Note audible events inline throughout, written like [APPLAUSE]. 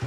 Hello,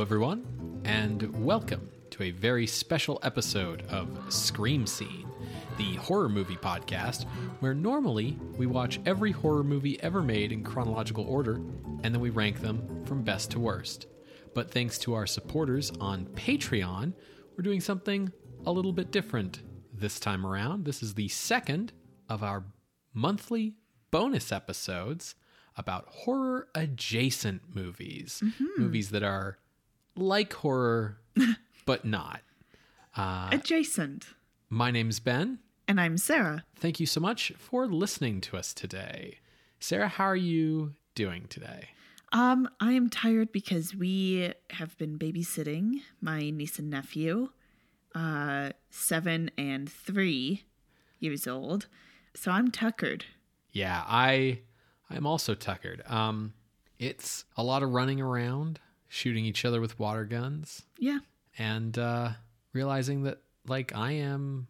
everyone, and welcome to a very special episode of Scream Scene, the horror movie podcast, where normally we watch every horror movie ever made in chronological order and then we rank them from best to worst. But thanks to our supporters on Patreon, we're doing something a little bit different this time around. This is the second of our monthly bonus episodes about horror adjacent movies, mm-hmm. movies that are like horror [LAUGHS] but not. Uh, adjacent. My name's Ben. And I'm Sarah. Thank you so much for listening to us today. Sarah, how are you doing today? Um, I am tired because we have been babysitting my niece and nephew, uh, seven and three years old. So I'm tuckered. Yeah, I I'm also tuckered. Um it's a lot of running around, shooting each other with water guns, Yeah. and uh realizing that like I am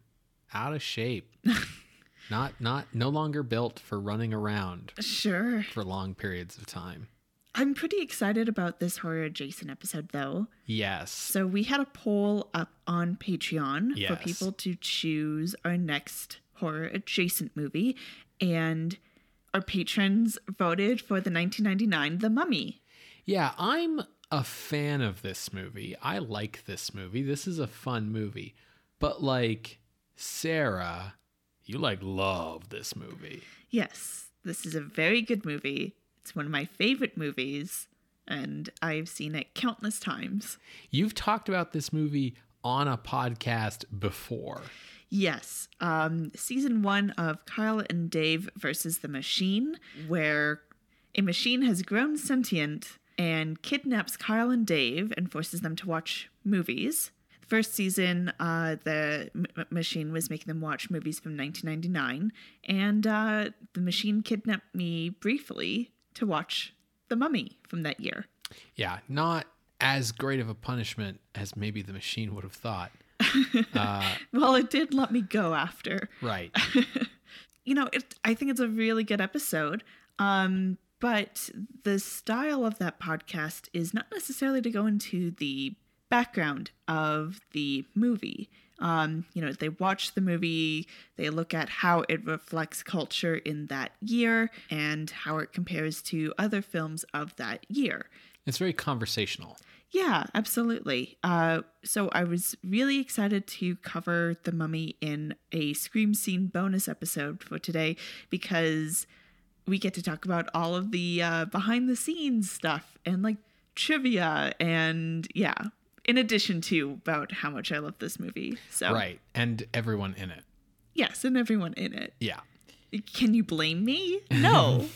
out of shape. [LAUGHS] not not no longer built for running around Sure. for long periods of time. I'm pretty excited about this horror adjacent episode though. Yes. So we had a poll up on Patreon for people to choose our next horror adjacent movie and our patrons voted for the 1999 The Mummy. Yeah, I'm a fan of this movie. I like this movie. This is a fun movie. But like Sarah, you like love this movie. Yes, this is a very good movie. It's one of my favorite movies, and I've seen it countless times. You've talked about this movie on a podcast before. Yes, um, season one of Kyle and Dave versus the Machine, where a machine has grown sentient and kidnaps Kyle and Dave and forces them to watch movies. The first season, uh, the m- machine was making them watch movies from 1999, and uh, the machine kidnapped me briefly to watch The Mummy from that year. Yeah, not as great of a punishment as maybe the machine would have thought. [LAUGHS] Well, it did let me go after. Right. [LAUGHS] you know, it, I think it's a really good episode. Um, but the style of that podcast is not necessarily to go into the background of the movie. Um, you know, they watch the movie, they look at how it reflects culture in that year and how it compares to other films of that year. It's very conversational. Yeah, absolutely. Uh, so I was really excited to cover the mummy in a Scream Scene bonus episode for today because we get to talk about all of the uh, behind the scenes stuff and like trivia and yeah, in addition to about how much I love this movie. So Right. And everyone in it. yes, and everyone in it. Yeah. Can you blame me? No. [LAUGHS]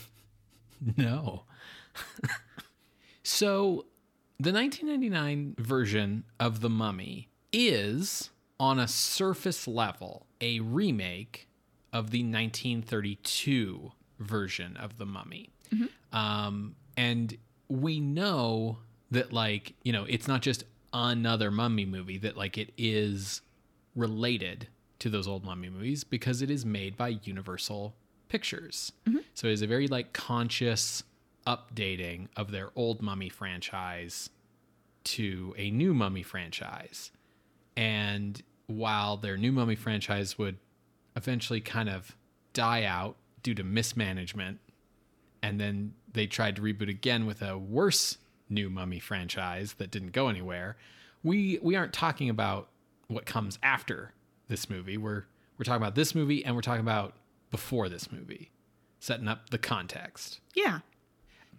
No. [LAUGHS] so, the 1999 version of The Mummy is, on a surface level, a remake of the 1932 version of The Mummy. Um, and we know that, like, you know, it's not just another Mummy movie, that, like, it is related to those old Mummy movies because it is made by Universal Pictures. Mm-hmm. So it is a very like conscious updating of their old Mummy franchise to a new Mummy franchise. And while their new Mummy franchise would eventually kind of die out due to mismanagement, and then they tried to reboot again with a worse new Mummy franchise that didn't go anywhere. We we aren't talking about what comes after this movie. We're we're talking about this movie and we're talking about before this movie, setting up the context. yeah.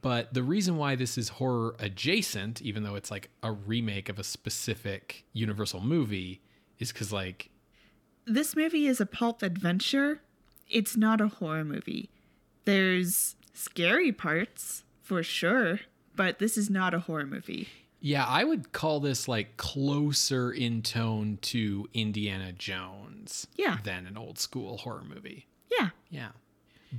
But the reason why this is horror adjacent, even though it's like a remake of a specific Universal movie, is because like this movie is a pulp adventure. It's not a horror movie. There's scary parts for sure, but this is not a horror movie. Yeah, I would call this like closer in tone to Indiana Jones Yeah. than an old school horror movie. Yeah. Yeah.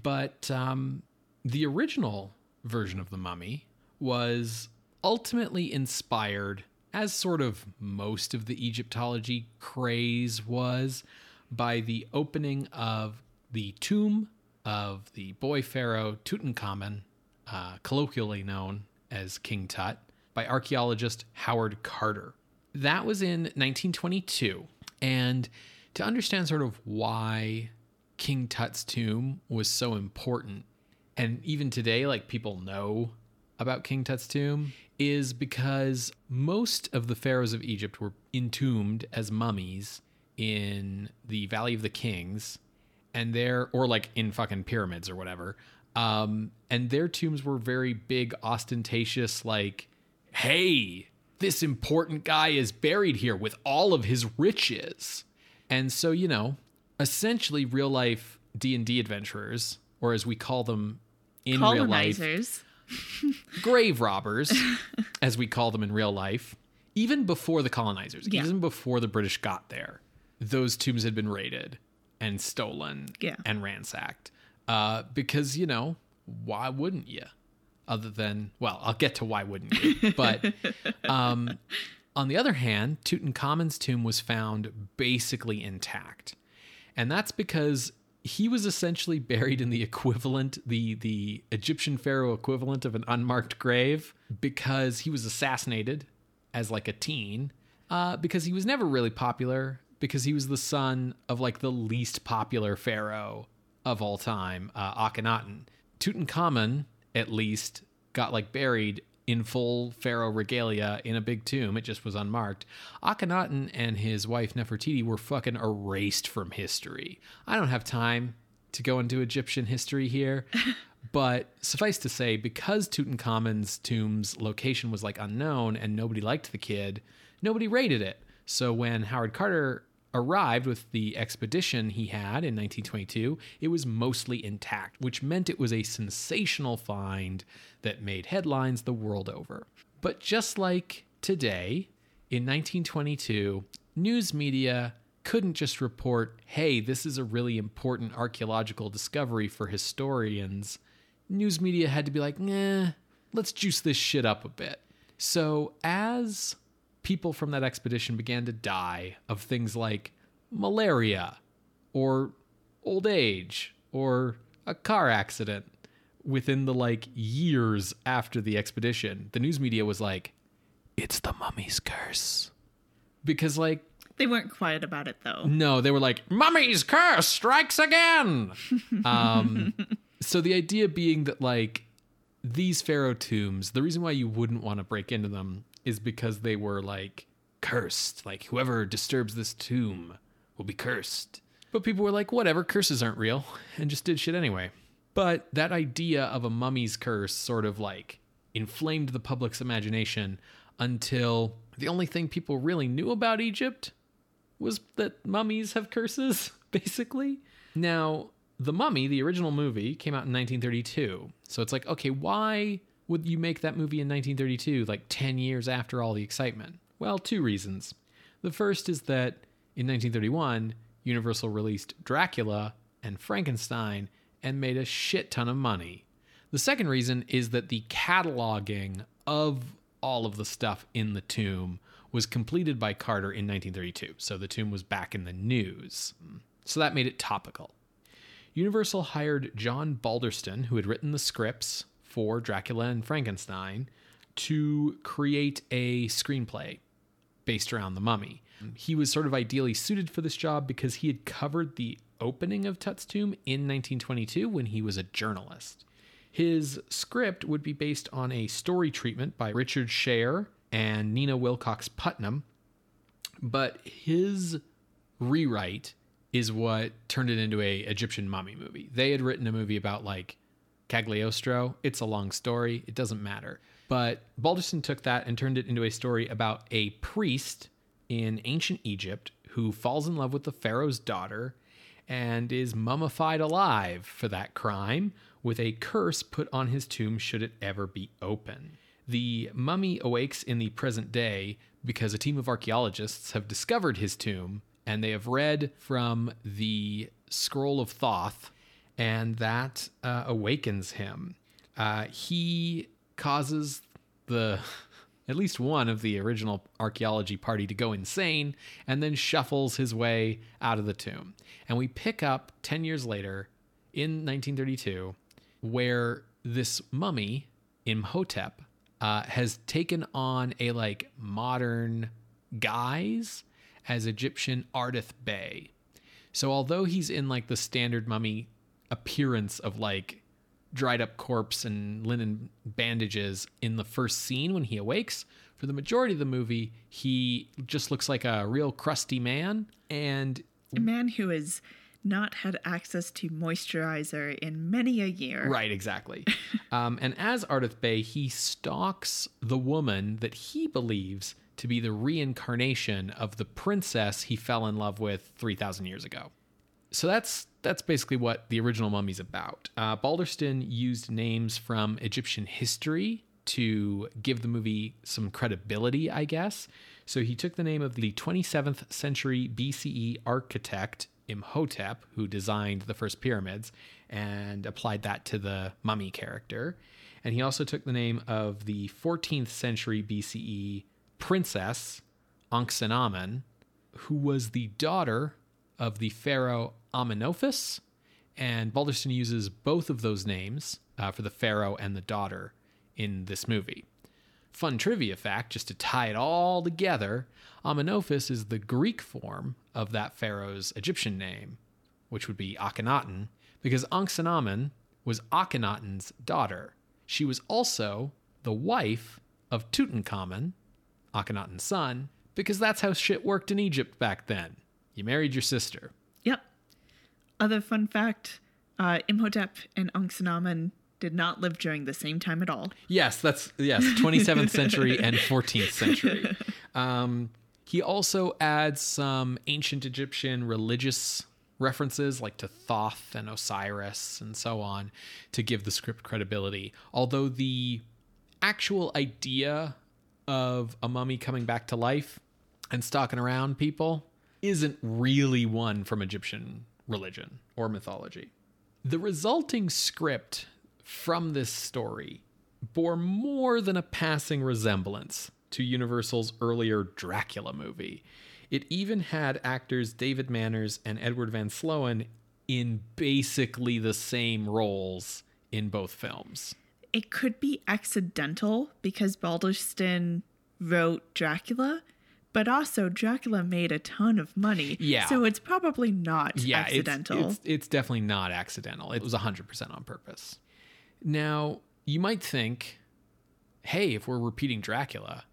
But um, the original version of The Mummy was ultimately inspired as sort of most of the Egyptology craze was, by the opening of the tomb of the boy pharaoh Tutankhamun, uh, colloquially known as King Tut, by archaeologist Howard Carter. That was in 1922. And to understand sort of why King Tut's tomb was so important, and even today, like people know about King Tut's tomb, is because most of the pharaohs of Egypt were entombed as mummies in the Valley of the Kings, and there or like in fucking pyramids or whatever. Um, and their tombs were very big, ostentatious, like, hey, this important guy is buried here with all of his riches. And so, you know, essentially real life D&D adventurers, or as we call them in real life, [LAUGHS] grave robbers, [LAUGHS] as we call them in real life, even before the colonizers, Yeah. even before the British got there, those tombs had been raided and stolen Yeah. and ransacked. Uh, because, you know, why wouldn't you? Other than, well, I'll get to why wouldn't you. But [LAUGHS] um, on the other hand, Tutankhamun's tomb was found basically intact. And that's because he was essentially buried in the equivalent, the the Egyptian pharaoh equivalent of an unmarked grave, because he was assassinated as like a teen, uh, because he was never really popular, because he was the son of like the least popular pharaoh of all time, uh, Akhenaten. Tutankhamun, at least, got like buried in full pharaoh regalia in a big tomb. It just was unmarked. Akhenaten and his wife Nefertiti were fucking erased from history. I don't have time to go into Egyptian history here, [LAUGHS] but suffice to say, because Tutankhamun's tomb's location was like unknown and nobody liked the kid, nobody raided it. So when Howard Carter arrived with the expedition he had in 1922, it was mostly intact, which meant it was a sensational find that made headlines the world over. But just like today, in 1922, news media couldn't just report, hey, this is a really important archaeological discovery for historians. News media had to be like, nah, let's juice this shit up a bit. So, as people from that expedition began to die of things like malaria or old age or a car accident within the like years after the expedition, the news media was like, it's the mummy's curse. Because, like, They weren't quiet about it though. no, they were like, Mummy's curse strikes again. [LAUGHS] um, so the idea being that, like, these pharaoh tombs, the reason why you wouldn't want to break into them is because they were, like, cursed. Like, whoever disturbs this tomb will be cursed. But people were like, whatever, curses aren't real, [LAUGHS] and just did shit anyway. But that idea of a mummy's curse sort of like inflamed the public's imagination until the only thing people really knew about Egypt was that mummies have curses, [LAUGHS] basically. Now, The Mummy, the original movie, came out in 1932. So it's like, okay, why would you make that movie in 1932, like 10 years after all the excitement? Well, two reasons. The first is that in 1931, Universal released Dracula and Frankenstein and made a shit ton of money. The second reason is that the cataloging of all of the stuff in the tomb was completed by Carter in 1932. So the tomb was back in the news. So that made it topical. Universal hired John Balderston, who had written the scripts for Dracula and Frankenstein, to create a screenplay based around the mummy. He was sort of ideally suited for this job because he had covered the opening of Tut's tomb in 1922 when he was a journalist. His script would be based on a story treatment by Richard Schayer and Nina Wilcox Putnam, but his rewrite is what turned it into a Egyptian mummy movie. They had written a movie about like Cagliostro. It's a long story. It doesn't matter. But Balderston took that and turned it into a story about a priest in ancient Egypt who falls in love with the pharaoh's daughter and is mummified alive for that crime with a curse put on his tomb should it ever be open. The mummy awakes in the present day because a team of archaeologists have discovered his tomb and they have read from the Scroll of Thoth, and that uh, awakens him. Uh, he causes the [LAUGHS] at least one of the original archaeology party to go insane and then shuffles his way out of the tomb. And we pick up 10 years later in 1932 where this mummy, Imhotep, uh, has taken on a like modern guise as Egyptian Ardath Bey. So although he's in like the standard mummy appearance of like dried up corpse and linen bandages in the first scene when he awakes, for the majority of the movie, he just looks like a real crusty man. And A man who has not had access to moisturizer in many a year. Right, exactly. [LAUGHS] um, and as Ardath Bey, he stalks the woman that he believes to be the reincarnation of the princess he fell in love with 3,000 years ago. So that's that's basically what the original mummy's about. Uh, Balderston used names from Egyptian history to give the movie some credibility, I guess. So he took the name of the 27th century BCE architect Imhotep, who designed the first pyramids, and applied that to the mummy character. And he also took the name of the 14th century BCE princess Ankhsenamen, who was the daughter of the pharaoh Amenophis. And Balderston uses both of those names uh, for the pharaoh and the daughter in this movie. Fun trivia fact, just to tie it all together Amenophis is the Greek form of that pharaoh's Egyptian name, which would be Akhenaten, because Ankhsenamen was Akhenaten's daughter. She was also the wife of Tutankhamun, Akhenaten's son, because that's how shit worked in Egypt back then. You married your sister. Other fun fact uh, Imhotep and Ankhsenamen did not live during the same time at all. Yes, that's yes, [LAUGHS] 27th century and 14th century. [LAUGHS] Um, he also adds some ancient Egyptian religious references like to Thoth and Osiris and so on to give the script credibility. Although the actual idea of a mummy coming back to life and stalking around people isn't really one from Egyptian religion or mythology. The resulting script from this story bore more than a passing resemblance to Universal's earlier Dracula movie. It even had actors David Manners and Edward Van Sloan in basically the same roles in both films. It could be accidental because Balderston wrote Dracula, but also Dracula made a ton of money. Yeah. So it's probably not yeah, it's- accidental. It's, it's, definitely not accidental. It was 100% on purpose. Now, you might think, hey, if we're repeating Dracula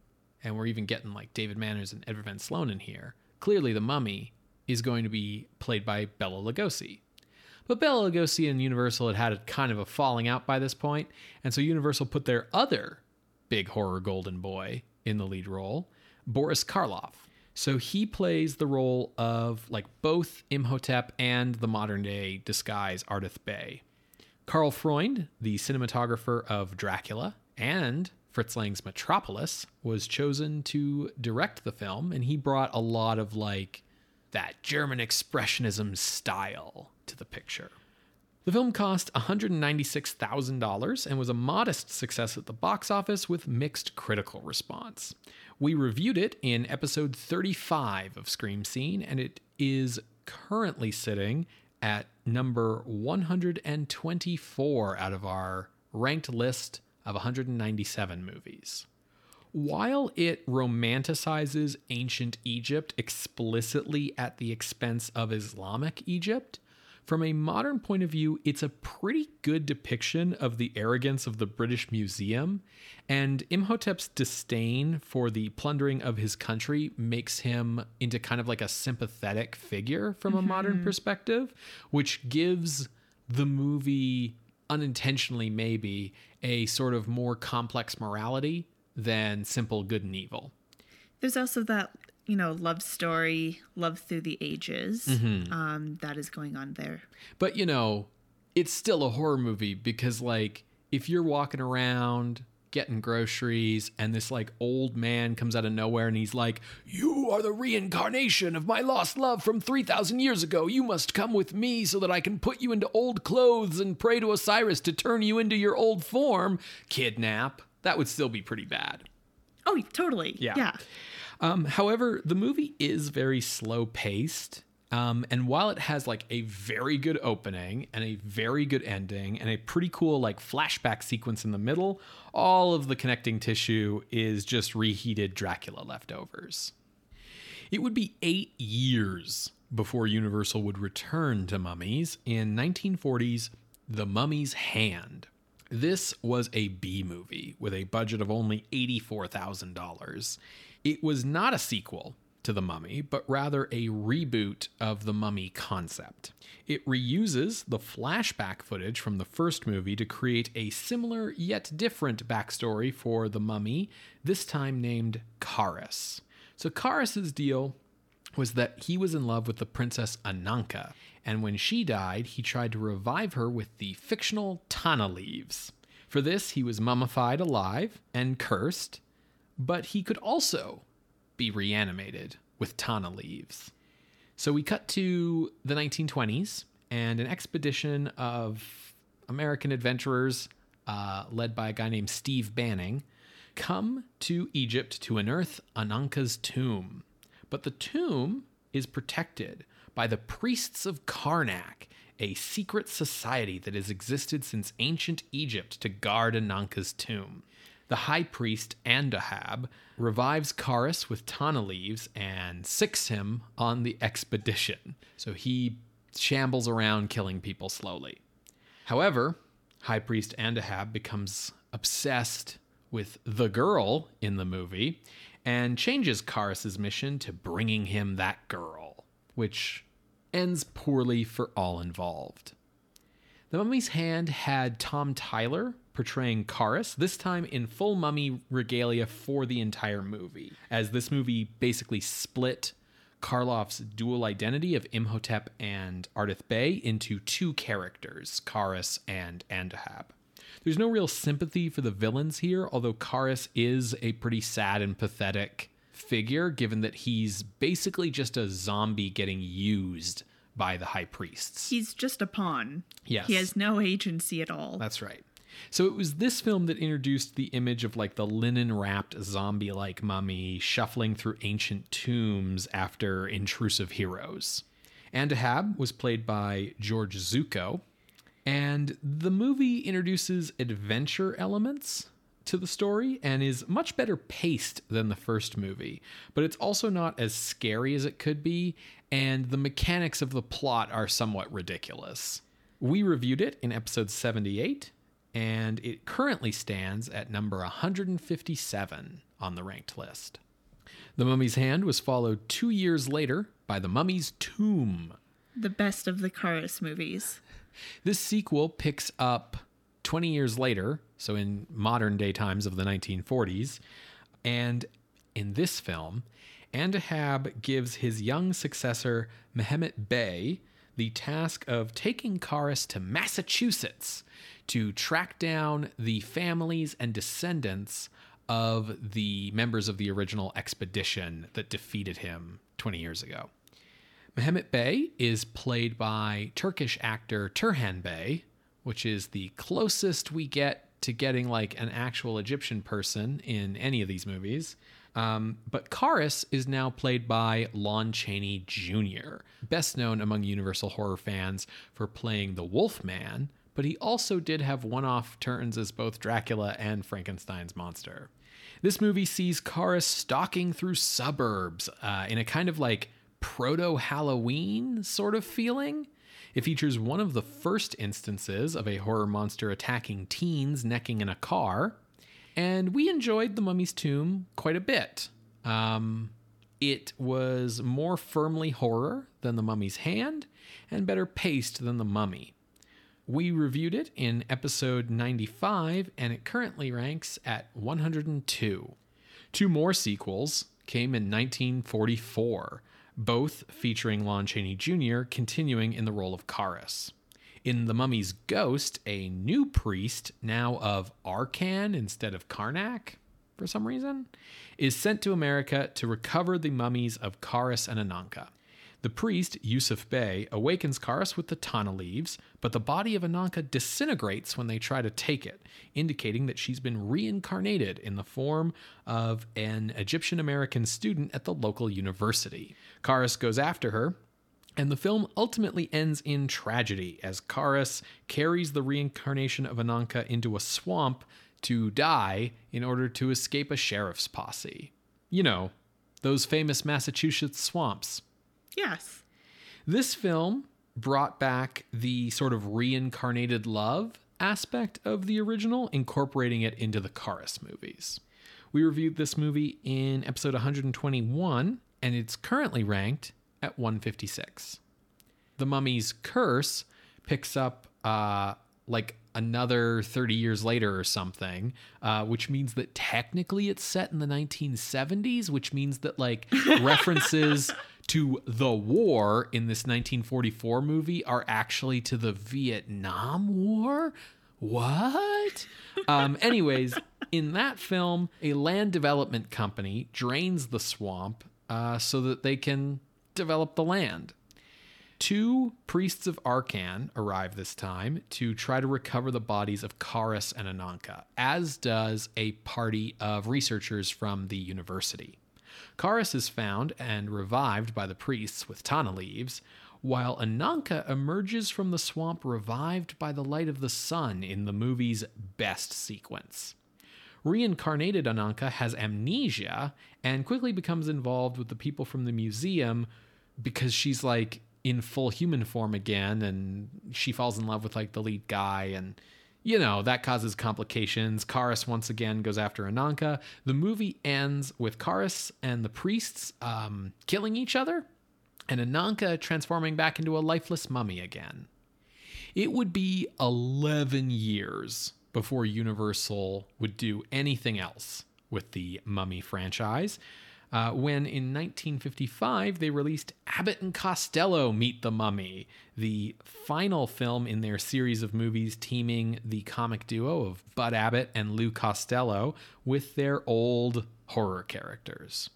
and we're even getting like David Manners and Edward Van Sloan in here, clearly the mummy is going to be played by Bela Lugosi. But Bela Lugosi and Universal had had a kind of a falling out by this point, and so Universal put their other big horror golden boy in the lead role, Boris Karloff. So he plays the role of like both Imhotep and the modern day disguise Ardath Bey. Karl Freund, the cinematographer of Dracula and Fritz Lang's Metropolis, was chosen to direct the film, and he brought a lot of like that German expressionism style to the picture. The film cost $196,000 and was a modest success at the box office with mixed critical response. We reviewed it in episode 35 of Scream Scene, and it is currently sitting at number 124 out of our ranked list of 197 movies. While it romanticizes ancient Egypt explicitly at the expense of Islamic Egypt, from a modern point of view, it's a pretty good depiction of the arrogance of the British Museum, and Imhotep's disdain for the plundering of his country makes him into kind of like a sympathetic figure from a modern mm-hmm. perspective, which gives the movie unintentionally maybe a sort of more complex morality than simple good and evil. There's also that, you know, love story, love through the ages, Mm-hmm. um, that is going on there. But you know, it's still a horror movie because like if you're walking around getting groceries and this like old man comes out of nowhere and he's like, "You are the reincarnation of my lost love from 3000 years ago. You must come with me so that I can put you into old clothes and pray to Osiris to turn you into your old form." Kidnap. That would still be pretty bad. Oh, totally. Yeah. Yeah. Um, however, the movie is very slow paced. Um, and while it has like a very good opening and a very good ending and a pretty cool like flashback sequence in the middle, all of the connecting tissue is just reheated Dracula leftovers. It would be eight years before Universal would return to mummies in 1940's The Mummy's Hand. This was a B movie with a budget of only $84,000. It was not a sequel to The Mummy, but rather a reboot of the Mummy concept. It reuses the flashback footage from the first movie to create a similar yet different backstory for the Mummy, this time named Kharis. So Kharis's deal was that he was in love with the princess Ananka, and when she died, he tried to revive her with the fictional Tana leaves. For this, he was mummified alive and cursed, but he could also be reanimated with Tana leaves. So we cut to the 1920s and an expedition of American adventurers uh, led by a guy named Steve Banning come to Egypt to unearth Ananka's tomb. But the tomb is protected by the priests of Karnak, a secret society that has existed since ancient Egypt to guard Ananka's tomb. The high priest Andoheb revives Kharis with Tana leaves and sicks him on the expedition. So he shambles around killing people slowly. However, High Priest Andoheb becomes obsessed with the girl in the movie and changes Kharis's mission to bringing him that girl, which ends poorly for all involved. The Mummy's Hand had Tom Tyler portraying Kharis, this time in full mummy regalia for the entire movie, as this movie basically split Karloff's dual identity of Imhotep and Ardath Bey into two characters, Kharis and Andoheb. There's no real sympathy for the villains here, although Kharis is a pretty sad and pathetic figure, given that he's basically just a zombie getting used by the high priests. He's just a pawn. Yes. He has no agency at all. That's right. So it was this film that introduced the image of like the linen wrapped zombie like mummy shuffling through ancient tombs after intrusive heroes. Andoheb was played by George Zucco, and the movie introduces adventure elements to the story and is much better paced than the first movie, but it's also not as scary as it could be, and the mechanics of the plot are somewhat ridiculous. We reviewed it in episode 78, and it currently stands at number 157 on the ranked list. The Mummy's Hand was followed two years later by The Mummy's Tomb. The best of the Kharis movies. [LAUGHS] This sequel picks up 20 years later, so in modern day times of the 1940s, and in this film, Andoheb gives his young successor, Mehmet Bey, the task of taking Kharis to Massachusetts to track down the families and descendants of the members of the original expedition that defeated him 20 years ago. Mehmet Bey is played by Turkish actor Turhan Bey, which is the closest we get to getting like an actual Egyptian person in any of these movies. Um, but Kharis is now played by Lon Chaney Jr., best known among Universal horror fans for playing the Wolfman, but he also did have one off turns as both Dracula and Frankenstein's monster. This movie sees Kharis stalking through suburbs uh, in a kind of like proto Halloween sort of feeling. It features one of the first instances of a horror monster attacking teens necking in a car, and we enjoyed The Mummy's Tomb quite a bit. Um, it was more firmly horror than The Mummy's Hand, and better paced than The Mummy. We reviewed it in episode 95, and it currently ranks at 102. Two more sequels came in 1944, both featuring Lon Chaney Jr. continuing in the role of Kharis. In The Mummy's Ghost, a new priest, now of Arkam instead of Karnak, for some reason, is sent to America to recover the mummies of Kharis and Ananka. The priest, Yusuf Bey, awakens Kharis with the Tana leaves, but the body of Ananka disintegrates when they try to take it, indicating that she's been reincarnated in the form of an Egyptian American student at the local university. Kharis goes after her, and the film ultimately ends in tragedy as Kharis carries the reincarnation of Ananka into a swamp to die in order to escape a sheriff's posse. You know, those famous Massachusetts swamps. Yes. This film brought back the sort of reincarnated love aspect of the original, incorporating it into the Kharis movies. We reviewed this movie in episode 121, and it's currently ranked at 156. The Mummy's Curse picks up uh, like another 30 years later or something, uh, which means that technically it's set in the 1970s, which means that like [LAUGHS] references to the war in this 1944 movie are actually to the Vietnam War. What? um, [LAUGHS] anyways, in that film, a land development company drains the swamp uh, so that they can develop the land. Two priests of Arkam arrive this time to try to recover the bodies of Kharis and Ananka, as does a party of researchers from the university. Kharis is found and revived by the priests with Tana leaves, while Ananka emerges from the swamp revived by the light of the sun in the movie's best sequence. Reincarnated Ananka has amnesia and quickly becomes involved with the people from the museum because she's like in full human form again and she falls in love with like the lead guy and you know that causes complications. Kharis once again goes after ananka. The movie ends with karis and the priests um, killing each other and ananka transforming back into a lifeless mummy again. It would be 11 years before universal would do anything else with the mummy franchise uh, when in 1955 they released Abbott and Costello Meet the Mummy, the final film in their series of movies teaming the comic duo of Bud Abbott and Lou Costello with their old horror characters.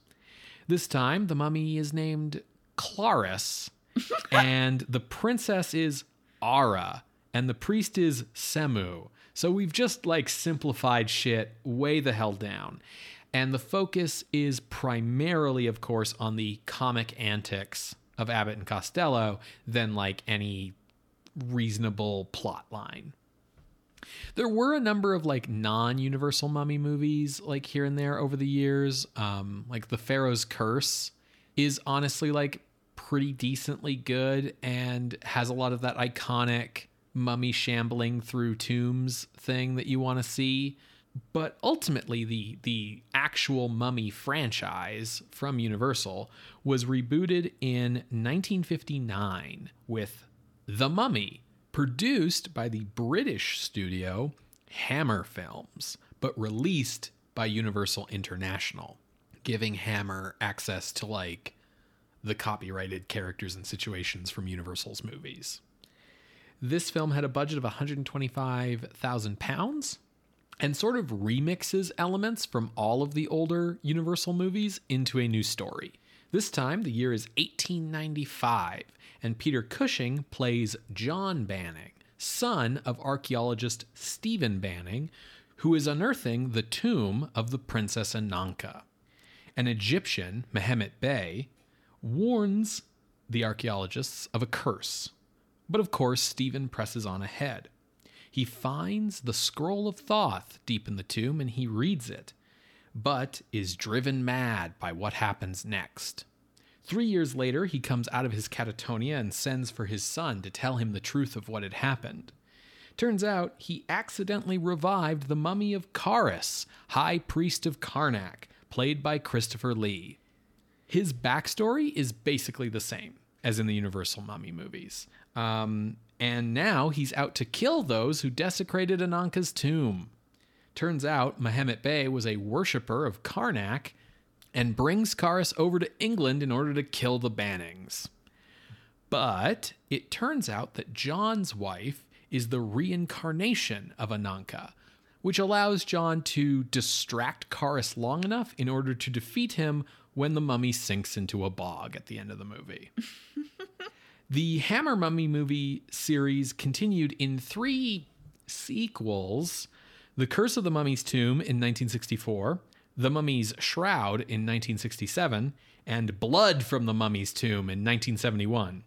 This time, the mummy is named Klaris, [LAUGHS] and the princess is Ara, and the priest is Semu. So we've just like simplified shit way the hell down. And the focus is primarily, of course, on the comic antics of Abbott and Costello than like any reasonable plot line. There were a number of like non-universal mummy movies like here and there over the years. Um, like The Pharaoh's Curse is honestly like pretty decently good and has a lot of that iconic mummy shambling through tombs thing that you want to see. But ultimately, the the actual Mummy franchise from Universal was rebooted in 1959 with The Mummy, produced by the British studio Hammer Films, but released by Universal International, giving Hammer access to like the copyrighted characters and situations from Universal's movies. This film had a budget of 125,000 pounds and sort of remixes elements from all of the older Universal movies into a new story. This time, the year is 1895, and Peter Cushing plays John Banning, son of archaeologist Stephen Banning, who is unearthing the tomb of the Princess Ananka. An Egyptian, Mehemet Bey, warns the archaeologists of a curse. But of course, Stephen presses on ahead. He finds the scroll of Thoth deep in the tomb and he reads it, but is driven mad by what happens next. Three years later, he comes out of his catatonia and sends for his son to tell him the truth of what had happened. Turns out he accidentally revived the mummy of Kharis, High Priest of Karnak, played by Christopher Lee. His backstory is basically the same as in the Universal Mummy movies. Um, and now he's out to kill those who desecrated Ananka's tomb. Turns out Mehemet Bey was a worshipper of Karnak and brings Kharis over to England in order to kill the Bannings. But it turns out that John's wife is the reincarnation of Ananka, which allows John to distract Kharis long enough in order to defeat him when the mummy sinks into a bog at the end of the movie. [LAUGHS] the Hammer Mummy movie series continued in three sequels The Curse of the Mummy's Tomb in 1964, The Mummy's Shroud in 1967, and Blood from the Mummy's Tomb in 1971.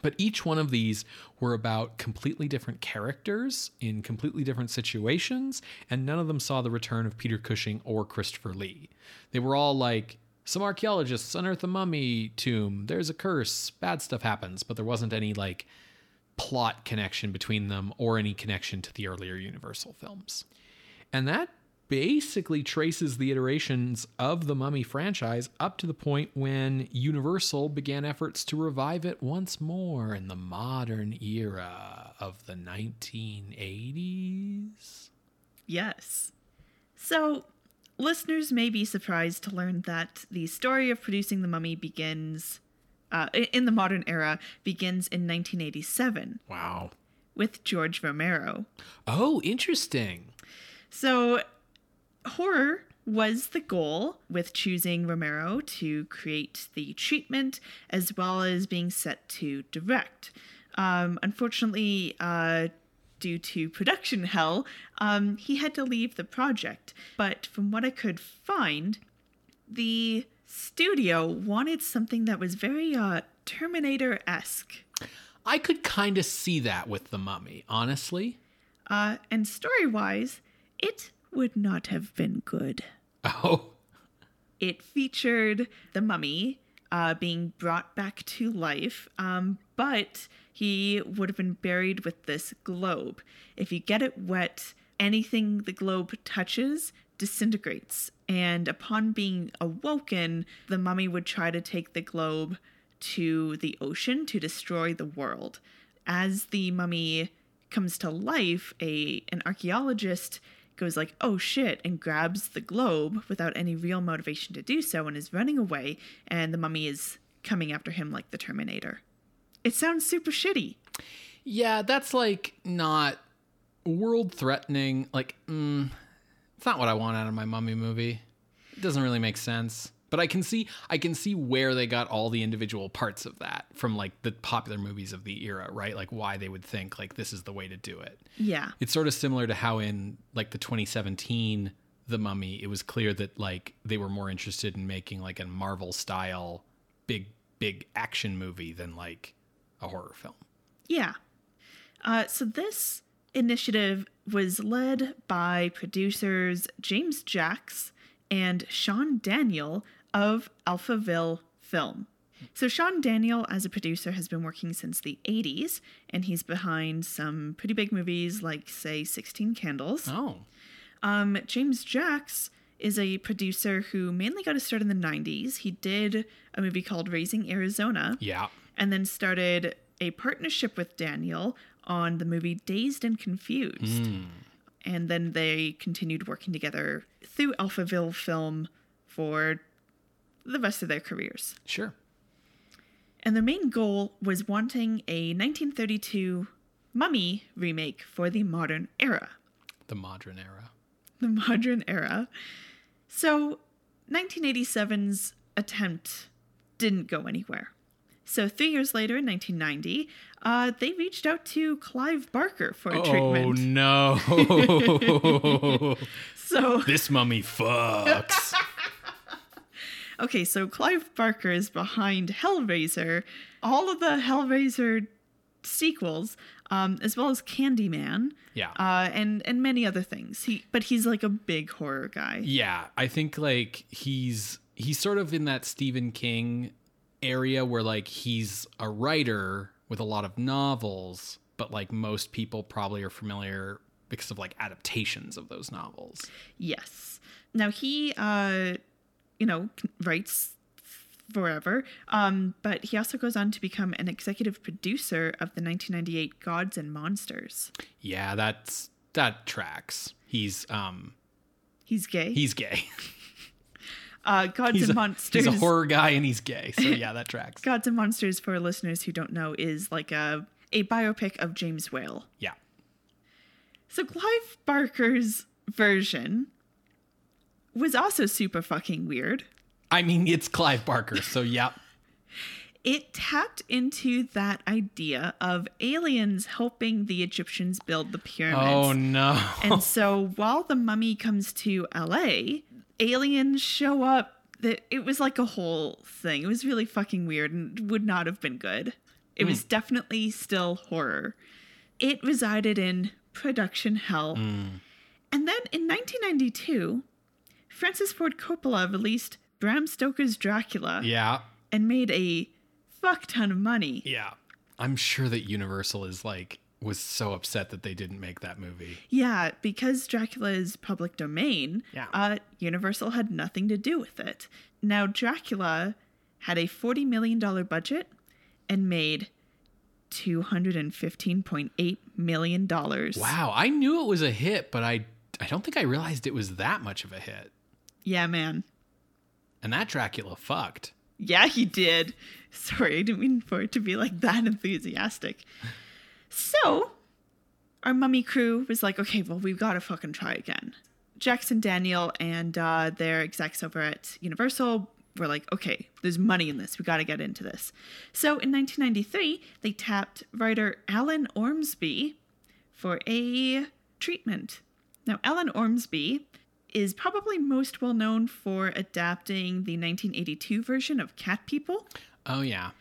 But each one of these were about completely different characters in completely different situations, and none of them saw the return of Peter Cushing or Christopher Lee. They were all like, some archaeologists unearth a mummy tomb, there's a curse, bad stuff happens, but there wasn't any like plot connection between them or any connection to the earlier Universal films. And that basically traces the iterations of the Mummy franchise up to the point when Universal began efforts to revive it once more in the modern era of the 1980s. Yes. So, listeners may be surprised to learn that the story of producing the mummy begins uh, in the modern era begins in 1987 Wow. with George Romero. Oh, interesting. So, horror was the goal with choosing Romero to create the treatment as well as being set to direct. Um, unfortunately, uh, due to production hell, um, he had to leave the project. But from what I could find, the studio wanted something that was very uh, Terminator esque. I could kind of see that with the mummy, honestly. Uh, and story wise, it would not have been good. Oh, It featured the mummy uh, being brought back to life, um, but he would have been buried with this globe. If you get it wet, anything the globe touches disintegrates. And upon being awoken, the mummy would try to take the globe to the ocean to destroy the world. As the mummy comes to life, a an archaeologist goes like, "Oh shit," and grabs the globe without any real motivation to do so and is running away and the mummy is coming after him like the Terminator. It sounds super shitty. yeah, that's like not world threatening. Like, mm, it's not what I want out of my mummy movie. It doesn't really make sense. But I can see I can see where they got all the individual parts of that from like the popular movies of the era, right? Like why they would think like this is the way to do it. Yeah. It's sort of similar to how in like the 2017 The Mummy, it was clear that like they were more interested in making like a Marvel style big big action movie than like a horror film. Yeah. Uh, so this initiative was led by producers James Jacks and Sean Daniel of Alphaville Film. So Sean Daniel, as a producer, has been working since the 80s, and he's behind some pretty big movies like, say, 16 Candles. Oh. Um, James Jacks is a producer who mainly got his start in the 90s. He did a movie called Raising Arizona Yeah. And then started a partnership with Daniel on the movie Dazed and Confused. Hmm. And then they continued working together through Alphaville Film for the rest of their careers. Sure. And their main goal was wanting a 1932 Mummy remake for the modern era. The modern era. The modern era. So, 1987's attempt didn't go anywhere. So, three years later, in 1990, uh, they reached out to Clive Barker for a Oh treatment. Oh no. [LAUGHS] So, this mummy fucks. [LAUGHS] okay, so Clive Barker is behind Hellraiser, all of the Hellraiser sequels, um, as well as Candyman, Yeah. uh, and and many other things. He, but he's like a big horror guy. Yeah, I think like he's he's sort of in that Stephen King area where like he's a writer with a lot of novels, but like most people probably are familiar because of like adaptations of those novels. Yes. Now he, uh, you know, writes forever, um, but he also goes on to become an executive producer of the 1998 Gods and Monsters. Yeah, that's that tracks. He's um He's gay. he's gay. [LAUGHS] uh, Gods He's and a, Monsters. he's a horror guy and he's gay. So yeah, that tracks. [LAUGHS] Gods and Monsters, for listeners who don't know, is like a a biopic of James Whale. Yeah. So Clive Barker's version was also super fucking weird. I mean, it's Clive Barker, so yeah. [LAUGHS] [LAUGHS] It tapped into that idea of aliens helping the Egyptians build the pyramids. Oh no. And so while the mummy comes to LA, aliens show up. That it was like a whole thing. It was really fucking weird and would not have been good. It hmm. was definitely still horror. It resided in production hell. Hmm. And then in 1992, Francis Ford Coppola released Bram Stoker's Dracula Yeah. and made a fuck ton of money. Yeah. I'm sure that Universal is like was so upset that they didn't make that movie. Yeah, because Dracula is public domain, Yeah. uh, Universal had nothing to do with it. Now, Dracula had a $40 million budget and made $215.8 million. Wow, I knew it was a hit, but I I don't think I realized it was that much of a hit. Yeah, man. And that Dracula fucked. Yeah, he did. [LAUGHS] Sorry, I didn't mean for it to be like that enthusiastic. So, our mummy crew was like, okay, well, we've got to fucking try again. Jacks and Daniel and uh, their execs over at Universal were like, okay, there's money in this. We got to get into this. So, in 1993, they tapped writer Alan Ormsby for a treatment. Now, Alan Ormsby is probably most well known for adapting the 1982 version of Cat People. Oh yeah.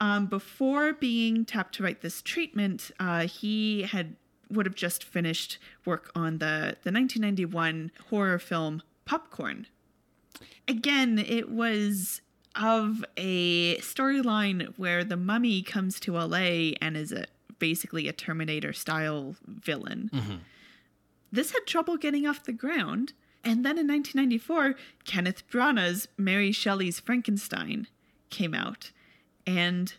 Um, before being tapped to write this treatment, uh, he had would have just finished work on the the 1991 horror film Popcorn. Again, it was of a storyline where the mummy comes to LA and is a, basically a Terminator style villain. This had trouble getting off the ground. And then in 1994, Kenneth Branagh's Mary Shelley's Frankenstein came out and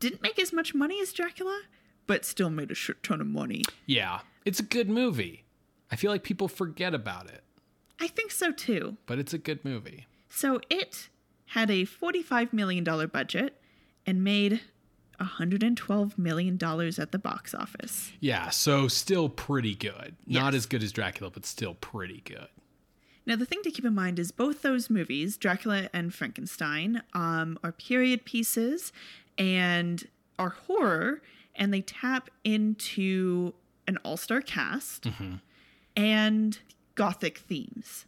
didn't make as much money as Dracula, but still made a shit ton of money. Yeah. It's a good movie. I feel like people forget about it, I think so too. but it's a good movie. So it had a $45 million budget and made $112 million at the box office. Yeah, so still pretty good. Not as good as Dracula, but still pretty good. Now, the thing to keep in mind is both those movies, Dracula and Frankenstein, um, are period pieces and are horror, and they tap into an all star cast and gothic themes.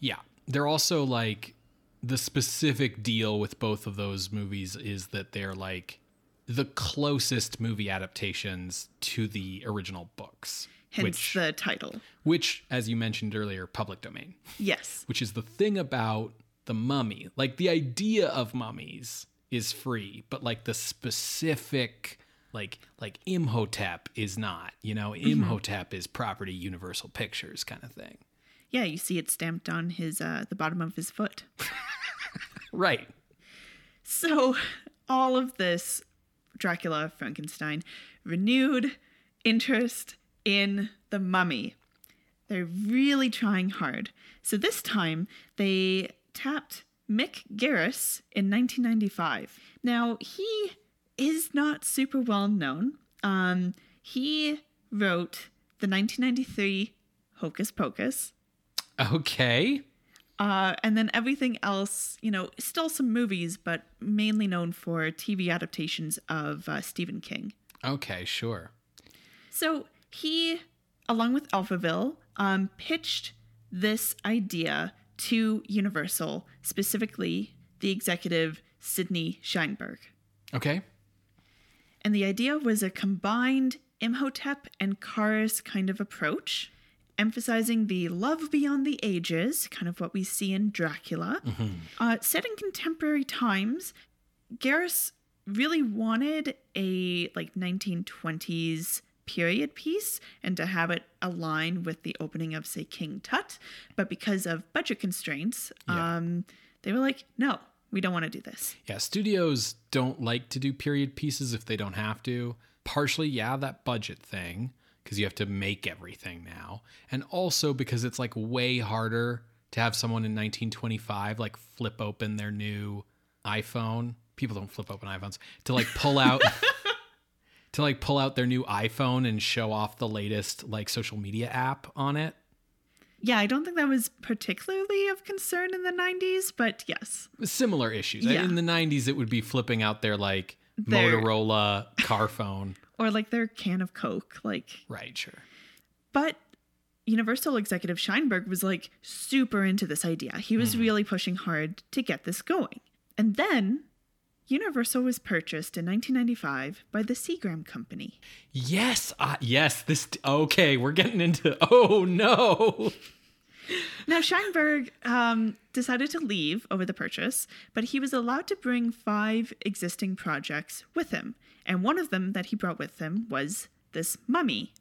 Yeah. They're also like the specific deal with both of those movies is that they're like the closest movie adaptations to the original books. Hence which the title. which as you mentioned earlier, public domain. Yes. Which is the thing about the mummy. Like the idea of mummies is free, but like the specific like like Imhotep is not. You know, Imhotep is property Universal Pictures kind of thing. Yeah, you see it stamped on his uh, the bottom of his foot. [LAUGHS] Right. So, all of this Dracula, Frankenstein, renewed interest in the mummy. They're really trying hard. So, this time they tapped Mick Garris in 1995. Now, he is not super well known. Um, he wrote the 1993 Hocus Pocus. Okay. Uh, and then everything else, you know, still some movies, but mainly known for TV adaptations of uh, Stephen King. Okay, sure. So he, along with Alphaville, um, pitched this idea to Universal, specifically the executive Sidney Sheinberg. Okay. And the idea was a combined Imhotep and Kharis kind of approach, emphasizing the love beyond the ages, kind of what we see in Dracula. Uh, set in contemporary times, Garris really wanted a like 1920s period piece and to have it align with the opening of say King Tut, but because of budget constraints, Yeah. um, they were like, no, we don't want to do this. Yeah, studios don't like to do period pieces if they don't have to. Partially, yeah, that budget thing, because you have to make everything now. And also because it's like way harder to have someone in 1925 like flip open their new iPhone. People don't flip open iPhones to like pull out [LAUGHS] to like pull out their new iPhone and show off the latest like social media app on it. Yeah, I don't think that was particularly of concern in the 90s, but yes. Similar issues. Yeah. In the 90s, it would be flipping out their like Their- Motorola car phone. [LAUGHS] Or like their can of Coke. Like, Right, sure. but Universal executive Sheinberg was like super into this idea. He was mm-hmm. really pushing hard to get this going. And then Universal was purchased in 1995 by the Seagram Company. Yes, uh, yes. This okay. We're getting into. [LAUGHS] Oh no. Now, Sheinberg um, decided to leave over the purchase, but he was allowed to bring five existing projects with him. And one of them that he brought with him was this mummy.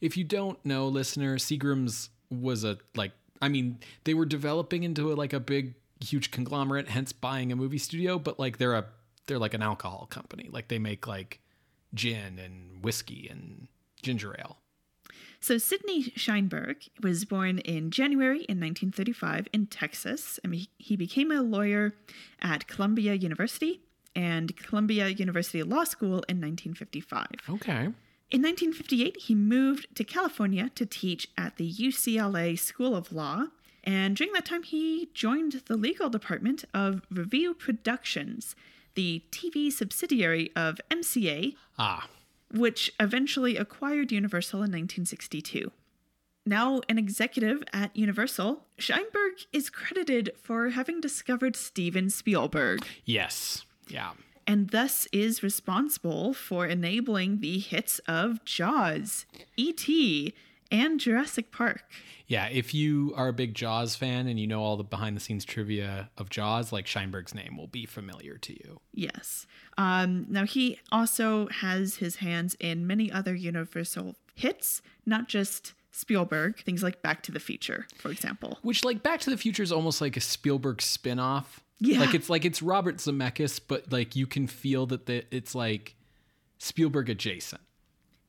If you don't know, listener, Seagram's was a like. I mean, they were developing into a, like a big, huge conglomerate, hence buying a movie studio. But like, they're a they're like an alcohol company. Like they make like gin and whiskey and ginger ale. So, Sidney Sheinberg was born in January in 1935 in Texas, and he- he became a lawyer at Columbia University and Columbia University Law School in 1955. Okay. In 1958, he moved to California to teach at the UCLA School of Law. And during that time, he joined the legal department of Review Productions, the TV subsidiary of MCA, Ah, which eventually acquired Universal in 1962. Now an executive at Universal, Sheinberg is credited for having discovered Steven Spielberg yes. Yeah. and thus is responsible for enabling the hits of Jaws, E.T., and Jurassic Park. Yeah, if you are a big Jaws fan and you know all the behind the scenes trivia of Jaws, like Sheinberg's name will be familiar to you. Yes. Um, now, he also has his hands in many other Universal hits, not just Spielberg, things like Back to the Future, for example. Which like Back to the Future is almost like a Spielberg spin-off. Yeah. Like it's like it's Robert Zemeckis, but like you can feel that the, it's like Spielberg adjacent.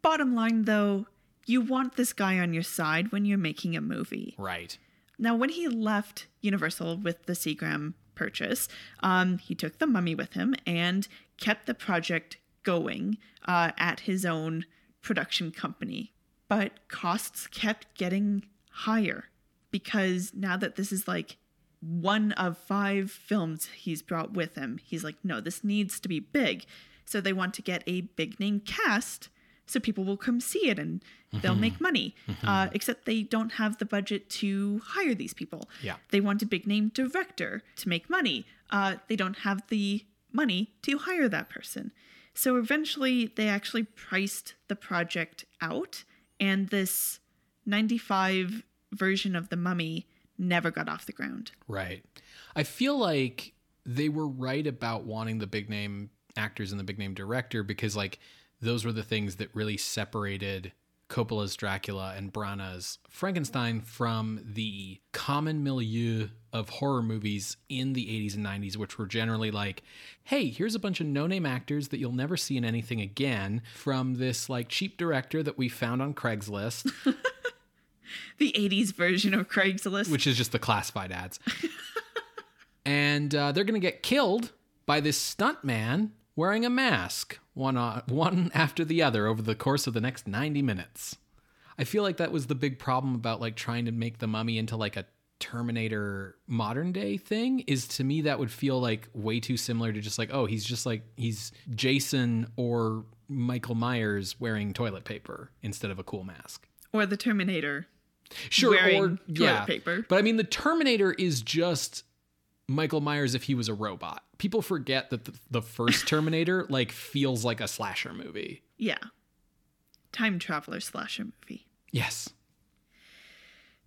Bottom line, though, you want this guy on your side when you're making a movie. Right. Now, when he left Universal with the Seagram purchase, um, he took the mummy with him and kept the project going uh, at his own production company. But costs kept getting higher because now that this is like one of five films he's brought with him, he's like, no, this needs to be big. So they want to get a big name cast so people will come see it and they'll make money. Uh, except they don't have the budget to hire these people. Yeah. They want a big name director to make money. Uh, they don't have the money to hire that person. So eventually they actually priced the project out, and this 95 version of The Mummy never got off the ground. Right. I feel like they were right about wanting the big name actors and the big name director because like those were the things that really separated Coppola's Dracula and Branagh's Frankenstein from the common milieu of horror movies in the 80s and 90s, which were generally like, hey, here's a bunch of no name actors that you'll never see in anything again from this like cheap director that we found on Craigslist, [LAUGHS] The 80s version of Craigslist. which is just the classified ads. [LAUGHS] and uh, they're going to get killed by this stunt man wearing a mask, one, uh, [LAUGHS] one after the other over the course of the next 90 minutes. I feel like that was the big problem about like trying to make the mummy into like a Terminator modern day thing is to me that would feel like way too similar to just like oh he's just like he's Jason or Michael Myers wearing toilet paper instead of a cool mask. or the Terminator. Sure, Wearing or toilet yeah, paper. But I mean, the Terminator is just Michael Myers if he was a robot. People forget that the, the first [LAUGHS] Terminator like feels like a slasher movie. Yeah. Time traveler slasher movie. Yes.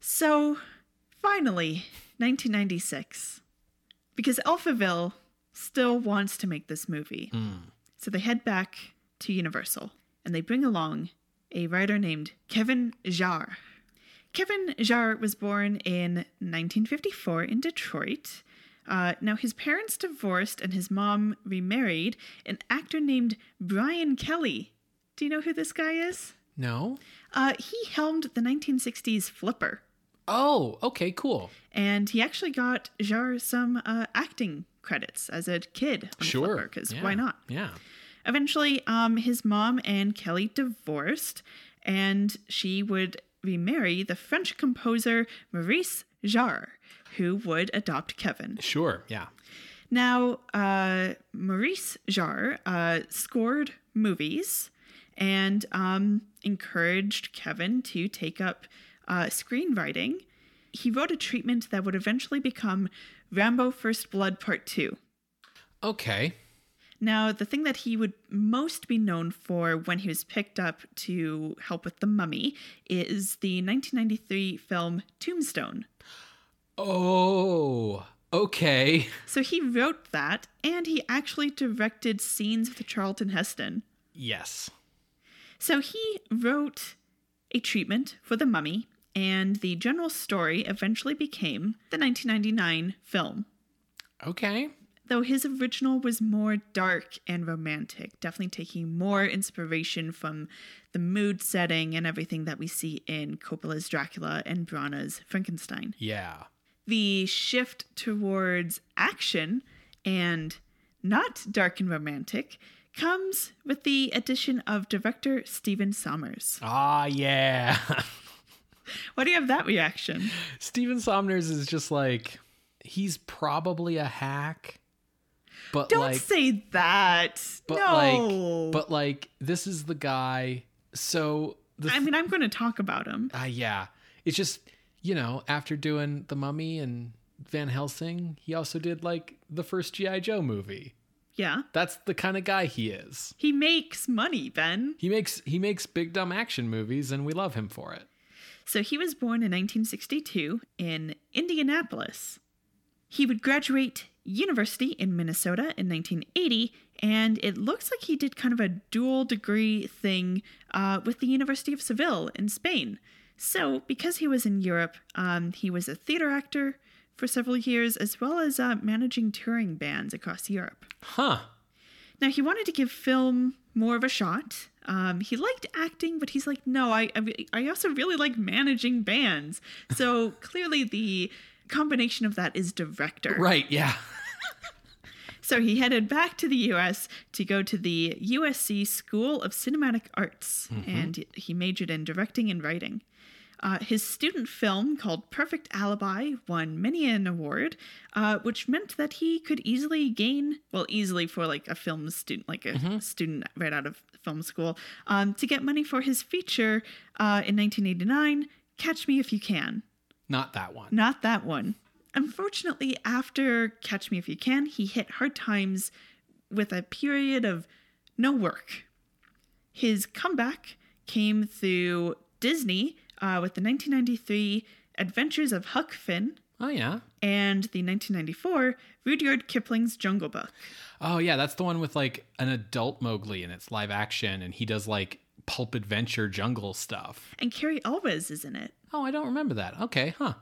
So, finally, 1996. Because Alphaville still wants to make this movie. Hmm. So they head back to Universal and they bring along a writer named Kevin Jarre. Kevin Jarre was born in 1954 in Detroit. Uh, now, his parents divorced and his mom remarried an actor named Brian Kelly. Do you know who this guy is? No. Uh, he helmed the 1960s Flipper, Oh, okay, cool. and he actually got Jarre some uh, acting credits as a kid on Sure. Flipper, because Yeah. why not? Yeah. Eventually, um, his mom and Kelly divorced, and she would remarry the French composer Maurice Jarre, who would adopt Kevin. Sure. Yeah. Now, uh, Maurice Jarre uh, scored movies and um, encouraged Kevin to take up uh, screenwriting. He wrote a treatment that would eventually become Rambo First Blood Part 2. Okay. Now, the thing that he would most be known for when he was picked up to help with The Mummy is the 1993 film Tombstone. Oh, okay. So he wrote that, and he actually directed scenes with Charlton Heston. Yes. So he wrote a treatment for The Mummy, and the general story eventually became the 1999 film. Okay. Though his original was more dark and romantic, definitely taking more inspiration from the mood setting and everything that we see in Coppola's Dracula and Branagh's Frankenstein. Yeah. The shift towards action and not dark and romantic comes with the addition of director Steven Sommers. Ah, yeah. [LAUGHS] Why do you have that reaction? Steven Sommers is just like he's probably a hack. But Don't like say that. but no. like but like this is the guy so the I mean, I'm going to talk about him. uh, yeah. It's just, you know, after doing The Mummy and Van Helsing, he also did like the first G.I. Joe movie. Yeah. That's the kind of guy he is. He makes money, Ben. He makes he makes big dumb action movies and we love him for it. So he was born in 1962 in Indianapolis. He would graduate university in Minnesota in 1980, and it looks like he did kind of a dual degree thing uh, with the University of Seville in Spain. So, because he was in Europe, um, he was a theater actor for several years, as well as uh, managing touring bands across Europe. Huh. Now he wanted to give film more of a shot. Um, he liked acting, but he's like, no, I, I I also really like managing bands. So [LAUGHS] clearly the combination of that is director. Right, yeah. [LAUGHS] So he headed back to the U.S. to go to the USC School of Cinematic Arts, and he majored in directing and writing. Uh, his student film called Perfect Alibi won many an award, uh, which meant that he could easily gain, well, easily for like a film student, like a student right out of film school, um, to get money for his feature uh, in 1989, Catch Me If You Can. Not that one. Not that one. Unfortunately, after Catch Me If You Can, he hit hard times with a period of no work. His comeback came through Disney uh, with the 1993 Adventures of Huck Finn Oh yeah. and the 1994 Rudyard Kipling's Jungle Book. Oh yeah, that's the one with like an adult Mowgli and it's live action and he does like pulp adventure jungle stuff. And Cary Elwes is in it. Oh, I don't remember that. Okay, huh.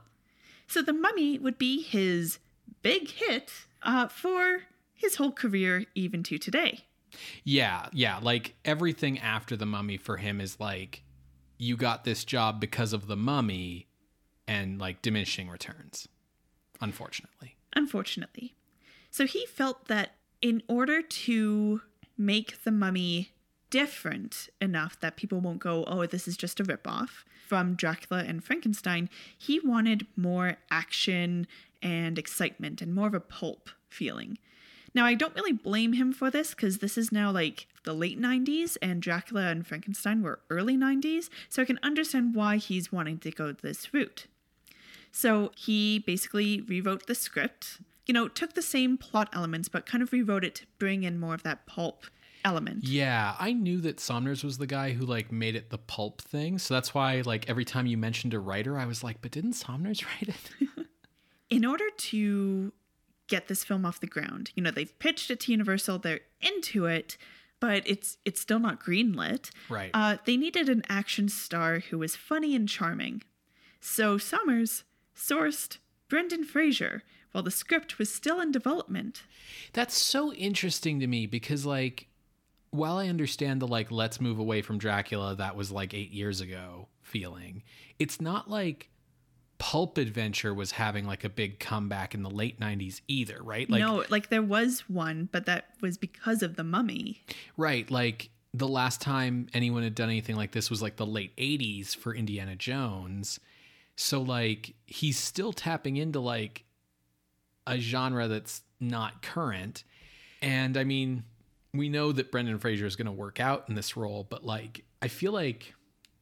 So The Mummy would be his big hit uh, for his whole career, even to today. Yeah, yeah, like everything after the mummy for him is like you got this job because of the mummy and like diminishing returns. Unfortunately. unfortunately. So he felt that in order to make the mummy different enough that people won't go, oh, this is just a ripoff from Dracula and Frankenstein, he wanted more action and excitement and more of a pulp feeling. Now, I don't really blame him for this because this is now like the late 90s and Dracula and Frankenstein were early 90s, so I can understand why he's wanting to go this route. So he basically rewrote the script, you know, took the same plot elements, but kind of rewrote it to bring in more of that pulp element. Yeah, I knew that Sommers was the guy who like made it the pulp thing. So that's why like every time you mentioned a writer, I was like, but didn't Sommers [LAUGHS] write it? [LAUGHS] In order to get this film off the ground, you know, they've pitched it to Universal, they're into it, but it's it's still not greenlit. Right. Uh, they needed an action star who was funny and charming. So Sommers sourced Brendan Fraser while the script was still in development. That's so interesting to me because like while I understand the like let's move away from Dracula that was like 8 years ago feeling, it's not like Pulp Adventure was having like a big comeback in the late 90s either, right? Like no, like there was one, but that was because of the mummy. right, like the last time anyone had done anything like this was like the late 80s for Indiana Jones. So like he's still tapping into like a genre that's not current. And I mean, we know that Brendan Fraser is going to work out in this role, but like I feel like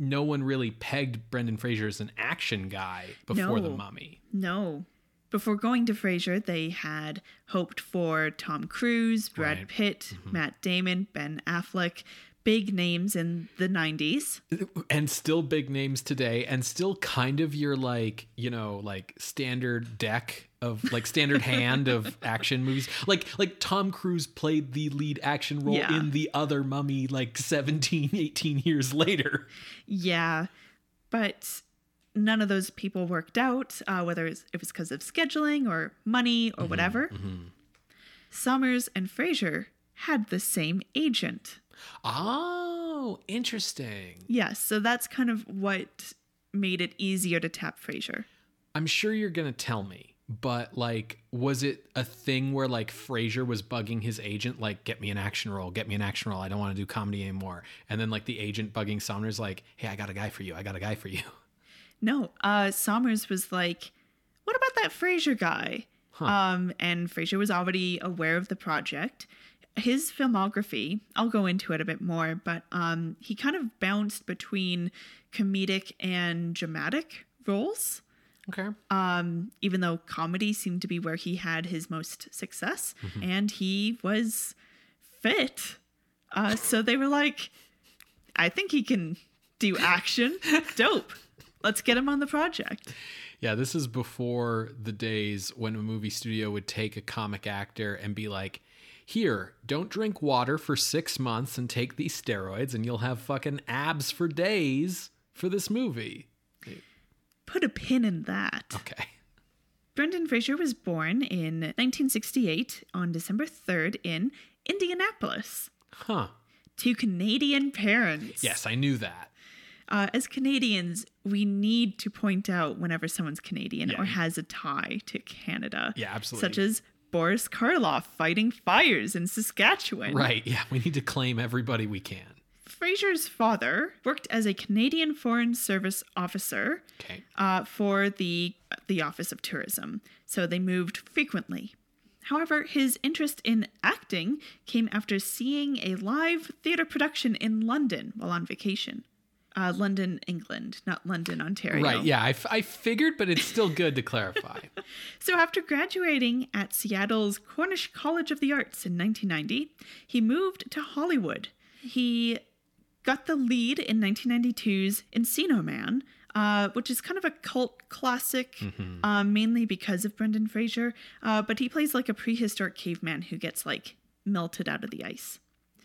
no one really pegged Brendan Fraser as an action guy before the mummy. No. Before going to Fraser, they had hoped for Tom Cruise, Brad Right. Pitt, mm-hmm. Matt Damon, Ben Affleck, big names in the 90s. and still big names today and still kind of your like you know like standard deck of like standard hand of action movies like like tom cruise played the lead action role Yeah. in the other mummy like 17 18 years later Yeah, but none of those people worked out, uh, whether it was because of scheduling or money or whatever. Sommers and Fraser had the same agent. oh interesting Yes, so that's kind of what made it easier to tap Fraser. i'm sure you're gonna tell me but like was it a thing where like Fraser was bugging his agent like get me an action role get me an action role i don't want to do comedy anymore and then like the agent bugging Sommers like hey i got a guy for you i got a guy for you No, uh, Sommers was like, "What about that Fraser guy?" Um, and Fraser was already aware of the project. His filmography, I'll go into it a bit more, but um, he kind of bounced between comedic and dramatic roles. Okay Um, even though comedy seemed to be where he had his most success, and he was fit. Uh, so they were like, "I think he can do action. Dope. Let's get him on the project." Yeah, this is before the days when a movie studio would take a comic actor and be like, here, don't drink water for six months and take these steroids, and you'll have fucking abs for days for this movie. Put a pin in that. Okay. Brendan Fraser was born in 1968 on December 3rd in Indianapolis Huh. to Canadian parents. Yes, I knew that. Uh, as Canadians, we need to point out whenever someone's Canadian Yeah. or has a tie to Canada. Yeah, absolutely. Such as Boris Karloff fighting fires in Saskatchewan. Right. Yeah, we need to claim everybody we can. Fraser's father worked as a Canadian Foreign Service officer Okay. uh, for the the Office of Tourism, so they moved frequently. However, his interest in acting came after seeing a live theater production in London while on vacation. Uh, London, England, not London, Ontario. Right. Yeah, I, f- I figured, but it's still good to clarify. [LAUGHS] So, after graduating at Seattle's Cornish College of the Arts in 1990, he moved to Hollywood. He got the lead in 1992's Encino Man, uh, which is kind of a cult classic, uh, mainly because of Brendan Fraser. Uh, but he plays like a prehistoric caveman who gets like melted out of the ice.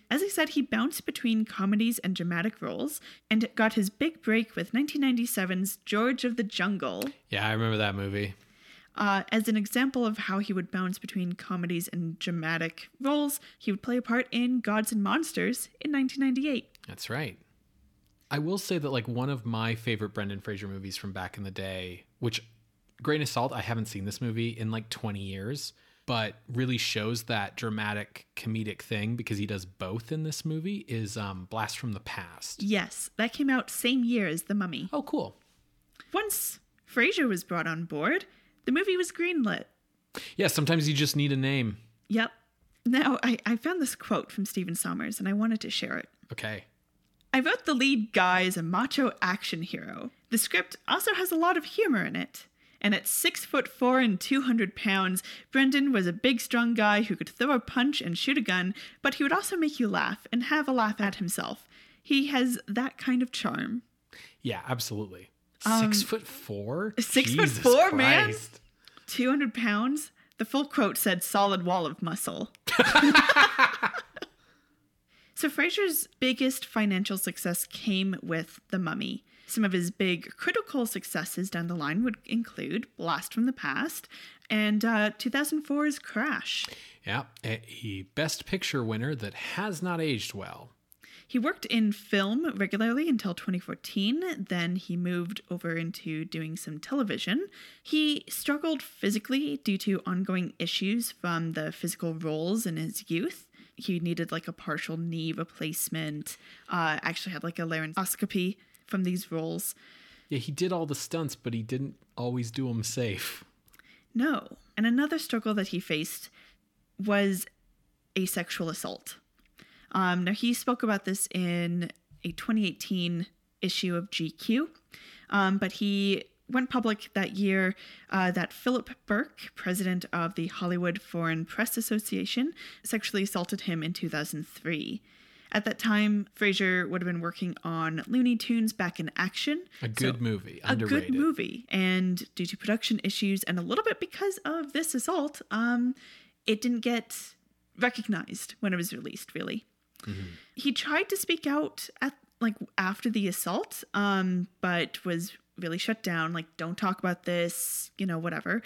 As I said, he bounced between comedies and dramatic roles and got his big break with 1997's George of the Jungle. yeah, I remember that movie. Uh, as an example of how he would bounce between comedies and dramatic roles, he would play a part in Gods and Monsters in 1998. That's right. I will say that like one of my favorite Brendan Fraser movies from back in the day, which grain of salt, I haven't seen this movie in like 20 years, but really shows that dramatic comedic thing because he does both in this movie is um Blast from the Past. Yes, that came out same year as The Mummy. Oh, cool. Once Fraser was brought on board, the movie was greenlit. Yeah, sometimes you just need a name. Yep. Now, I, I found this quote from Stephen Sommers and I wanted to share it. Okay. I wrote the lead guy as a macho action hero. The script also has a lot of humor in it. And at six foot four and 200 pounds, Brendan was a big, strong guy who could throw a punch and shoot a gun, but he would also make you laugh and have a laugh at himself. He has that kind of charm. Yeah, absolutely. Six foot four? Um, six foot Jesus four, man? 200 pounds? The full quote said solid wall of muscle. [LAUGHS] so Fraser's biggest financial success came with The Mummy. Some of his big critical successes down the line would include Blast from the Past and uh, 2004's Crash. Yeah, a a best picture winner that has not aged well. He worked in film regularly until 2014. Then he moved over into doing some television. He struggled physically due to ongoing issues from the physical roles in his youth. He needed like a partial knee replacement, uh, actually had like a laryngoscopy from these roles. Yeah, he did all the stunts, but he didn't always do them safe. No. And another struggle that he faced was a sexual assault. Um, now, he spoke about this in a 2018 issue of GQ, um, but he went public that year uh, that Philip Berk, president of the Hollywood Foreign Press Association, sexually assaulted him in 2003. At that time, Fraser would have been working on Looney Tunes Back in Action. A good so, movie, underrated. A good movie. And due to production issues and a little bit because of this assault, um, it didn't get recognized when it was released, really. Mm-hmm. He tried to speak out at like after the assault, um, but was really shut down. Like, don't talk about this, you know, whatever.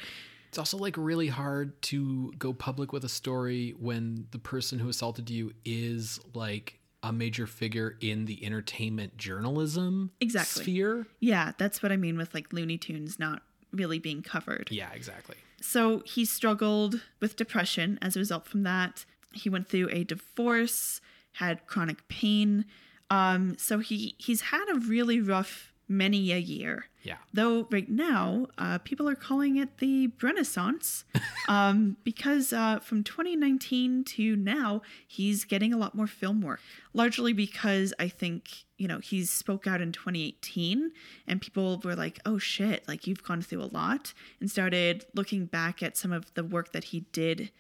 It's also like really hard to go public with a story when the person who assaulted you is like a major figure in the entertainment journalism exactly. sphere. Yeah, that's what I mean with like Looney Tunes not really being covered. Yeah, exactly. So he struggled with depression as a result from that. He went through a divorce, had chronic pain. Um, so he he's had a really rough many a year. Yeah. Though right now, uh, people are calling it the Renaissance [LAUGHS] um, because uh, from 2019 to now, he's getting a lot more film work. Largely because I think, you know, he spoke out in 2018 and people were like, oh shit, like you've gone through a lot and started looking back at some of the work that he did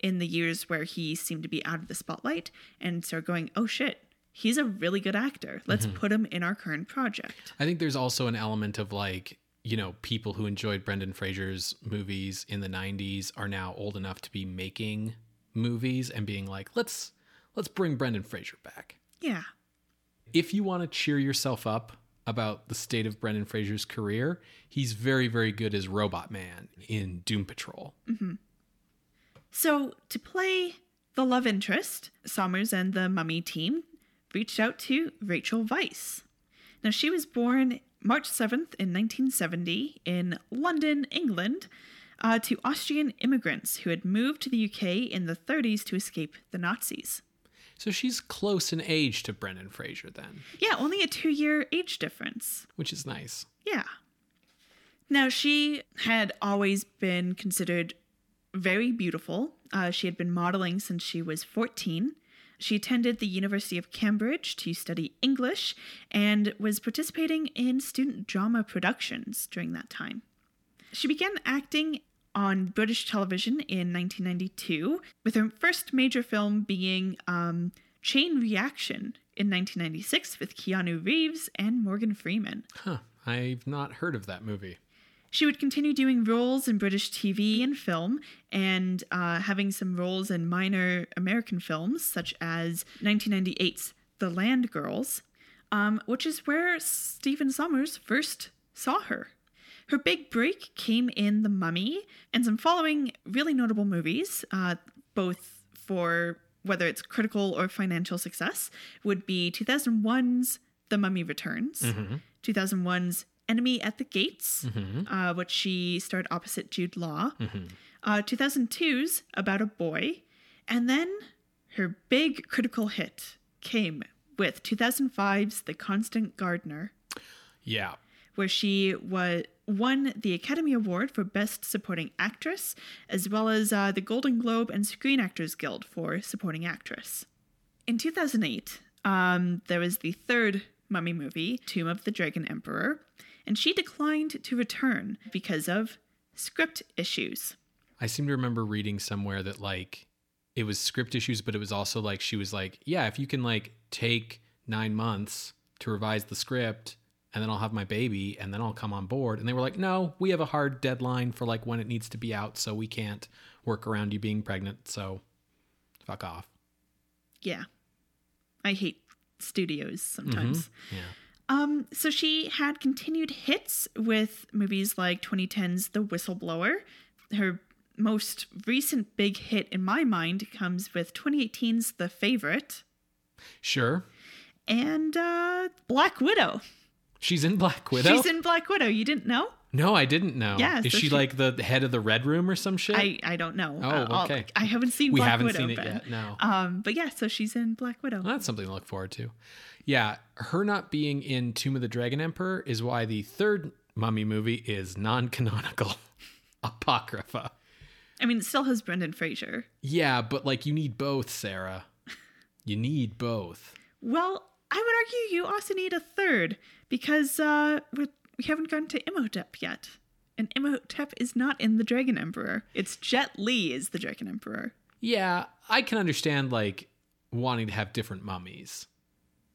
in the years where he seemed to be out of the spotlight and started going, oh shit, he's a really good actor. Let's mm-hmm. put him in our current project. I think there's also an element of like, you know, people who enjoyed Brendan Fraser's movies in the 90s are now old enough to be making movies and being like, let's let's bring Brendan Fraser back. Yeah. If you want to cheer yourself up about the state of Brendan Fraser's career, he's very, very good as Robot Man in Doom Patrol. Mm-hmm. So, to play the love interest, Sommers and the Mummy team reached out to Rachel Weisz. Now, she was born March 7th in 1970 in London, England, uh, to Austrian immigrants who had moved to the UK in the 30s to escape the Nazis. So she's close in age to Brendan Fraser then. Yeah, only a two year age difference. Which is nice. Yeah. Now, she had always been considered very beautiful. Uh, she had been modeling since she was 14. She attended the University of Cambridge to study English and was participating in student drama productions during that time. She began acting on British television in 1992, with her first major film being um, Chain Reaction in 1996 with Keanu Reeves and Morgan Freeman. Huh, I've not heard of that movie. She would continue doing roles in British TV and film, and uh, having some roles in minor American films, such as 1998's The Land Girls, um, which is where Stephen Sommers first saw her. Her big break came in The Mummy and some following really notable movies, uh, both for whether it's critical or financial success, would be 2001's The Mummy Returns, mm-hmm. 2001's Enemy at the Gates, mm-hmm. uh, which she starred opposite Jude Law. Mm-hmm. Uh, 2002's About a Boy. And then her big critical hit came with 2005's The Constant Gardener. Yeah. Where she was won the Academy Award for Best Supporting Actress, as well as uh, the Golden Globe and Screen Actors Guild for Supporting Actress. In 2008, um, there was the third Mummy movie, Tomb of the Dragon Emperor, and she declined to return because of script issues. I seem to remember reading somewhere that like it was script issues, but it was also like she was like, yeah, if you can like take nine months to revise the script and then I'll have my baby and then I'll come on board. And they were like, no, we have a hard deadline for like when it needs to be out, so we can't work around you being pregnant. So fuck off. Yeah. I hate studios sometimes. Mm-hmm. Yeah. Um, so she had continued hits with movies like 2010's The Whistleblower. Her most recent big hit in my mind comes with 2018's The Favorite. Sure. and uh, Black Widow. She's in Black Widow. She's in Black Widow. You didn't know? no, I didn't know. Yeah, is so she, she- like the head of the Red Room or some shit? I, I don't know. Oh, Uh, okay. I haven't seen we Black haven't Widow, seen it Ben. yet. No. Um, but yeah, so she's in Black Widow. Well, that's something to look forward to. Yeah, her not being in Tomb of the Dragon Emperor is why the third Mummy movie is non-canonical, [LAUGHS] apocrypha. I mean, it still has Brendan Fraser. Yeah, but like you need both, Sarah. You need both. Well, I would argue you also need a third because uh, we we haven't gotten to Imhotep yet. And Imhotep is not in the Dragon Emperor. It's Jet Li is the Dragon Emperor. Yeah, I can understand like wanting to have different mummies,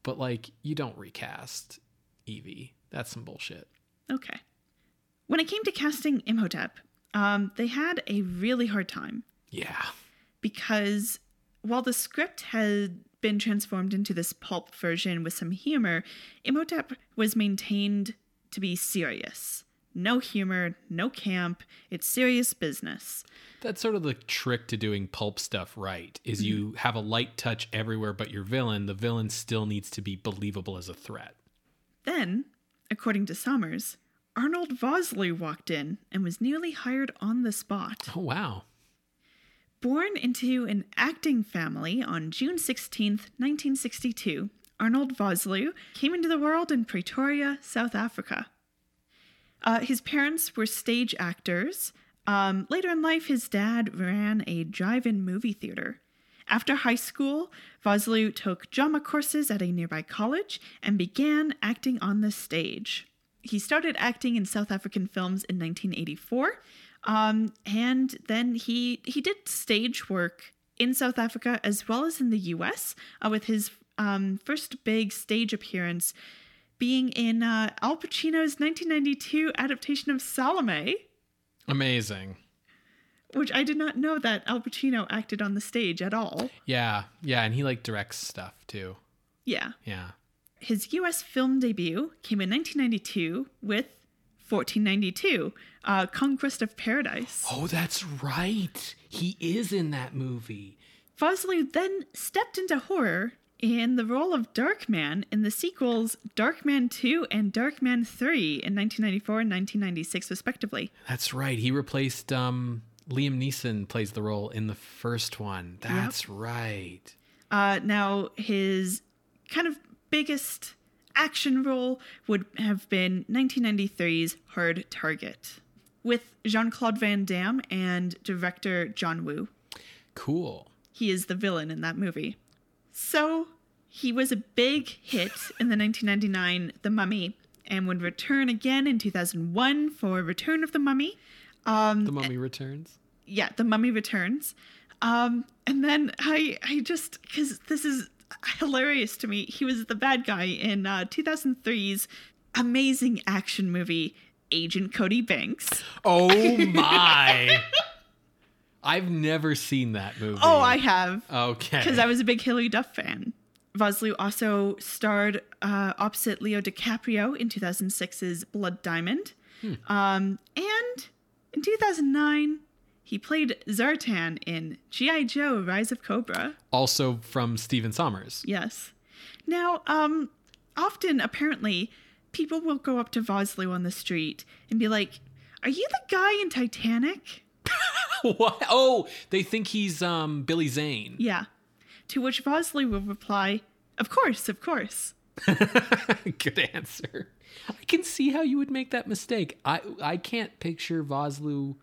but like you don't recast Evie. That's some bullshit. Okay. When it came to casting Imhotep, um, they had a really hard time Yeah. because while the script had been transformed into this pulp version with some humor, Imhotep was maintained to be serious. No humor, no camp. It's serious business. That's sort of the trick to doing pulp stuff right. Is mm-hmm. you have a light touch everywhere but your villain. The villain still needs to be believable as a threat. Then, according to Sommers, Arnold Vosloo walked in and was nearly hired on the spot. Oh wow. Born into an acting family on June 16th, 1962, Arnold Vosloo came into the world in Pretoria, South Africa. Uh, his parents were stage actors. Um, later in life, his dad ran a drive in movie theater. After high school, Vosloo took drama courses at a nearby college and began acting on the stage. He started acting in South African films in 1984, um, and then he he did stage work in South Africa as well as in the U.S. Uh, with his um, first big stage appearance being in uh, Al Pacino's 1992 adaptation of Salome, Amazing. which I did not know that Al Pacino acted on the stage at all. Yeah. Yeah, and he like directs stuff too. Yeah. Yeah. His US film debut came in 1992 with 1492, uh, Conquest of Paradise. Oh, that's right. He is in that movie. Vosloo then stepped into horror in the role of Darkman in the sequels Darkman 2 and Darkman 3 in 1994 and 1996, respectively. That's right. He replaced um Liam Neeson plays the role in the first one. That's right. Uh, now, his kind of biggest action role would have been 1993's Hard Target with Jean Claude Van Damme and director John Woo. Cool. He is the villain in that movie. So, he was a big hit in the 1999 The Mummy and would return again in 2001 for Return of the Mummy. Um, The Mummy Returns. yeah, The Mummy Returns. Um, and then I, I just because this is hilarious to me. He was the bad guy in uh, 2003's amazing action movie Agent Cody Banks. Oh my. [LAUGHS] I've never seen that movie. Oh, I have Okay. because I was a big Hilary Duff fan. Vosloo also starred uh, opposite Leo DiCaprio in 2006's Blood Diamond. Um, and in 2009, he played Zartan in G.I. Joe Rise of Cobra. also from Steven Sommers. Yes. Now, um, often apparently people will go up to Vosloo on the street and be like, "Are you the guy in Titanic?" [LAUGHS] what? Oh, they think he's um Billy Zane. Yeah. To which Vosloo will reply, "Of course, of course." [LAUGHS] Good answer. I can see how you would make that mistake. I I can't picture Vosloo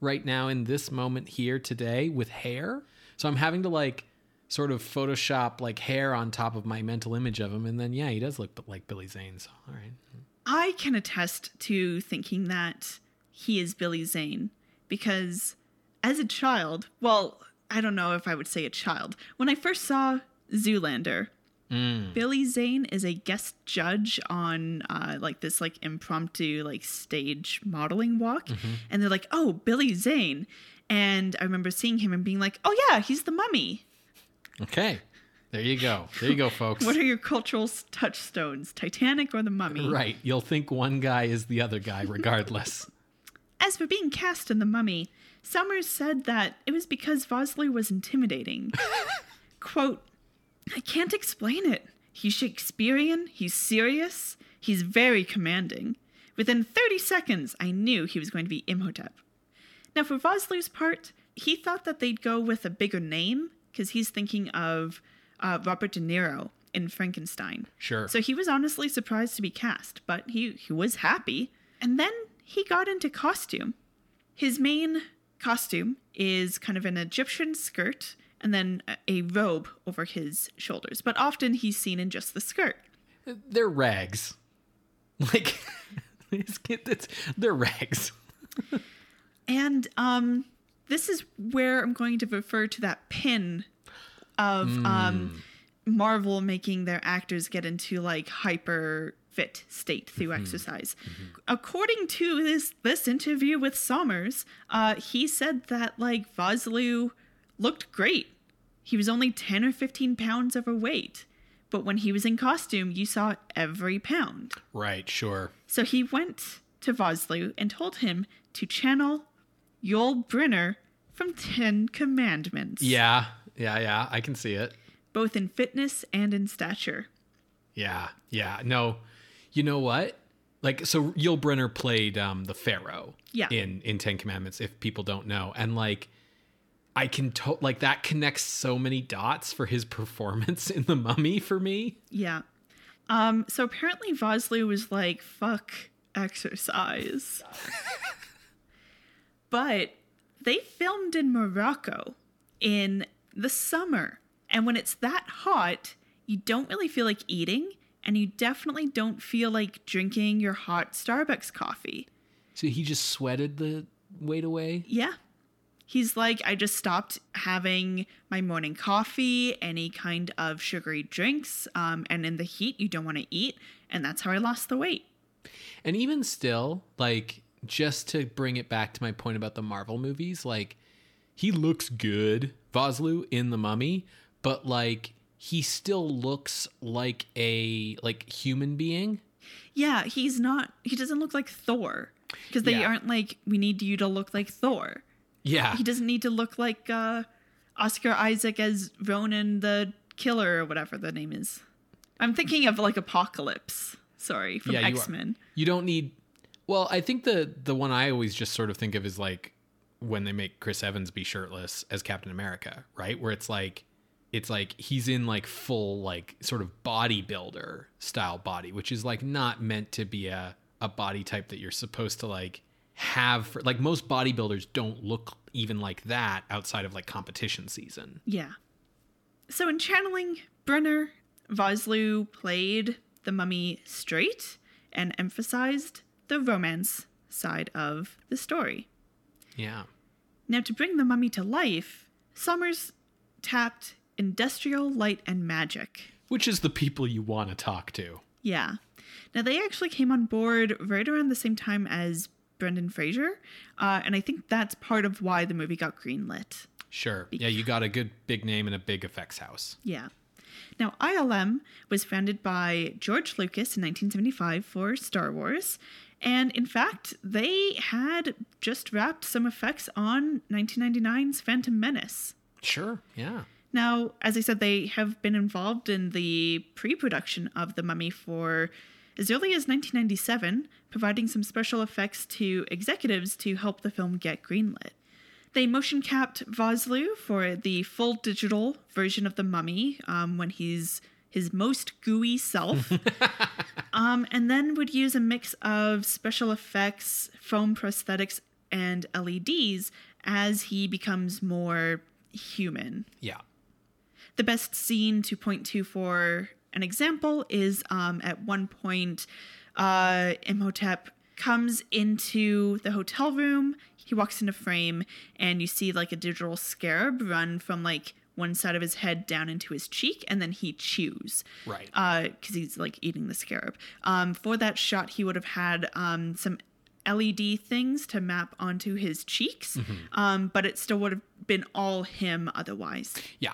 right now in this moment here today with hair. So I'm having to like sort of Photoshop like hair on top of my mental image of him, and then yeah, he does look like Billy Zane. So all right. I can attest to thinking that he is Billy Zane because as a child, well, I don't know if I would say a child. When I first saw Zoolander, Billy Zane is a guest judge on uh, like this like impromptu like stage modeling walk, and they're like, "Oh, Billy Zane," and I remember seeing him and being like, "Oh yeah, he's the Mummy." Okay. There you go. There you go, [LAUGHS] folks. What are your cultural touchstones, Titanic or the Mummy? right. You'll think one guy is the other guy, regardless. As for being cast in The Mummy, Sommers said that it was because Vosloo was intimidating. [LAUGHS] Quote, I can't explain it. He's Shakespearean, he's serious, he's very commanding. Within 30 seconds, I knew he was going to be Imhotep. Now, for Vosloo's part, he thought that they'd go with a bigger name because he's thinking of uh, Robert De Niro in Frankenstein. Sure. So he was honestly surprised to be cast, but he, he was happy. And then he got into costume. His main costume is kind of an Egyptian skirt and then a- robe over his shoulders, but often he's seen in just the skirt. they're rags. [LAUGHS] Like, they're rags. And um, this is where I'm going to refer to that pin of um, Marvel making their actors get into like hyper fit state through exercise. According to this this interview with Sommers, uh, he said that like Vosloo looked great. He was only 10 or 15 pounds overweight. But when he was in costume, you saw every pound. Right, sure. So he went to Vosloo and told him to channel Yul Brynner from Ten Commandments, Yeah, yeah, yeah. I can see it. both in fitness and in stature. Yeah, yeah. No, you know what? Like, so Yul Brynner played um, the Pharaoh. Yeah. In in Ten Commandments, if people don't know, and like, I can to- like that connects so many dots for his [LAUGHS] performance in the Mummy for me. Yeah. Um, so apparently Vosloo was like, fuck exercise. [LAUGHS] but they filmed in Morocco in the summer. And when it's that hot, you don't really feel like eating, and you definitely don't feel like drinking your hot Starbucks coffee. So he just sweated the weight away. Yeah. He's like, I just stopped having my morning coffee, any kind of sugary drinks, um, and in the heat, you don't want to eat. And that's how I lost the weight. And even still, like, just to bring it back to my point about the Marvel movies, like, he looks good, Vosloo, in The Mummy, but, like, he still looks like a, like, human being. Yeah, he's not, he doesn't look like Thor because they Yeah. aren't like, we need you to look like Thor. Yeah. He doesn't need to look like uh, Oscar Isaac as Ronan the Killer or whatever the name is. I'm thinking of like Apocalypse. Sorry, from Yeah. X Men. You don't need. Well, I think the the one I always just sort of think of is like when they make Chris Evans be shirtless as Captain America, right? Where it's like it's like he's in like full like sort of bodybuilder style body, which is like not meant to be a a body type that you're supposed to like have for like most bodybuilders don't look even like that outside of like competition season. Yeah. So in channeling Brynner, Vosloo played the mummy straight and emphasized the romance side of the story. Yeah. Now, to bring the mummy to life, Sommers tapped industrial light and magic. Which is the people you want to talk to. Yeah. Now, they actually came on board right around the same time as Brendan Fraser, uh, and I think that's part of why the movie got greenlit. Sure. Yeah, you got a good big name and a big effects house. Yeah. Now, ILM was founded by George Lucas in 1975 for Star Wars. And in fact, they had just wrapped some effects on 1999's Phantom Menace. Sure. Yeah. Now, as I said, they have been involved in the pre production of The Mummy for as early as 1997, providing some special effects to executives to help the film get greenlit. They motion capped Vosloo for the full digital version of The Mummy um, when he's his most gooey self. [LAUGHS] um, and then would use a mix of special effects, foam prosthetics, and LEDs as he becomes more human. Yeah. The best scene to point to for an example is um, at one point, uh, Imhotep comes into the hotel room. He walks into frame, and you see like a digital scarab run from like one side of his head down into his cheek, and then he chews. Right. Because he's like eating the scarab. Um, for that shot, he would have had um, some LED things to map onto his cheeks, um, but it still would have been all him otherwise. Yeah.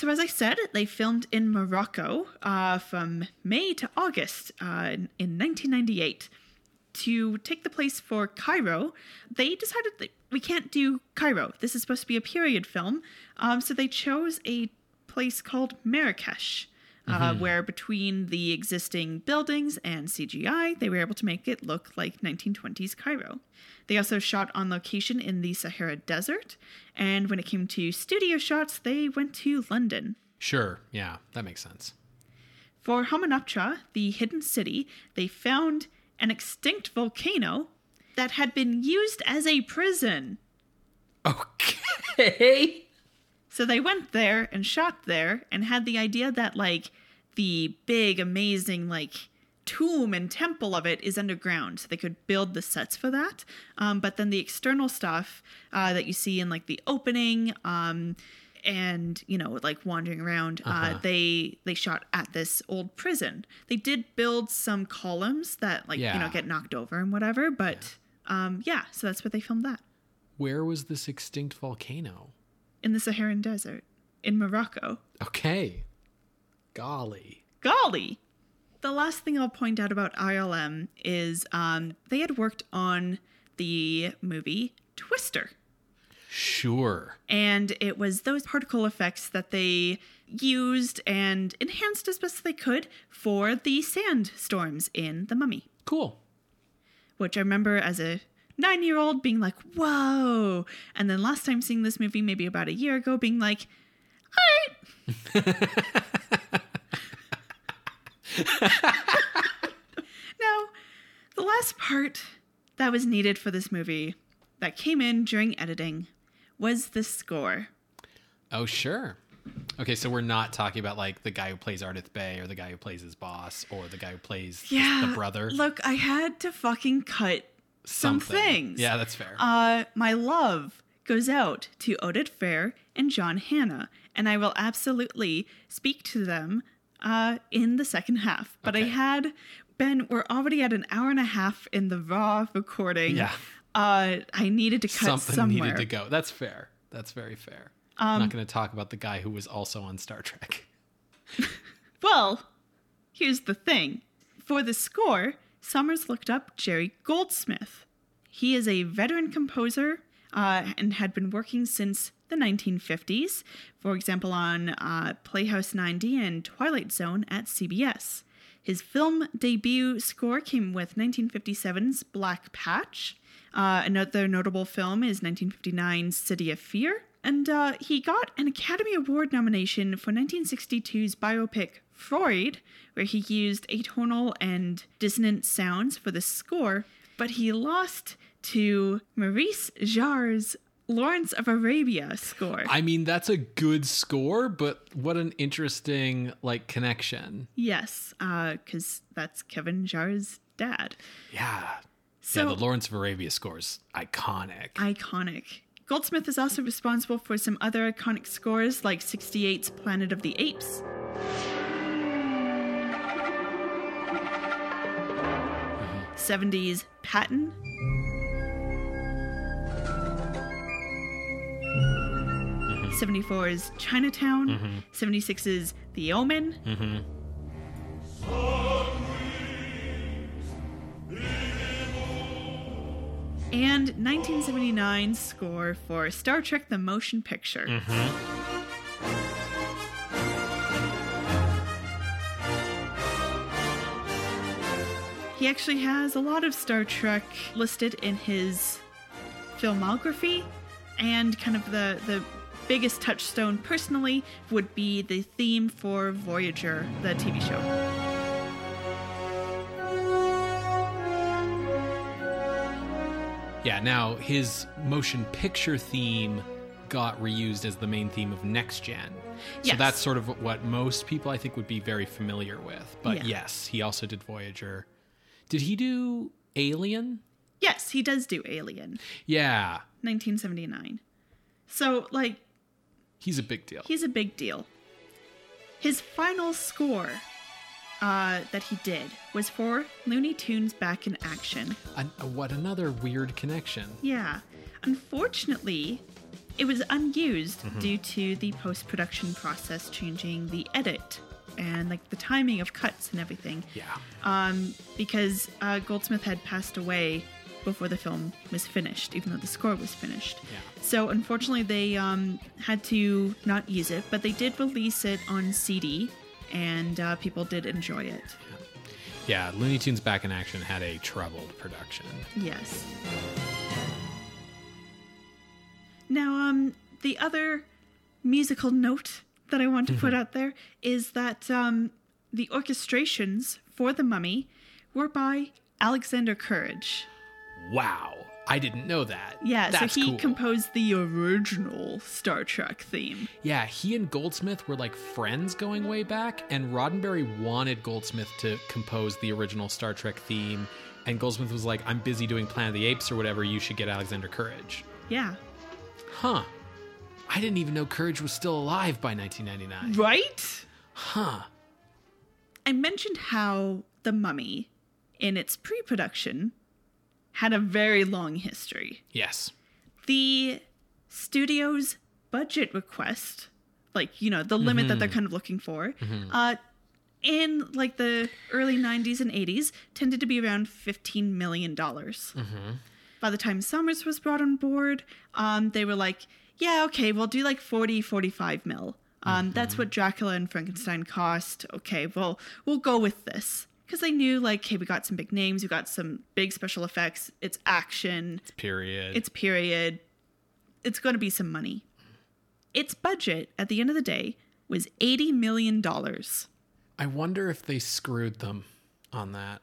So, as I said, they filmed in Morocco uh, from May to August uh, in, in 1998. To take the place for Cairo, they decided that we can't do Cairo. This is supposed to be a period film. Um, so, they chose a place called Marrakesh. Uh, where between the existing buildings and CGI, they were able to make it look like 1920s Cairo. They also shot on location in the Sahara Desert, and when it came to studio shots, they went to London. Sure. Yeah, that makes sense. For Hamunaptra, the hidden city, they found an extinct volcano that had been used as a prison. Okay. So they went there and shot there and had the idea that like the big amazing like tomb and temple of it is underground so they could build the sets for that um, but then the external stuff uh, that you see in like the opening um, and you know like wandering around uh, Uh-huh. they they shot at this old prison they did build some columns that like you know get knocked over and whatever but um, yeah so that's where they filmed that Where was this extinct volcano? in the saharan desert in morocco Okay. Golly. Golly! The last thing I'll point out about ILM is um, they had worked on the movie Twister. Sure. And it was those particle effects that they used and enhanced as best they could for the sandstorms in The Mummy, Cool. which I remember as a nine year old being like, whoa. And then last time seeing this movie, maybe about a year ago, being like, all right. [LAUGHS] [LAUGHS] now, the last part that was needed for this movie that came in during editing was the score. Oh, sure. Okay, so we're not talking about like the guy who plays Ardath Bey or the guy who plays his boss or the guy who plays the- Yeah. the brother. Look, I had to fucking cut some things. Yeah, that's fair. Uh, my love goes out to Oded Fehr and John Hannah, and I will absolutely speak to them uh, in the second half. But I had Ben. We're already at an hour and a half in the raw recording. Yeah. Uh, I needed to cut Something somewhere. needed to go. That's fair. That's very fair. I'm not going to talk about the guy who was also on Star Trek. [LAUGHS] Well, here's the thing. For the score, Sommers looked up Jerry Goldsmith. He is a veteran composer uh, and had been working since the 1950s, for example, on uh, Playhouse 90 and Twilight Zone at CBS. His film debut score came with 1957's Black Patch. Uh, another notable film is 1959's City of Fear. And uh, he got an Academy Award nomination for 1962's biopic Freud, where he used atonal and dissonant sounds for the score, but he lost to Maurice Jarre's Lawrence of Arabia score. I mean, that's a good score, but what an interesting like connection. yes, uh, because that's Kevin Jarre's dad. Yeah. So yeah, the Lawrence of Arabia score's iconic. iconic. Goldsmith is also responsible for some other iconic scores like 68's Planet of the Apes. Mm-hmm. Seventies Patton. Seventy four is Chinatown. Mm-hmm. Seventy six is The Omen. Mm-hmm. and 1979's score for Star Trek the Motion Picture. Mm-hmm. He actually has a lot of Star Trek listed in his filmography, and kind of the, the biggest touchstone personally would be the theme for Voyager, the TV show. Yeah, now his motion picture theme got reused as the main theme of Next Gen. So that's sort of what most people I think would be very familiar with. But Yeah. yes, he also did Voyager. Did he do Alien? Yes, he does do Alien, Yeah, 1979. So, like, he's a big deal. he's a big deal. His final score uh, that he did was for Looney Tunes Back in Action. An- what another weird connection. Yeah. Unfortunately, it was unused due to the post production process changing the edit and like the timing of cuts and everything. Yeah. Um, because uh, Goldsmith had passed away before the film was finished, even though the score was finished. Yeah. So unfortunately, they um, had to not use it, but they did release it on CD and uh, people did enjoy it. Yeah, Looney Tunes Back in Action had a troubled production. Yes. Now, um, the other musical note that I want to put out there is that um, the orchestrations for The Mummy were by Alexander Courage. Wow, I didn't know that. Yeah, That's so he cool. composed the original Star Trek theme. Yeah, he and Goldsmith were like friends going way back, and Roddenberry wanted Goldsmith to compose the original Star Trek theme, and Goldsmith was like, "I'm busy doing Planet of the Apes or whatever. You should get Alexander Courage." Yeah. Huh. I didn't even know Courage was still alive by 1999. Right? Huh. I mentioned how The Mummy, in its pre production, had a very long history. Yes. The studio's budget request, like, you know, the limit that they're kind of looking for, uh, in like the early 90s and 80s, tended to be around $15 million. By the time Sommers was brought on board, um, they were like, yeah, okay, we'll do like 40, 45 mil. Um, That's what Dracula and Frankenstein cost. Okay, well, we'll go with this. Because they knew, like, hey, we got some big names, we got some big special effects, it's action, it's Period. it's period, it's going to be some money. Its budget at the end of the day was $80 million. I wonder if they screwed them on that.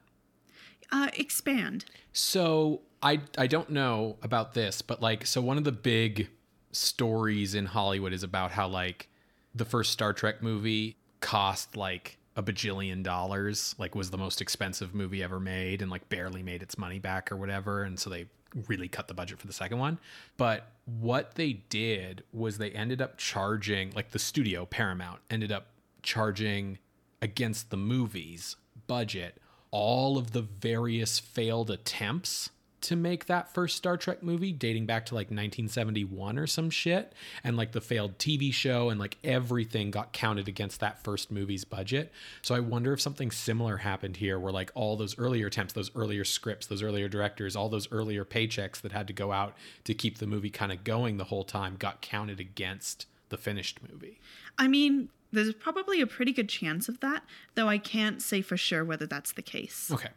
Uh, expand. So I I don't know about this, but like so one of the big stories in Hollywood is about how like the first Star Trek movie cost like a bajillion dollars, like was the most expensive movie ever made and like barely made its money back or whatever, and so they really cut the budget for the second one. But what they did was they ended up charging like the studio Paramount ended up charging against the movie's budget all of the various failed attempts to make that first Star Trek movie dating back to like 1971 or some shit and like the failed TV show and like everything got counted against that first movie's budget. So I wonder if something similar happened here where like all those earlier attempts, those earlier scripts, those earlier directors, all those earlier paychecks that had to go out to keep the movie kind of going the whole time got counted against the finished movie. I mean, there's probably a pretty good chance of that, though I can't say for sure whether that's the case. Okay.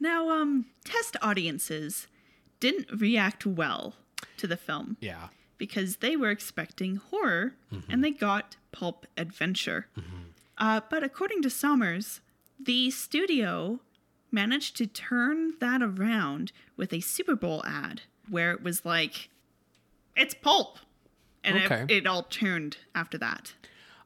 Now, um, test audiences didn't react well to the film Yeah. because they were expecting horror and they got pulp adventure. Uh, but according to Sommers, the studio managed to turn that around with a Super Bowl ad where it was like, it's pulp. And Okay. it, it all turned after that.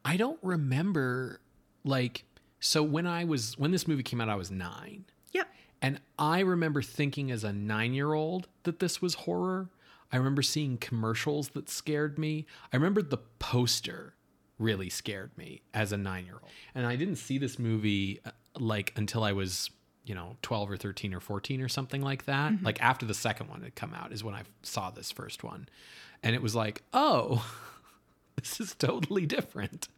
I don't remember like so when I was when this movie came out I was 9 Yep. And I remember thinking as a 9-year-old that this was horror. I remember seeing commercials that scared me. I remember the poster really scared me as a 9-year-old. And I didn't see this movie uh, like until I was you know 12 or 13 or 14 or something like that like after the second one had come out is when i saw this first one and it was like oh [LAUGHS] this is totally different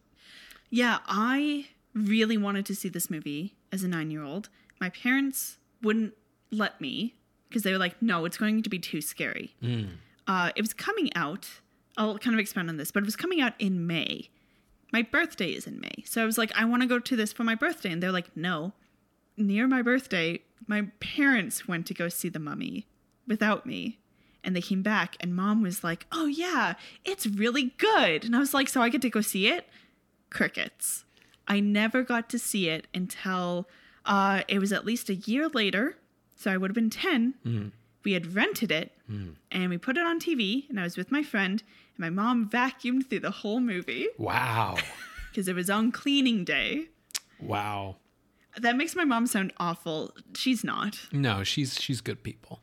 Yeah, I really wanted to see this movie as a nine year old. My parents wouldn't let me because they were like, no, it's going to be too scary. Uh, it was coming out. I'll kind of expand on this, but it was coming out in May. My birthday is in May. So I was like, I want to go to this for my birthday. And they're like, no. Near my birthday, my parents went to go see The Mummy without me. And they came back, and mom was like, oh, yeah, it's really good. And I was like, so I get to go see it? crickets. I never got to see it until uh, it was at least a year later. So I would have been 10. We had rented it and we put it on TV, and I was with my friend, and my mom vacuumed through the whole movie Wow. [LAUGHS] because it was on cleaning day. Wow. That makes my mom sound awful. She's not. No, she's she's good people.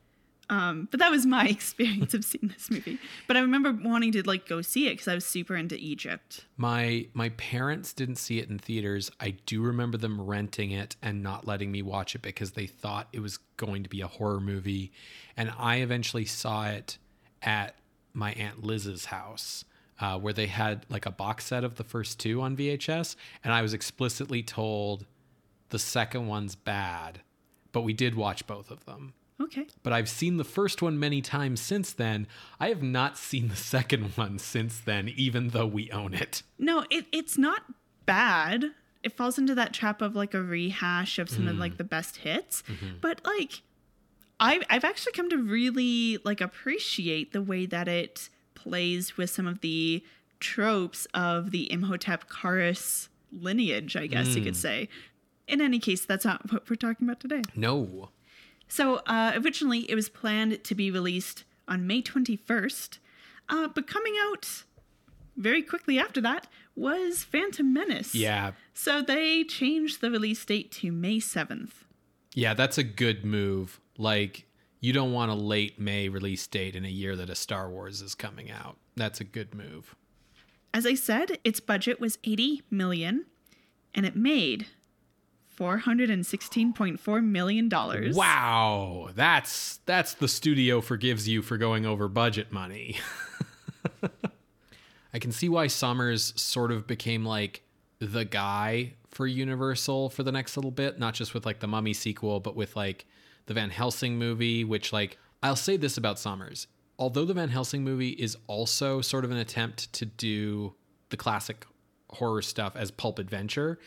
Um, but that was my [LAUGHS] experience of seeing this movie. But I remember wanting to like go see it because I was super into Egypt. My my parents didn't see it in theaters. I do remember them renting it and not letting me watch it because they thought it was going to be a horror movie. And I eventually saw it at my aunt Liz's house. Uh, where they had like a box set of the first two on VHS, and I was explicitly told the second one's bad, but we did watch both of them. Okay. but I've seen the first one many times since then. I have not seen the [LAUGHS] second one since then, even though we own it. No, it, it's not bad. it falls into that trap of like a rehash of some of like the best hits. Mm-hmm. But like I I've actually come to really like appreciate the way that it plays with some of the tropes of the Imhotep Kharis lineage, I guess you could mm. say. In any case, that's not what we're talking about today. No. So uh, originally, it was planned to be released on May 21st, uh, but coming out very quickly after that was Phantom Menace. Yeah. So they changed the release date to May 7th. Yeah, that's a good move. Like, you don't want a late May release date in a year that a Star Wars is coming out. That's a good move. As I said, its budget was 80 million, and it made 416.4 million dollars. Wow, that's that's the studio forgives you for going over budget money. [LAUGHS] I can see why Sommers sort of became like the guy for Universal for the next little bit, not just with like the Mummy sequel, but with like the Van Helsing movie, which like I'll say this about Sommers. Although the Van Helsing movie is also sort of an attempt to do the classic horror stuff as pulp adventure,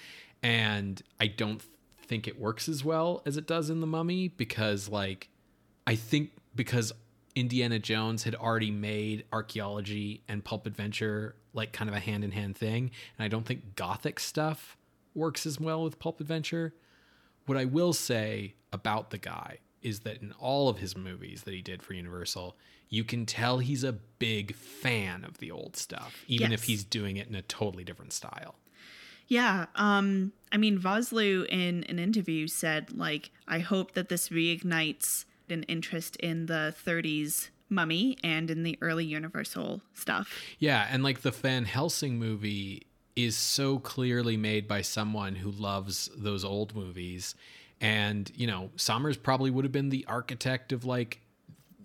and I don't think it works as well as it does in the Mummy because like I think because Indiana Jones had already made archaeology and pulp adventure like kind of a hand in hand thing. And I don't think gothic stuff works as well with pulp adventure. What I will say about the guy is that in all of his movies that he did for Universal, you can tell he's a big fan of the old stuff, even if he's doing it in a totally different style. Yeah, um, I mean, Vosloo in an interview said, like, I hope that this reignites an interest in the 30s mummy and in the early Universal stuff. Yeah, and like the Van Helsing movie is so clearly made by someone who loves those old movies. And, you know, Sommers probably would have been the architect of like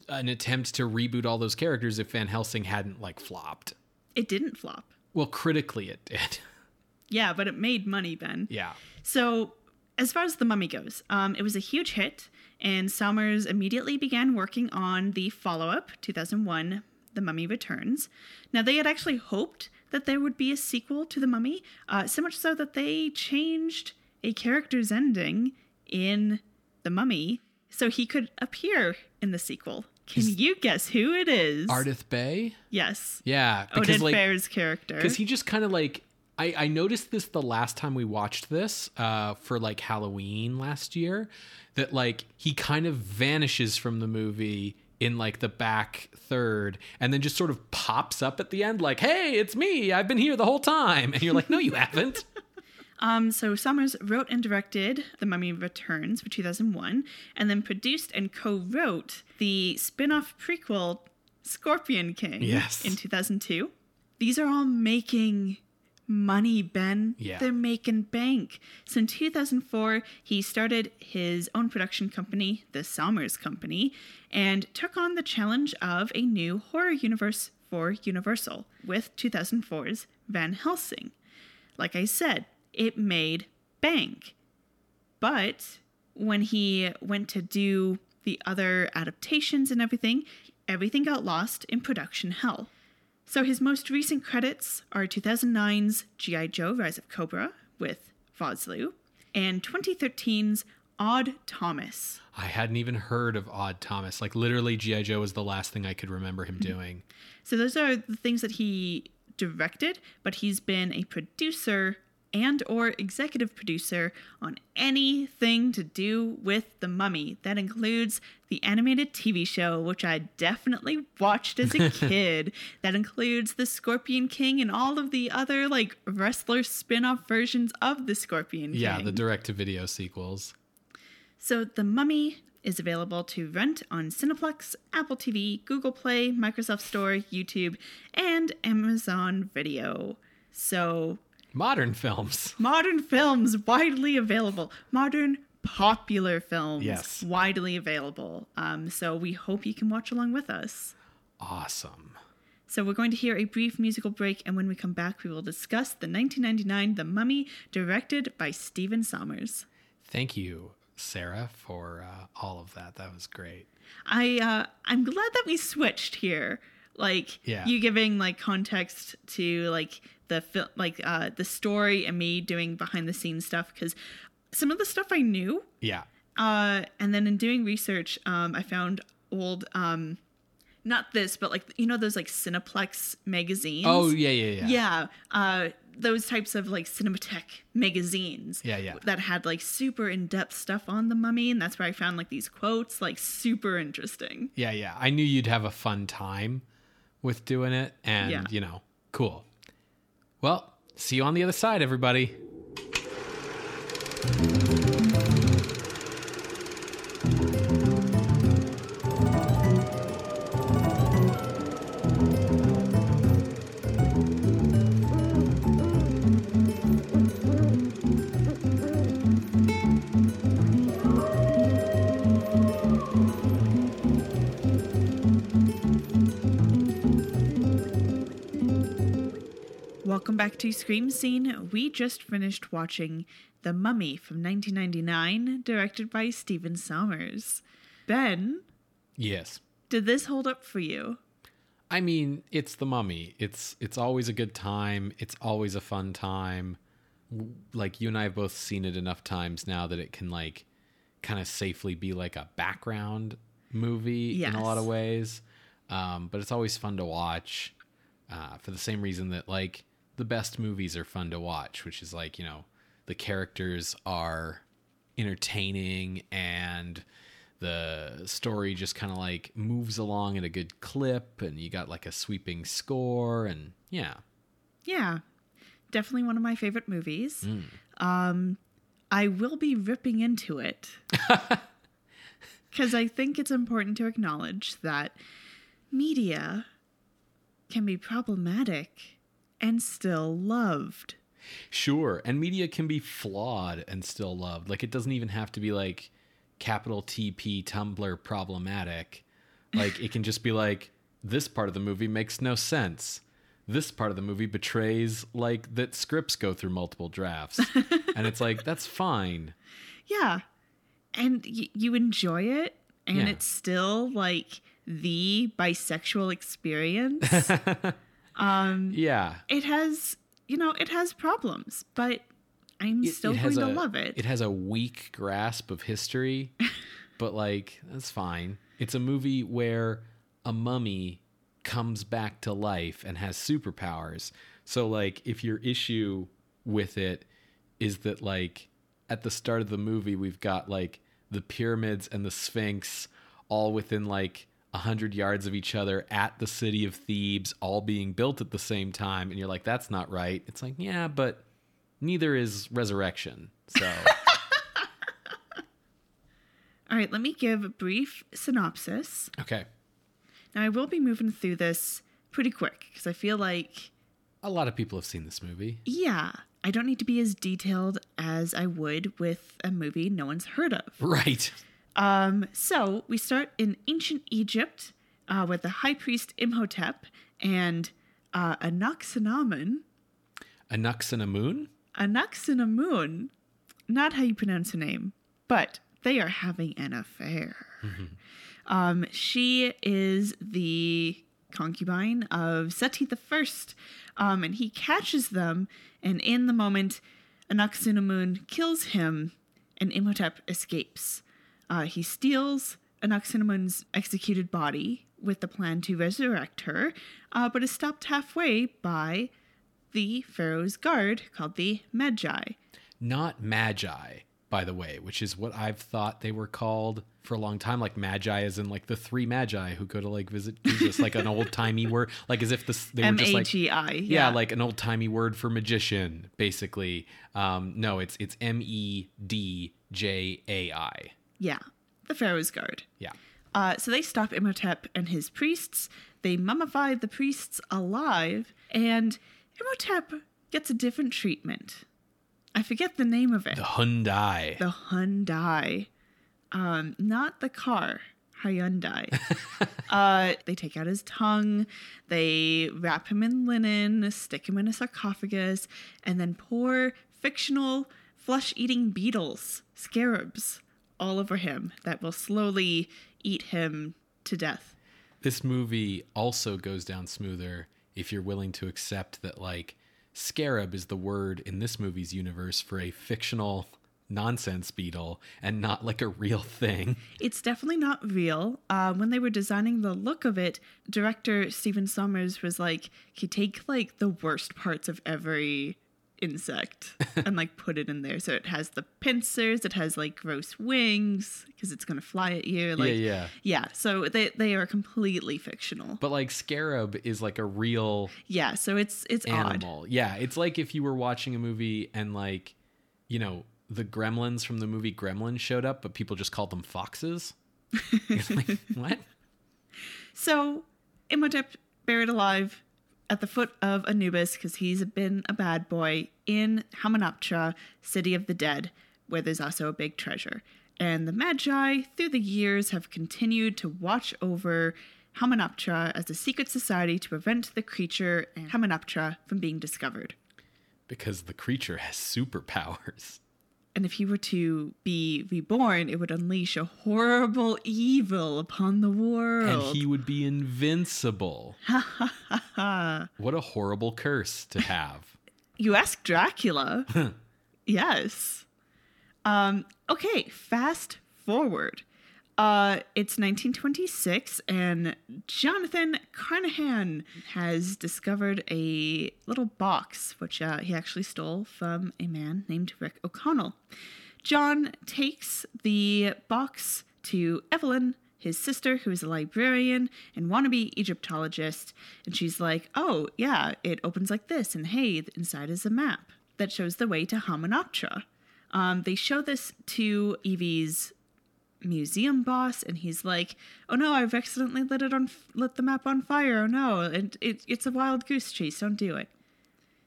an attempt to reboot all those characters if Van Helsing hadn't like flopped. It didn't flop. Well, critically it did. [LAUGHS] Yeah, but it made money, Ben. yeah. So, as far as The Mummy goes, um, it was a huge hit, and Sommers immediately began working on the follow up, 2001, The Mummy Returns. Now, they had actually hoped that there would be a sequel to The Mummy, uh, so much so that they changed a character's ending in The Mummy so he could appear in the sequel. Can you guess who it is? Ardath Bey? Yes. Yeah. Oded like Fehr's character. because he just kind of like I, I noticed this the last time we watched this uh, for like Halloween last year that like he kind of vanishes from the movie in like the back third and then just sort of pops up at the end like hey it's me I've been here the whole time and you're like no you haven't [LAUGHS] Um, so Sommers wrote and directed The Mummy Returns for 2001, and then produced and co-wrote the spin-off prequel Scorpion King Yes. in 2002. These are all making money, Ben. Yeah. They're making bank. So in 2004, he started his own production company, the Sommers Company, and took on the challenge of a new horror universe for Universal with 2004's Van Helsing. Like I said, it made bank. But when he went to do the other adaptations and everything, everything got lost in production hell. So his most recent credits are 2009's G.I. Joe Rise of Cobra with Vosloo and 2013's Odd Thomas. I hadn't even heard of Odd Thomas like literally GI Joe was the last thing I could remember him mm-hmm. doing So those are the things that he directed, but he's been a producer and or executive producer on anything to do with the mummy. That includes the animated tv show which i definitely watched as a [LAUGHS] kid. That includes the scorpion king and all of the other like wrestler spin-off versions of the scorpion king yeah the direct to video sequels. So the mummy is available to rent on Cineplex, Apple TV, Google Play, Microsoft Store, YouTube, and Amazon Video. So modern films modern films widely available. Modern popular films Yes. widely available. Um, so we hope you can watch along with us. awesome So we're going to hear a brief musical break, and when we come back, we will discuss the 1999 The Mummy, directed by Stephen Sommers. Thank you, Sarah, for uh, all of that. That was great. I uh, I'm glad that we switched here. Like Yeah. you giving like context to like the film, like uh, the story, and me doing behind the scenes stuff because some of the stuff I knew, Yeah. uh, and then in doing research, um, I found old, um, not this, but like you know those like Cinefex magazines. Oh yeah, yeah, yeah. yeah. Uh, those types of like cinematech magazines. Yeah, yeah. That had like super in depth stuff on the mummy, and that's where I found like these quotes, like super interesting. Yeah, yeah. I knew you'd have a fun time with doing it, and Yeah. you know, cool. Well, see you on the other side, everybody. Welcome back to Scream Scene. We just finished watching The Mummy from 1999, directed by Stephen Sommers. Ben, Yes. did this hold up for you? I mean, it's the mummy. It's it's always a good time. It's always a fun time. Like you and I have both seen it enough times now that it can like kind of safely be like a background movie in a lot of ways. Um, but it's always fun to watch uh, for the same reason that like the best movies are fun to watch, which is like you know the characters are entertaining and the story just kind of like moves along at a good clip and you got like a sweeping score and yeah. Yeah, definitely one of my favorite movies. Um, I will be ripping into it. [LAUGHS] Because I think it's important to acknowledge that media can be problematic and still loved. sure and media can be flawed and still loved like it doesn't even have to be like capital tp tumblr problematic like it can just be like this part of the movie makes no sense this part of the movie betrays like that scripts go through multiple drafts [LAUGHS] and it's like that's fine Yeah, and y- you enjoy it, and Yeah. it's still like the bisexual experience. [LAUGHS] Um, yeah it has, you know, it has problems, but I'm it- still it going to a- love it. It has a weak grasp of history, [LAUGHS] but like that's fine. It's a movie where a mummy comes back to life and has superpowers. So like if your issue with it is that like at the start of the movie we've got like the pyramids and the sphinx all within like a hundred yards of each other at the city of Thebes, all being built at the same time, and you're like, that's not right. It's like, yeah, but neither is resurrection. So [LAUGHS] All right, let me give a brief synopsis. okay. Now, I will be moving through this pretty quick because I feel like, A lot of people have seen this movie. yeah, I don't need to be as detailed as I would with a movie no one's heard of. Right. Um, so we start in ancient Egypt uh, with the high priest Imhotep and uh, Anaxinamun. Anaxinamun? Anaxinamun, not how you pronounce her name, but they are having an affair. Um, she is the concubine of Seti the First, um, and he catches them, and in the moment, Anaxinamun kills him, and Imhotep escapes. Uh, he steals Anaxinamun's executed body with the plan to resurrect her, uh, but is stopped halfway by the Pharaoh's guard called the Magi. Not magi, by the way, which is what I've thought they were called for a long time. Like magi is in like the three magi who go to like visit Jesus, like an old timey word, like as if this they were M just like I. yeah, like an old timey word for magician, basically. Um, no, it's it's M E D J A I. Yeah, the Pharaoh's guard. Yeah. Uh, so they stop Imhotep and his priests. They mummify the priests alive, and Imhotep gets a different treatment. I forget the name of it. The Hyundai. The Hyundai. Um, not the car. Hyundai. [LAUGHS] uh, they take out his tongue, they wrap him in linen, stick him in a sarcophagus, and then pour fictional flesh eating beetles, scarabs, all over him that will slowly eat him to death. This movie also goes down smoother if you're willing to accept that, like, scarab is the word in this movie's universe for a fictional nonsense beetle and not like a real thing. It's definitely not real. Uh, when they were designing the look of it, director Stephen Sommers was like, he take like the worst parts of every insect and like put it in there. So it has the pincers, it has like gross wings because it's gonna fly at you. Like, yeah, yeah. yeah. So they they are completely fictional. But like scarab is like a real Yeah. So it's it's odd. animal. Yeah, it's like if you were watching a movie and like, you know, the gremlins from the movie Gremlins showed up, but people just called them foxes. [LAUGHS] Like, what? So Imhotep buried alive at the foot of Anubis because he's been a bad boy in Hamunaptra, city of the dead, where there's also a big treasure. And the Magi, through the years, have continued to watch over Hamunaptra as a secret society to prevent the creature Hamunaptra from being discovered. Because the creature has superpowers. And if he were to be reborn, it would unleash a horrible evil upon the world. And he would be invincible. [LAUGHS] what a horrible curse to have. [LAUGHS] You ask Dracula. [LAUGHS] yes. Um, okay, fast forward. Uh, it's 1926, and Jonathan Carnahan has discovered a little box, which uh, he actually stole from a man named Rick O'Connell. John takes the box to Evelyn, his sister, who is a librarian and wannabe Egyptologist, and she's like, "Oh yeah, it opens like this, and hey, inside is a map that shows the way to Hamunaptra." Um, they show this to Evie's museum boss, and he's like, "Oh no, I've accidentally lit it on lit the map on fire. Oh no, and it, it's a wild goose chase. Don't do it."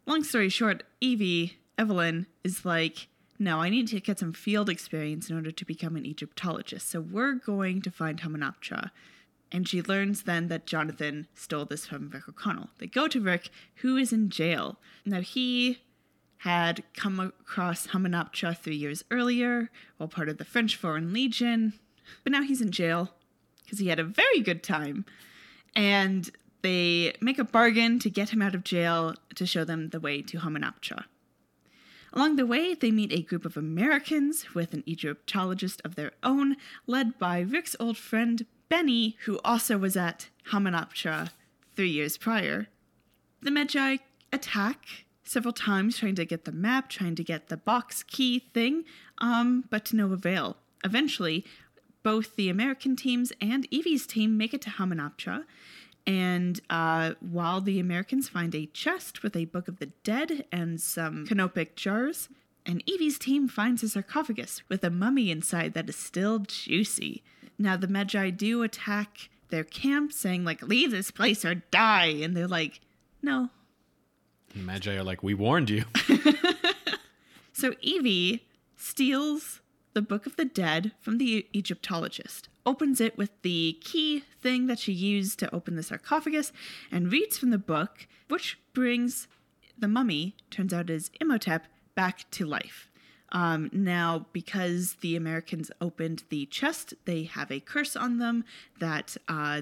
Long story short, Evie Evelyn is like, "No, I need to get some field experience in order to become an Egyptologist. So we're going to find Hamunaptra." And she learns then that Jonathan stole this from Rick O'Connell. They go to Rick, who is in jail. Now he had come across Hamunaptra three years earlier while part of the French Foreign Legion, but now he's in jail because he had a very good time. And they make a bargain to get him out of jail to show them the way to Hamunaptra. Along the way, they meet a group of Americans with an Egyptologist of their own, led by Rick's old friend Benny, who also was at Hamunaptra three years prior. The Magi attack several times trying to get the map, trying to get the box key thing, um, but to no avail. Eventually, both the American teams and Evie's team make it to Hamunaptra, and uh, while the Americans find a chest with a Book of the Dead and some canopic jars, and Evie's team finds a sarcophagus with a mummy inside that is still juicy. Now, the Magi do attack their camp, saying, like, leave this place or die. And they're like, no, the Magi are like, we warned you. [LAUGHS] So Evie steals the Book of the Dead from the Egyptologist, opens it with the key thing that she used to open the sarcophagus, and reads from the book, which brings the mummy, turns out is Imhotep, back to life. Um, now, because the Americans opened the chest, they have a curse on them that uh,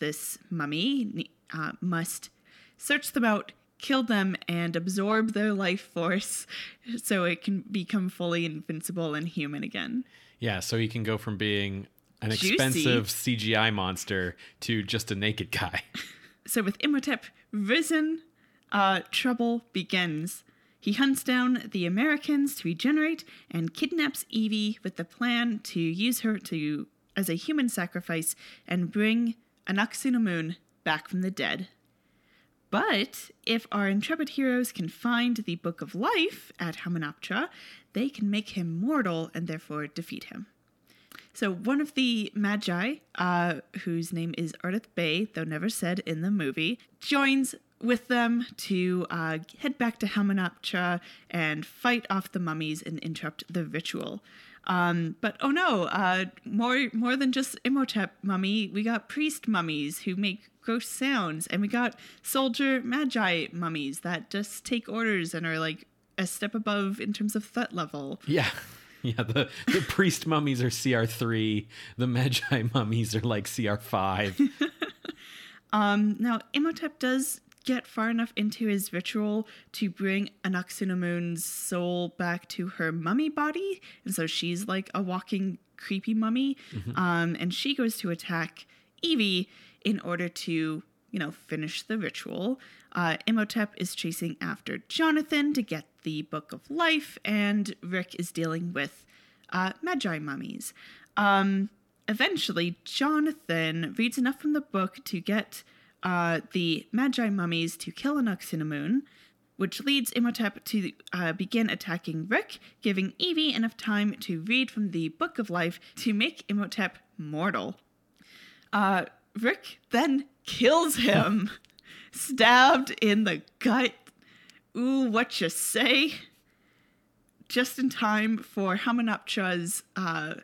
this mummy uh, must search them out, kill them and absorb their life force [LAUGHS] so it can become fully invincible and human again. Yeah, so he can go from being an Juicy. expensive CGI monster to just a naked guy. [LAUGHS] So with Imhotep risen, uh, trouble begins. He hunts down the Americans to regenerate and kidnaps Evie with the plan to use her to as a human sacrifice and bring Anaxunamun back from the dead. But if our intrepid heroes can find the Book of Life at Hamunaptra, they can make him mortal and therefore defeat him. So one of the Magi, uh, whose name is Ardath Bey, though never said in the movie, joins with them to uh, head back to Hamunaptra and fight off the mummies and interrupt the ritual. Um, but oh no, uh, more more than just Imhotep mummy, we got priest mummies who make gross sounds, and we got soldier magi mummies that just take orders and are like a step above in terms of threat level. yeah. [LAUGHS] Yeah, the, the priest mummies are CR3, the Magi [LAUGHS] mummies are like CR5. [LAUGHS] Um, now, Imhotep does get far enough into his ritual to bring Anaxinamun's soul back to her mummy body. And so she's like a walking creepy mummy. Um, and she goes to attack Evie in order to, you know, finish the ritual. Uh, Imhotep is chasing after Jonathan to get the Book of Life, and Rick is dealing with uh, Magi mummies. Um, eventually, Jonathan reads enough from the book to get uh, the Magi mummies to kill Anaxinamun, which leads Imhotep to uh, begin attacking Rick, giving Evie enough time to read from the Book of Life to make Imhotep mortal. Uh, Rick then kills him, [LAUGHS] stabbed in the gut. Ooh, what you say? Just in time for Hamunaptra's uh,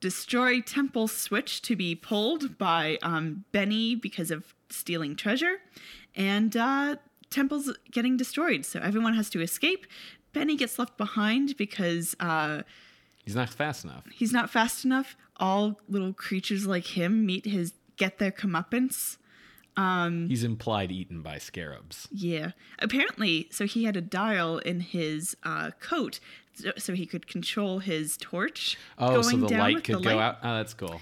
destroy temple switch to be pulled by um, Benny because of stealing treasure, and uh, temple's getting destroyed. So everyone has to escape. Benny gets left behind because uh, He's not fast enough. he's not fast enough. All little creatures like him meet his get their comeuppance. He's implied eaten by scarabs. Yeah. Apparently, so he had a dial in his uh, coat so, so he could control his torch. Oh, so going the down light could the go light. out. Oh, that's cool.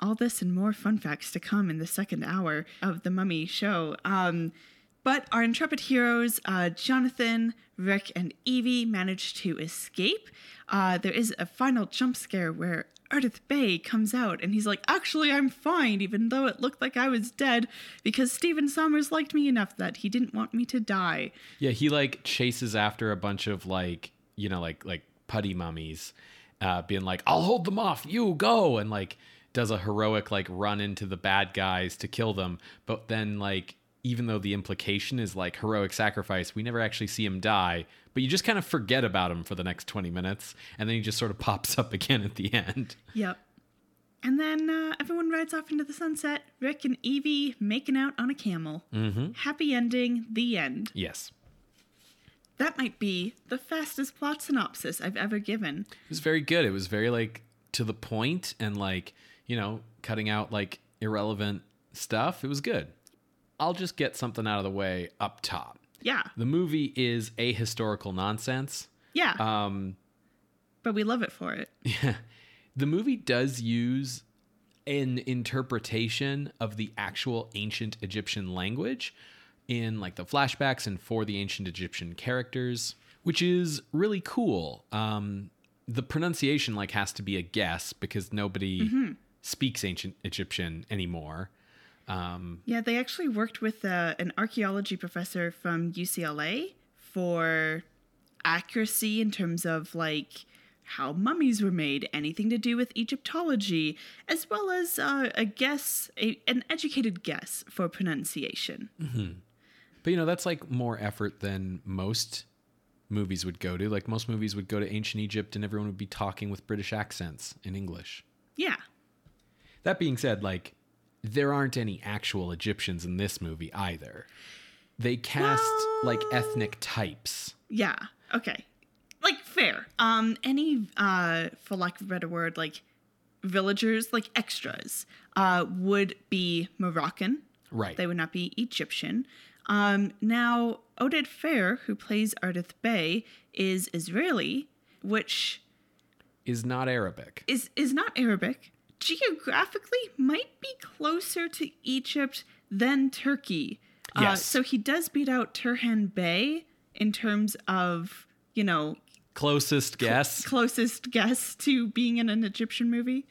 All this and more fun facts to come in the second hour of the Mummy show. Um, but our intrepid heroes, uh, Jonathan, Rick, and Evie, manage to escape. Uh, there is a final jump scare where Ardeth Bay comes out and he's like, Actually, I'm fine, even though it looked like I was dead, because Stephen Sommers liked me enough that he didn't want me to die. Yeah, he like chases after a bunch of like you know like like putty mummies, uh, being like, "I'll hold them off, you go," and like does a heroic like run into the bad guys to kill them. But then like even though the implication is like heroic sacrifice, we never actually see him die. But you just kind of forget about him for the next twenty minutes, and then he just sort of [LAUGHS] pops up again at the end. Yep. And then uh, everyone rides off into the sunset. Rick and Evie making out on a camel. Mm-hmm. Happy ending. The end. Yes, That might be the fastest plot synopsis I've ever given. it was very good. It was very like to the point and like you know cutting out like irrelevant stuff. It was good. I'll just get something out of the way up top. Yeah. The movie is ahistorical nonsense. Yeah. Um, but we love it for it. [LAUGHS] Yeah. The movie does use an interpretation of the actual ancient Egyptian language in like the flashbacks and for the ancient Egyptian characters, which is really cool. Um, the pronunciation like has to be a guess because nobody speaks ancient Egyptian anymore. Um, Yeah, they actually worked with uh, an archaeology professor from UCLA for accuracy in terms of like how mummies were made, anything to do with Egyptology, as well as uh, a guess, a, an educated guess for pronunciation. But you know, that's like more effort than most movies would go to. Like most movies would go to ancient Egypt and everyone would be talking with British accents in English. Yeah, That being said, like there aren't any actual Egyptians in this movie either. They cast like ethnic types. yeah, okay, like fair. Um, any uh, for lack of a better word, like villagers, like extras, uh, would be Moroccan. Right. They would not be Egyptian. Um, now, Oded Fehr, who plays Ardeth Bay, is Israeli, which is not Arabic. is is not Arabic. Geographically, might be closer to Egypt than Turkey. Uh, Yes. so he does beat out Turhan Bey in terms of you know Closest guess. closest guess to being in an Egyptian movie.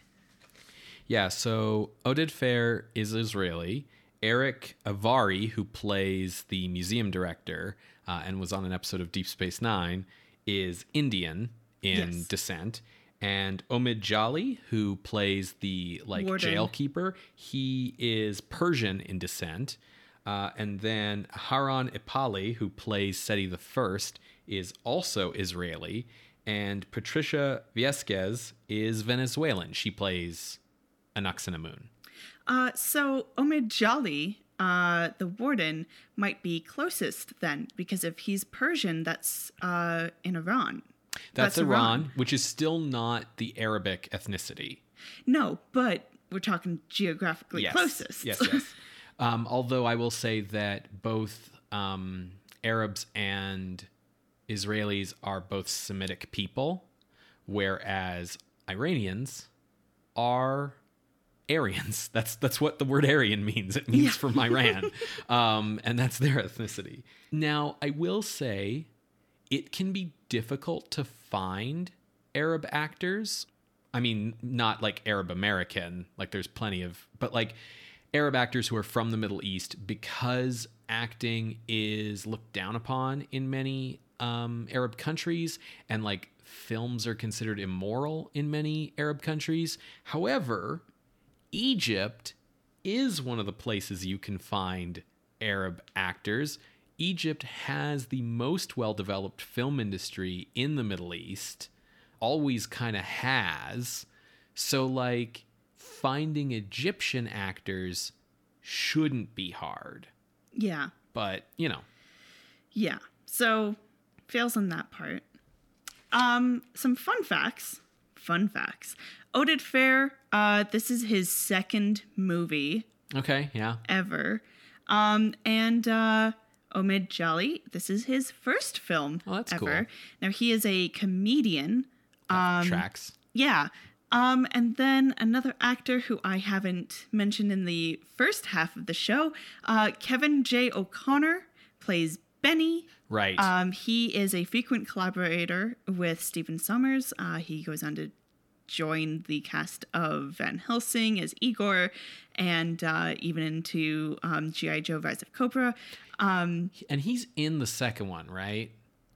Yeah, so Oded Fehr is Israeli. Erick Avari, who plays the museum director uh, and was on an episode of Deep Space Nine, is Indian in Yes. descent. And Omid Djalili, who plays the like Warden. jailkeeper, he is Persian in descent. Uh, and then Haran Ipalé, who plays Seti the First, is also Israeli. And Patricia Velasquez is Venezuelan. She plays Anaxinamun. Uh, so Omid Djalili, uh, the warden, might be closest then, because if he's Persian, that's uh, in Iran. That's, Iran, which is still not the Arabic ethnicity. No, but we're talking geographically Yes. closest. Yes, [LAUGHS] yes. Um, although I will say that both um, Arabs and Israelis are both Semitic people, whereas Iranians are Aryans. [LAUGHS] That's that's what the word Aryan means. It means from Iran, [LAUGHS] um, and that's their ethnicity. Now, I will say, it can be difficult to find Arab actors. I mean, not like Arab American. Like, there's plenty of, but like Arab actors who are from the Middle East because acting is looked down upon in many um, Arab countries, and like films are considered immoral in many Arab countries. However, Egypt is one of the places you can find Arab actors. Egypt has the most well developed film industry in the Middle East, always kind of has. So, like, finding Egyptian actors shouldn't be hard. Yeah. But, you know, Yeah. So fails on that part. Um, some fun facts. Fun facts. Oded Fehr, uh, this is his second movie okay, yeah. ever. Um, and uh Omid Djalili, this is his first film Oh, that's ever. cool. Now he is a comedian. That tracks. Yeah. Um, and then another actor who I haven't mentioned in the first half of the show, uh, Kevin J. O'Connor plays Benny. Right. Um, he is a frequent collaborator with Stephen Sommers. Uh, he goes on to join the cast of Van Helsing as Igor, and uh, even into um, GI Joe: Rise of Cobra. Um, and he's in the second one, right?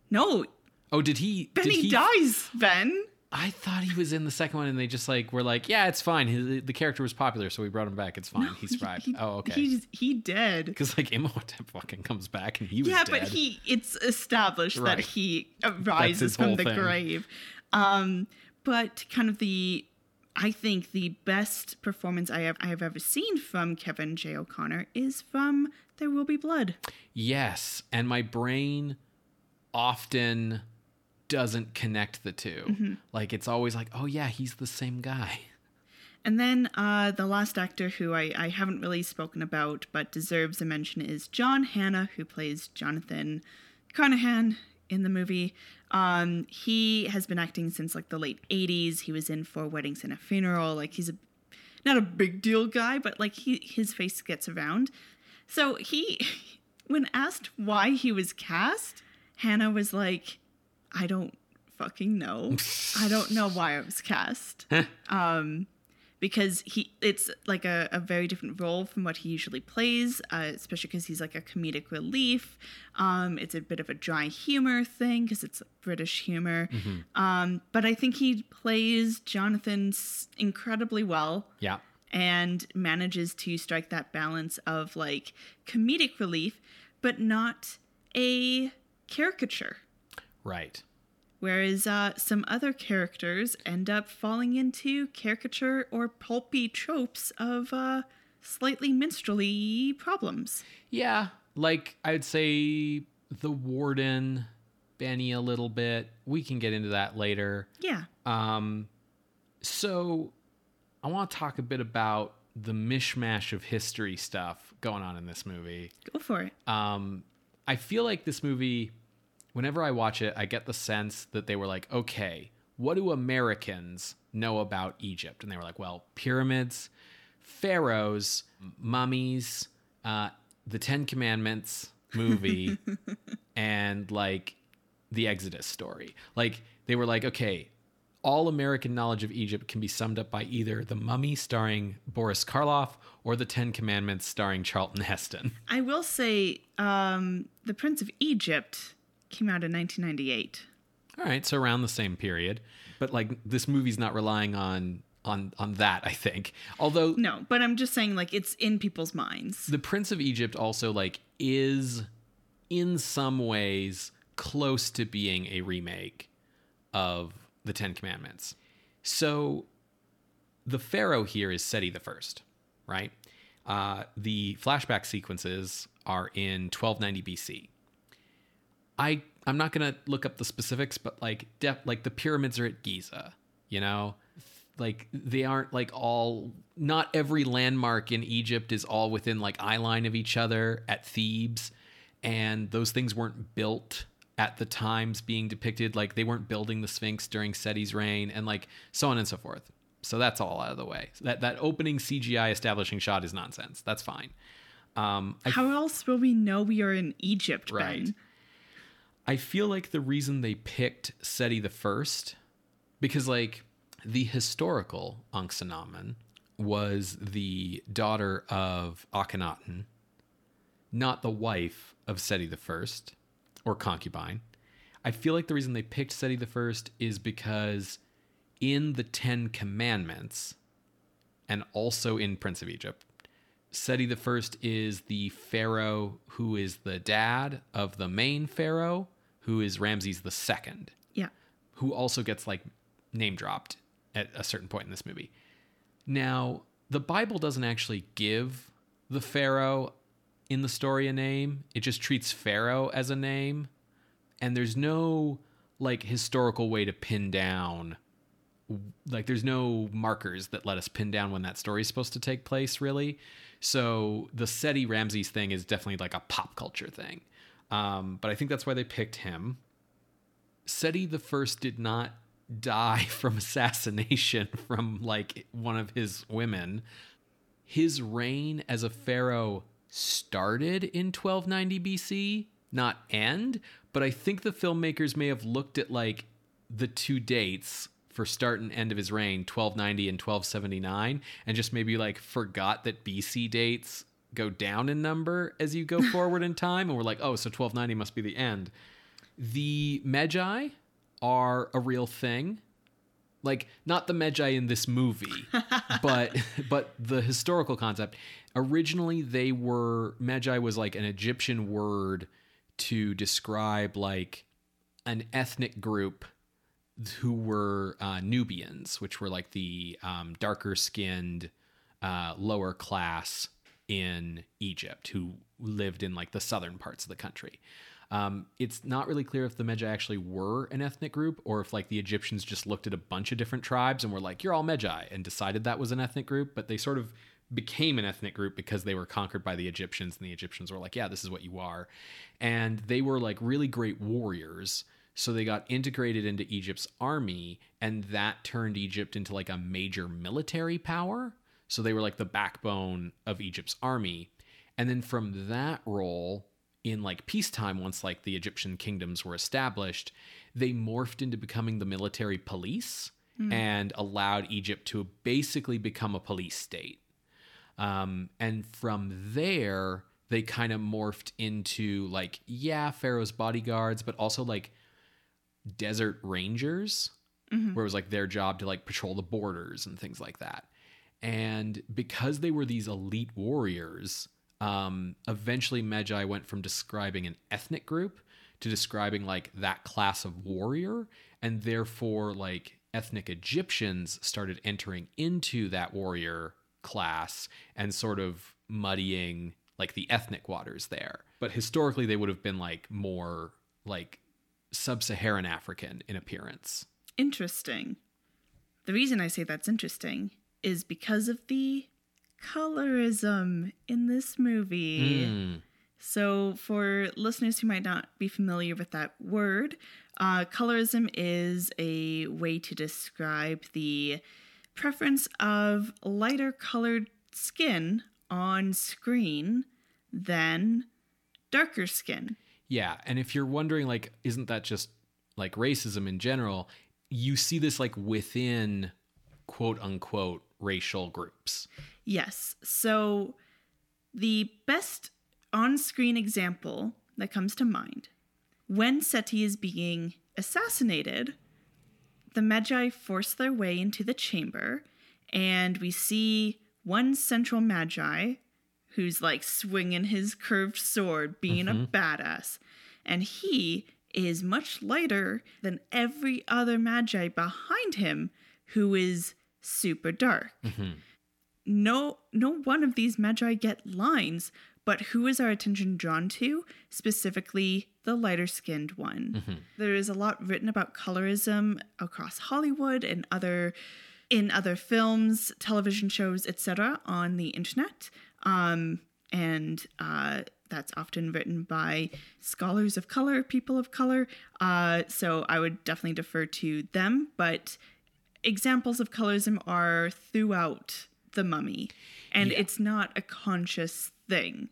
no, Oh, did he? did Benny he, dies. Ben. I thought he was in the second one, and they just like were like, "Yeah, it's fine. His, the character was popular, so we brought him back. It's fine. he survived." He- oh, okay. He he dead. Because [LAUGHS] like Imhotep fucking comes back, and he was Yeah, dead. but he it's established Right. that he [LAUGHS] rises from the thing. grave. Um, but kind of the I think the best performance I have I have ever seen from Kevin J. O'Connor is from There Will Be Blood. Yes, and my brain often doesn't connect the 2 Mm-hmm. Like it's always like, "Oh yeah, he's the same guy." [LAUGHS] And then uh, the last actor who I, I haven't really spoken about but deserves a mention is John Hannah, who plays Jonathan Carnahan in the movie. Um, he has been acting since like the late 80s. He was in Four Weddings and a Funeral. Like he's a not a big deal guy, but like he his face gets around. So he [LAUGHS] when asked why he was cast, Hannah was like, I don't fucking know. I don't know why I was cast. Because he it's like a, a very different role from what he usually plays uh, especially because he's like a comedic relief. Um, it's a bit of a dry humor thing because it's british humor. Um, but i think he plays jonathan incredibly well Yeah. and manages to strike that balance of like comedic relief but not a caricature Right. Whereas uh, some other characters end up falling into caricature or pulpy tropes of uh, slightly minstrelly problems. Yeah, like I'd say the warden, Benny a little bit. We can get into that later. Yeah. Um, so I want to talk a bit about the mishmash of history stuff going on in this movie. Go for it. Um, I feel like this movie, whenever I watch it, I get the sense that they were like, okay, what do Americans know about Egypt? And they were like, well, pyramids, pharaohs, mummies, uh, the Ten Commandments movie, [LAUGHS] and like the Exodus story. Like they were like, okay, all American knowledge of Egypt can be summed up by either The Mummy starring Boris Karloff or The Ten Commandments starring Charlton Heston. I will say um, The Prince of Egypt came out in 1998. All right, so around the same period, but like this movie's not relying on on on that. I think, although No, but I'm just saying, like, it's in people's minds. the Prince of Egypt also like is in some ways close to being a remake of the Ten Commandments. So the Pharaoh here is Seti the First, right? Uh, the flashback sequences are in 1290 BC. I I'm not gonna look up the specifics, but like def, like the pyramids are at Giza, you know, like they aren't like all not every landmark in Egypt is all within like eye line of each other at Thebes and those things weren't built at the times being depicted like they weren't building the Sphinx during Seti's reign and like so on and so forth. So that's all out of the way. That that opening CGI establishing shot is nonsense. That's fine. Um, I How else will we know we are in Egypt, Right. Ben? I feel like the reason they picked Seti the First, because like the historical Ankhsenamen was the daughter of Akhenaten, not the wife of Seti the First or concubine. I feel like the reason they picked Seti the First is because in the Ten Commandments, and also in Prince of Egypt, Seti the First is the pharaoh who is the dad of the main pharaoh, who is Ramses the Second, Yeah. who also gets like name dropped at a certain point in this movie. Now, the Bible doesn't actually give the pharaoh in the story a name; it just treats pharaoh as a name, and there's no like historical way to pin down like there's no markers that let us pin down when that story is supposed to take place really so the seti ramses thing is definitely like a pop culture thing um, but i think that's why they picked him. Seti the first did not die [LAUGHS] from assassination from like one of his women. His reign as a pharaoh started in 1290 BC, not end, but I think the filmmakers may have looked at like the two dates for start and end of his reign, 1290 and 1279, and just maybe like forgot that BC dates go down in number as you go [LAUGHS] forward in time and we're like, "Oh, so 1290 must be the end." The Medjai are a real thing like not the Medjai in this movie [LAUGHS] but but the historical concept originally they were Medjai was like an egyptian word to describe like an ethnic group who were uh, nubians which were like the um, darker skinned uh, lower class in egypt who lived in like the southern parts of the country um, it's not really clear if the Medjai actually were an ethnic group or if like the Egyptians just looked at a bunch of different tribes and were like, "You're all Medjai," and decided that was an ethnic group. But they sort of became an ethnic group because they were conquered by the Egyptians, and the Egyptians were like, "Yeah, this is what you are," and they were like really great warriors. So they got integrated into Egypt's army, and that turned Egypt into like a major military power. So they were like the backbone of Egypt's army. And then from that role, in like peacetime once like the Egyptian kingdoms were established, they morphed into becoming the military police and allowed Egypt to basically become a police state. Um, and from there, they kind of morphed into like, yeah, Pharaoh's bodyguards, but also like desert rangers, where it was like their job to like patrol the borders and things like that. And because they were these elite warriors, um, eventually Medjai went from describing an ethnic group to describing like that class of warrior, and therefore like ethnic Egyptians started entering into that warrior class and sort of muddying like the ethnic waters there. But historically, they would have been like more like sub-Saharan African in appearance. Interesting. The reason I say that's interesting is because of the colorism in this movie. Mm. So, for listeners who might not be familiar with that word, uh, colorism is a way to describe the preference of lighter colored skin on screen than darker skin. Yeah, and if you're wondering, like, isn't that just like racism in general? You see this like within quote unquote racial groups. Yes. So, the best on screen example that comes to mind when Seti is being assassinated, the Medjai force their way into the chamber, and we see one central Medjai who's like swinging his curved sword, being a mm-hmm. badass. And he is much lighter than every other Medjai behind him who is super dark no no one of these Medjai get lines but who is our attention drawn to specifically the lighter skinned one There is a lot written about colorism across hollywood and other in other films, television shows, etc., on the internet. Um, and uh, that's often written by scholars of color, people of color. Uh, so I would definitely defer to them. But examples of colorism are throughout the mummy, and Yeah. it's not a conscious thing.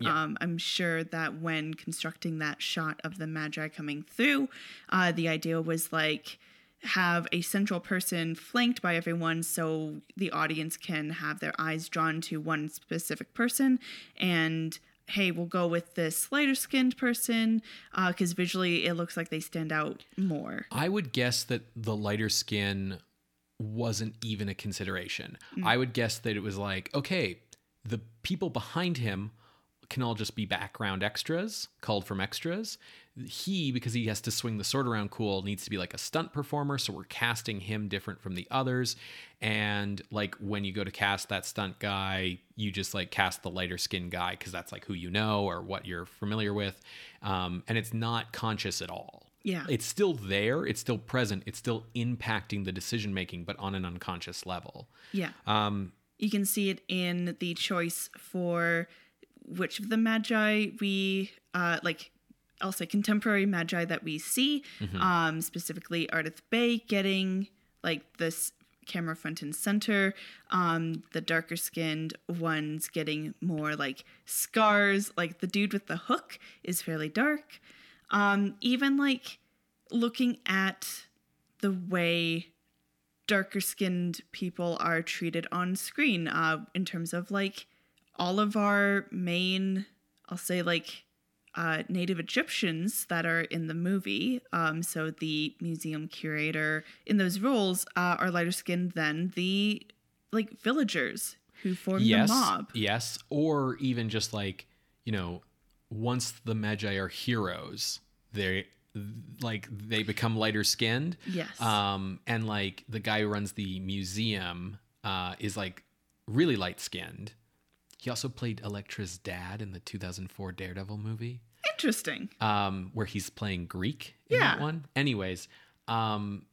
Yeah. Um, I'm sure that when constructing that shot of the Medjai coming through, uh, the idea was like have a central person flanked by everyone so the audience can have their eyes drawn to one specific person and hey we'll go with this lighter skinned person because visually it looks like they stand out more I would guess that the lighter skin wasn't even a consideration. I would guess that it was like, okay, the people behind him can all just be background extras, called from extras. He, because he has to swing the sword around cool, needs to be like a stunt performer. So we're casting him different from the others. And like when you go to cast that stunt guy, you just like cast the lighter skin guy because that's like who you know or what you're familiar with. Um, and it's not conscious at all Yeah. it's still there it's still present it's still impacting the decision making but on an unconscious level. Yeah. Um you can see it in the choice for which of the Medjai we uh like I'll say contemporary Medjai that we see, um, specifically Ardeth Bay getting like this camera front and center, um, the darker skinned ones getting more like scars, like the dude with the hook is fairly dark. Um, even like looking at the way darker skinned people are treated on screen uh, in terms of like all of our main i'll say like uh, native egyptians that are in the movie um, so the museum curator in those roles uh, are lighter skinned than the like villagers who form yes the mob. yes or even just like you know once the Medjai are heroes they like they become lighter skinned yes um and like the guy who runs the museum uh is like really light skinned he also played Elektra's dad in the 2004 Daredevil movie. interesting um, where he's playing Greek in Yeah. that one. Anyways, um,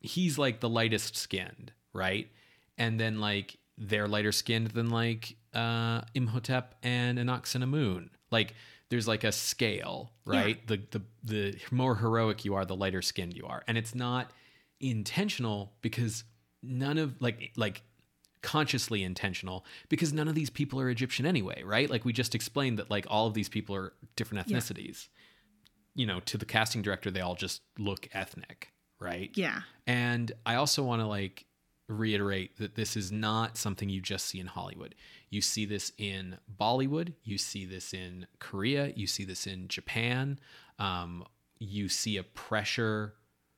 he's like the lightest skinned, right? And then like they're lighter skinned than like uh, Imhotep and Anaxinamun. Like there's like a scale, right? The the the more heroic you are, the lighter skinned you are, and it's not intentional because none of like like consciously intentional because none of these people are Egyptian anyway, right? Like we just explained that like all of these people are different Yeah. ethnicities. You know, to the casting director, they all just look ethnic, right? yeah And I also want to like reiterate that this is not something you just see in Hollywood. You see this in Bollywood, you see this in Korea, you see this in Japan. Um, you see a pressure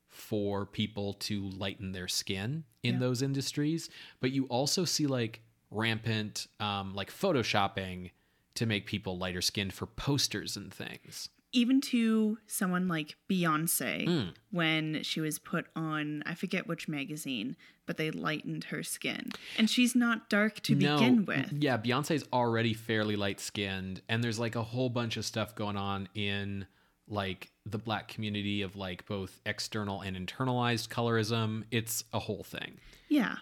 for people to lighten their skin in Yeah. those industries, but you also see like rampant um, like photoshopping to make people lighter skinned for posters and things. Even to someone like Beyonce Mm. when she was put on I forget which magazine, but they lightened her skin. And she's not dark to begin with. Yeah, Beyonce's already fairly light skinned, and there's like a whole bunch of stuff going on in like the black community of like both external and internalized colorism. It's a whole thing. Yeah.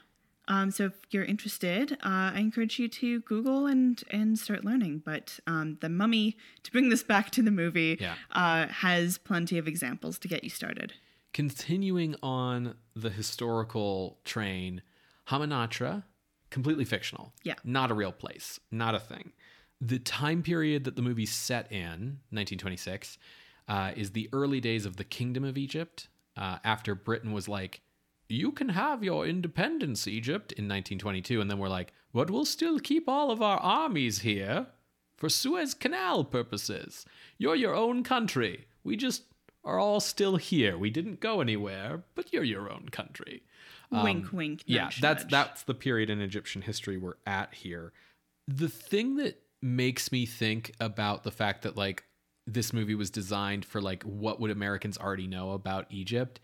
Um, so if you're interested, uh, I encourage you to Google and and start learning. But um, the Mummy, to bring this back to the movie, Yeah. uh, has plenty of examples to get you started. Continuing on the historical train, Hamunaptra, completely fictional. Yeah. Not a real place, not a thing. The time period that the movie's set in, 1926, uh, is the early days of the Kingdom of Egypt, uh, after Britain was like, you can have your independence, Egypt, in 1922. And then we're like, but we'll still keep all of our armies here for Suez Canal purposes. You're your own country. We just are all still here. We didn't go anywhere, but you're your own country. wink, wink. Um, yeah, nudge, that's nudge. that's the period in Egyptian history we're at here. The thing that makes me think about the fact that like this movie was designed for like what would Americans already know about Egypt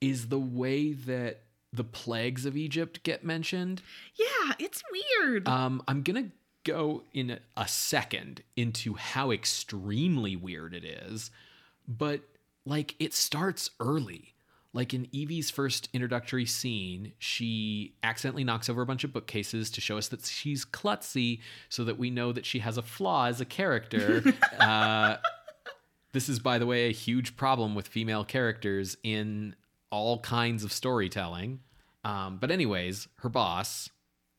is the way that the plagues of Egypt get mentioned. Yeah, it's weird. Um, I'm gonna go in a- second into how extremely weird it is, but like it starts early. like in Evie's first introductory scene, she accidentally knocks over a bunch of bookcases to show us that she's klutzy, so that we know that she has a flaw as a character. [LAUGHS] uh, this is, by the way, a huge problem with female characters in all kinds of storytelling. Um, but, anyways, her boss,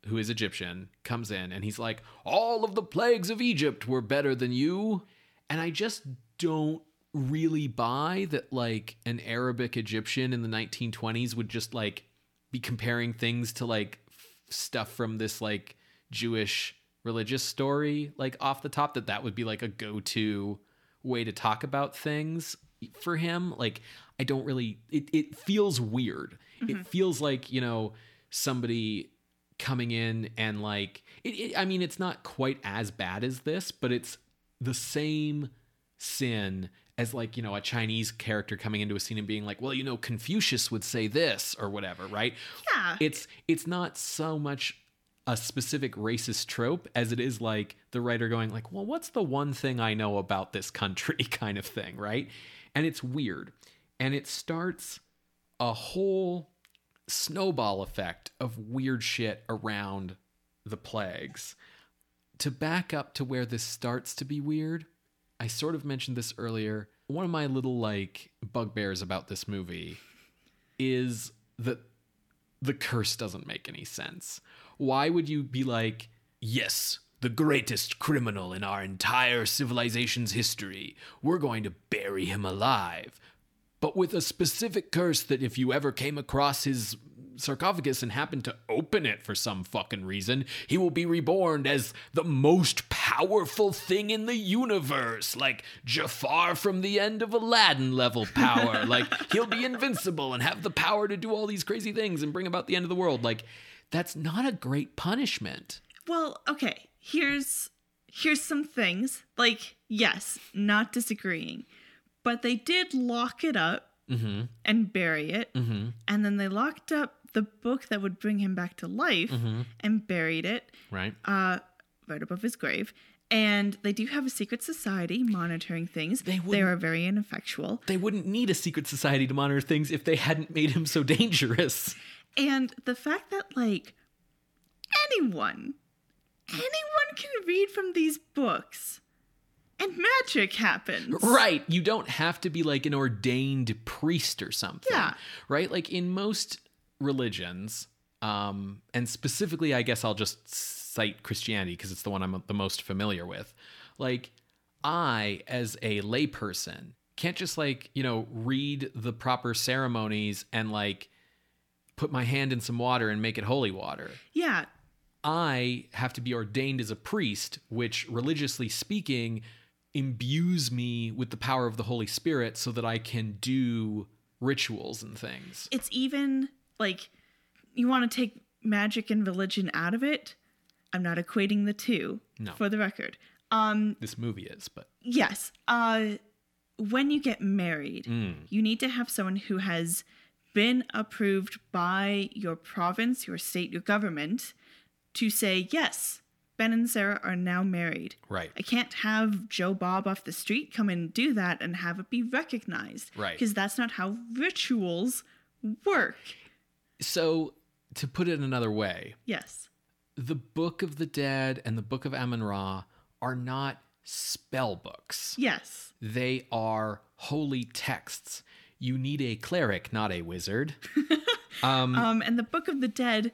who is Egyptian, comes in and he's like, All of the plagues of Egypt were better than you. And I just don't really buy that, like, an Arabic Egyptian in the 1920s would just, like, be comparing things to, like, f- stuff from this, like, Jewish religious story, like, off the top, that that would be, like, a go to way to talk about things for him. Like, I don't really, it, it feels weird. It mm-hmm. feels like, you know, somebody coming in and like it, it, i mean it's not quite as bad as this but it's the same sin as like you know a chinese character coming into a scene and being like well you know confucius would say this or whatever right? Yeah. it's it's not so much a specific racist trope as it is like the writer going like well what's the one thing i know about this country? [LAUGHS] kind of thing right? And it's weird and it starts a whole snowball effect of weird shit around the plagues. To back up to where this starts to be weird, I sort of mentioned this earlier. One of my little like bugbears about this movie is that the curse doesn't make any sense. Why would you be like, yes, the greatest criminal in our entire civilization's history, we're going to bury him alive? But with a specific curse that if you ever came across his sarcophagus and happened to open it for some fucking reason, he will be reborn as the most powerful thing in the universe, like Jafar from the end of Aladdin level power. [LAUGHS] like he'll be invincible and have the power to do all these crazy things and bring about the end of the world. Like that's not a great punishment. Well, okay. Here's here's some things. Like, yes, not disagreeing. But they did lock it up Mm-hmm. and bury it. Mm-hmm. And then they locked up the book that would bring him back to life Mm-hmm. and buried it Right. uh, right above his grave. And they do have a secret society monitoring things. They They, are very ineffectual. They wouldn't need a secret society to monitor things if they hadn't made him so [LAUGHS] dangerous. And the fact that, like, anyone, anyone can read from these books and magic happens. Right. You don't have to be like an ordained priest or something. Yeah. Right? Like in most religions, um, and specifically, I guess I'll just cite Christianity because it's the one I'm the most familiar with. Like, I, as a layperson, can't just like, you know, read the proper ceremonies and like put my hand in some water and make it holy water. Yeah. I have to be ordained as a priest, which religiously speaking imbues me with the power of the Holy Spirit so that I can do rituals and things. It's even like you want to take magic and religion out of it. I'm not equating the two No. for the record. Um, This movie is, but yes. Uh, when you get married, Mm. you need to have someone who has been approved by your province, your state, your government to say, yes, Ben and Sarah are now married. right. I can't have Joe Bob off the street come and do that and have it be recognized. Right. Because that's not how rituals work. So, to put it another way, Yes. the Book of the Dead and the Book of Amun Ra are not spell books. Yes. They are holy texts. You need a cleric, not a wizard. [LAUGHS] Um, Um, and the Book of the Dead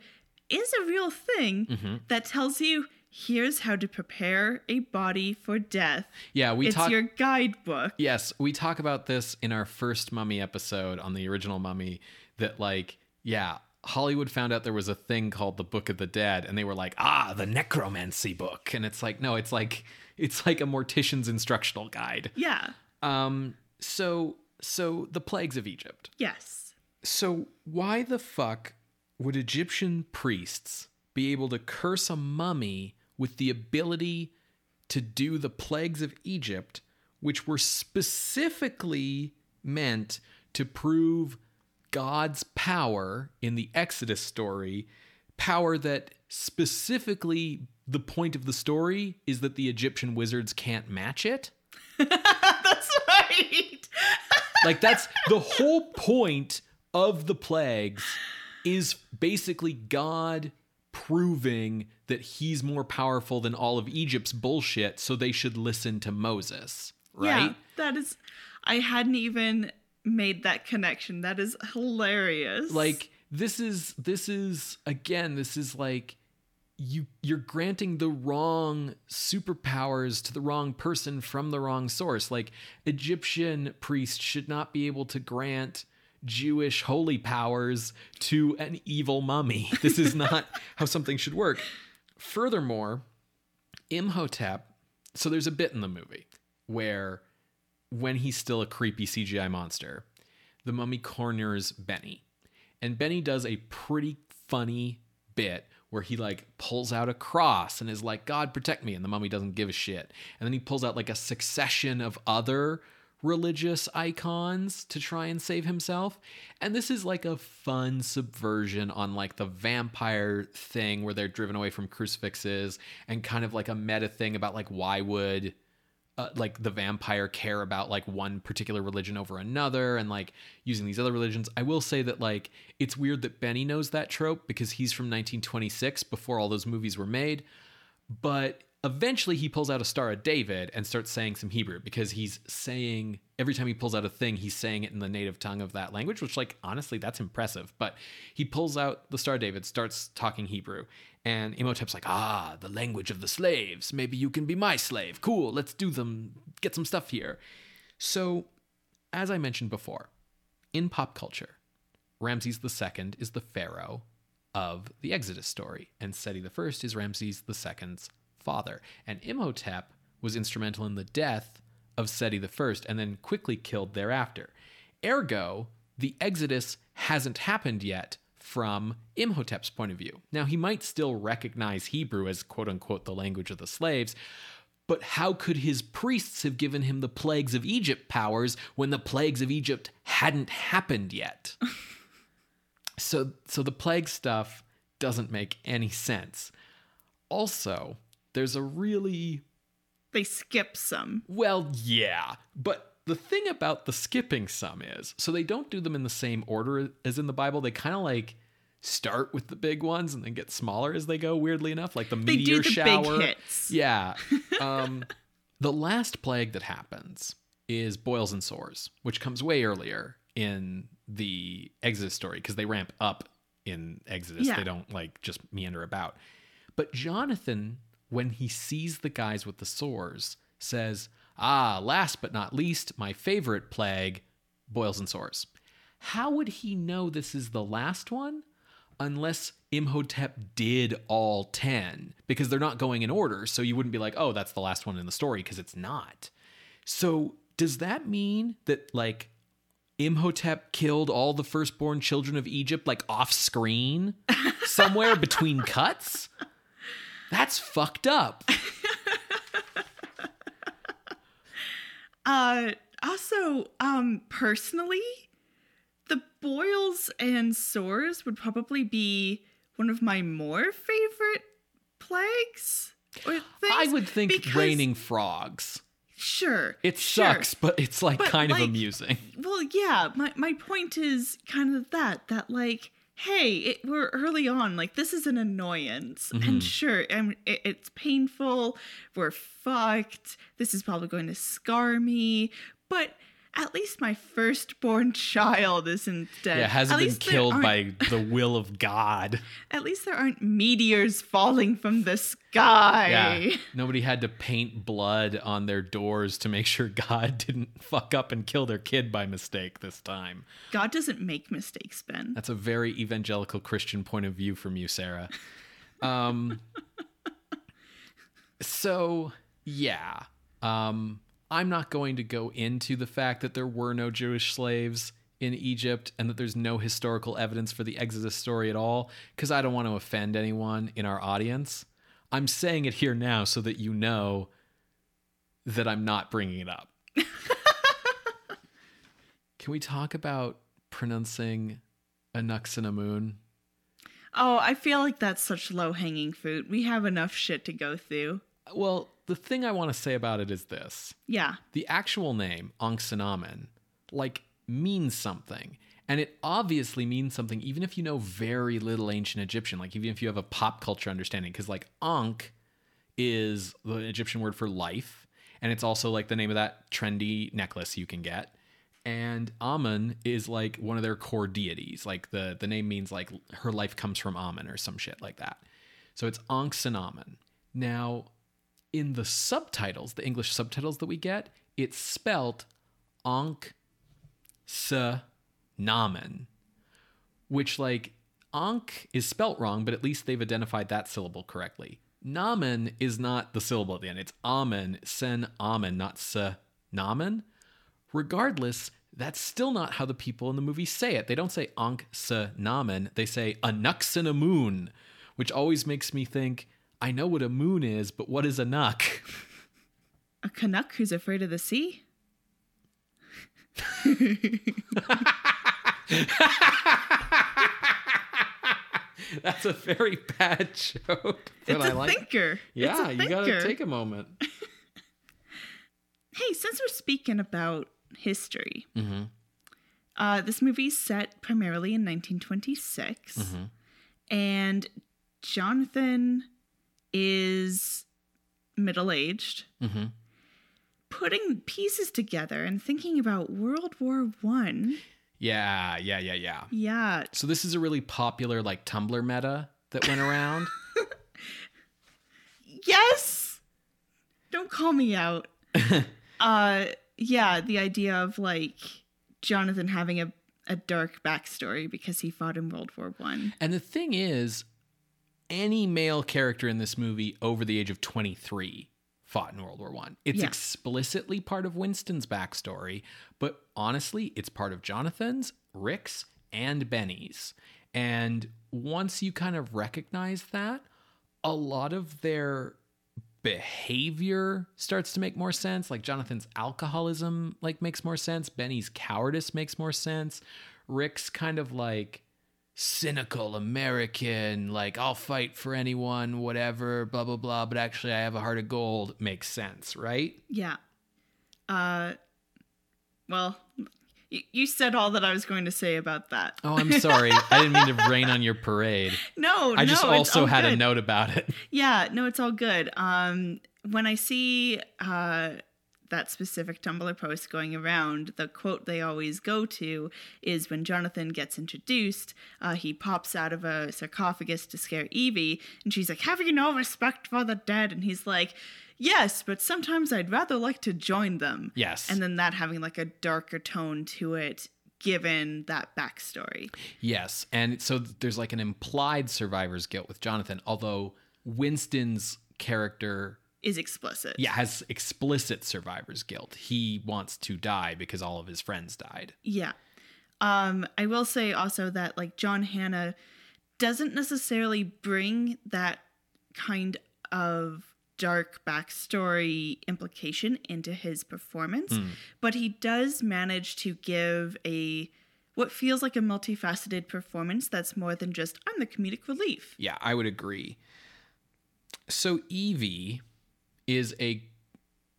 is a real thing Mm-hmm. that tells you here's how to prepare a body for death. yeah, we it's talk. your guidebook. Yes, we talk about this in our first Mummy episode on the original Mummy. That like, yeah, Hollywood found out there was a thing called the Book of the Dead, and they were like, ah, the necromancy book, and it's like, no, it's like, it's like a mortician's instructional guide. Yeah. Um, so, so the plagues of Egypt. Yes. So why the fuck would Egyptian priests be able to curse a mummy with the ability to do the plagues of Egypt, which were specifically meant to prove God's power in the Exodus story, power that specifically the point of the story is that the Egyptian wizards can't match it? [LAUGHS] That's right. [LAUGHS] Like that's the whole point of the plagues is basically God proving that he's more powerful than all of Egypt's bullshit, so they should listen to Moses, right? Yeah, that is. I hadn't even made that connection. That is hilarious. Like this is this is again this is like you you're granting the wrong superpowers to the wrong person from the wrong source. Like Egyptian priests should not be able to grant Jewish holy powers to an evil mummy. This is not [LAUGHS] how something should work. Furthermore, Imhotep, so there's a bit in the movie where when he's still a creepy CGI monster, the mummy corners Benny. And Benny does a pretty funny bit where he like pulls out a cross and is like, God protect me. And the mummy doesn't give a shit. And then he pulls out like a succession of other religious icons to try and save himself. And this is like a fun subversion on like the vampire thing where they're driven away from crucifixes and kind of like a meta thing about like why would uh, like the vampire care about like one particular religion over another and like using these other religions. I will say that like it's weird that Benny knows that trope because he's from 1926 before all those movies were made. But eventually he pulls out a Star of David and starts saying some Hebrew because he's saying every time he pulls out a thing, he's saying it in the native tongue of that language, which, like, honestly, that's impressive. But he pulls out the Star of David, starts talking Hebrew, and Imhotep's like, ah, the language of the slaves. Maybe you can be my slave. Cool, let's do them, get some stuff here. So, as I mentioned before, in pop culture, Ramses II is the pharaoh of the Exodus story, and Seti I is Ramses II's father. And Imhotep was instrumental in the death of Seti I and then quickly killed thereafter. Ergo, the Exodus hasn't happened yet from Imhotep's point of view. Now, he might still recognize Hebrew as quote unquote the language of the slaves, but how could his priests have given him the plagues of Egypt powers when the plagues of Egypt hadn't happened yet? [LAUGHS] so so the plague stuff doesn't make any sense. Also, there's a really they skip some. well, yeah, but the thing about the skipping some is so they don't do them in the same order as in the Bible. They kind of like start with the big ones and then get smaller as they go. Weirdly enough, like the They meteor do the shower. big hits. Yeah. [LAUGHS] Um, the last plague that happens is boils and sores, which comes way earlier in the Exodus story because they ramp up in Exodus. Yeah. They don't like just meander about. But Jonathan, when he sees the guys with the sores, says, Ah, last but not least, my favorite plague, boils and sores. How would he know this is the last one? Unless Imhotep did all 10, because they're not going in order. So you wouldn't be like, oh, that's the last one in the story, because it's not. So does that mean that, like, Imhotep killed all the firstborn children of Egypt, like off screen somewhere between cuts? That's fucked up. [LAUGHS] Uh also, um personally, the boils and sores would probably be one of my more favorite plagues or things. I would think because- raining frogs. Sure. It sure. sucks, but it's like But, kind of amusing. Well, yeah, my my point is kind of that that like hey, it, we're early on. Like this is an annoyance, Mm-hmm. and sure, and it, it's painful. We're fucked. This is probably going to scar me, but at least my firstborn child isn't dead. Yeah, At hasn't been least there killed by the will of God. [LAUGHS] At least there aren't meteors falling from the sky. Yeah. Nobody had to paint blood on their doors to make sure God [LAUGHS] didn't fuck up and kill their kid by mistake this time. God doesn't make mistakes, Ben. That's a very evangelical Christian point of view from you, Sarah. [LAUGHS] Um, so, yeah. Um, I'm not going to go into the fact that there were no Jewish slaves in Egypt and that there's no historical evidence for the Exodus story at all because I don't want to offend anyone in our audience. I'm saying it here now so that you know that I'm not bringing it up. [LAUGHS] Can we talk about pronouncing Anuxinamun? Oh, I feel like that's such low hanging fruit. We have enough shit to go through. Well, the thing I want to say about it is this. Yeah. The actual name, Anxinamen, like means something. And it obviously means something, even if you know very little ancient Egyptian, like even if you have a pop culture understanding, because like Ankh is the Egyptian word for life. And it's also like the name of that trendy necklace you can get. And Amun is like one of their core deities. Like the, the name means like her life comes from Amun or some shit like that. So it's Ankhs and Now, in the subtitles, the English subtitles that we get, it's spelt Ankh S Namen, which like Ankh is spelt wrong, but at least they've identified that syllable correctly. Namen is not the syllable at the end. It's Amen, Sen Amen, not Se Namen. Regardless, that's still not how the people in the movie say it. They don't say Ankh Se Namen. They say Anux and a moon, which always makes me think, I know what a moon is, but what is a nuck? A Canuck who's afraid of the sea? [LAUGHS] That's a very bad joke. But It's I a like thinker. Yeah, you gotta take a moment. [LAUGHS] Hey, since we're speaking about history, Mhm. uh, this movie's set primarily in 1926, Mm-hmm. and Jonathan is middle aged, Mhm. putting pieces together and thinking about World War One. Yeah, yeah, yeah, yeah. Yeah, So this is a really popular like Tumblr meta that went around. [LAUGHS] yes. Don't call me out. [LAUGHS] uh, yeah, the idea of like Jonathan having a a dark backstory because he fought in World War One. and the thing is, any male character in this movie over the age of 23 fought in World War One. It's Yeah. explicitly part of Winston's backstory, but honestly, it's part of Jonathan's, Rick's, and Benny's. And once you kind of recognize that, a lot of their behavior starts to make more sense like jonathan's alcoholism like makes more sense benny's cowardice makes more sense rick's kind of like cynical american like i'll fight for anyone whatever blah blah blah but actually i have a heart of gold makes sense right Yeah. Uh, well, y- you said all that I was going to say about that. oh i'm sorry [LAUGHS] i didn't mean to rain on your parade No, i just no, also had a note about it Yeah, no, it's all good. Um, when I see uh, that specific Tumblr post going around, the quote they always go to is when Jonathan gets introduced, uh, he pops out of a sarcophagus to scare Evie, and she's like, Have you no respect for the dead? And he's like, Yes, but sometimes I'd rather like to join them. yes And then that having like a darker tone to it, given that backstory. Yes, and so there's like an implied survivor's guilt with Jonathan, although Winston's character Is explicit. yeah has explicit survivor's guilt. He wants to die because all of his friends died. Yeah. Um, I will say also that like John Hannah doesn't necessarily bring that kind of dark backstory implication into his performance, but he does manage to give a what feels like a multifaceted performance that's more than just I'm the comedic relief. Yeah, I would agree. So Evie is a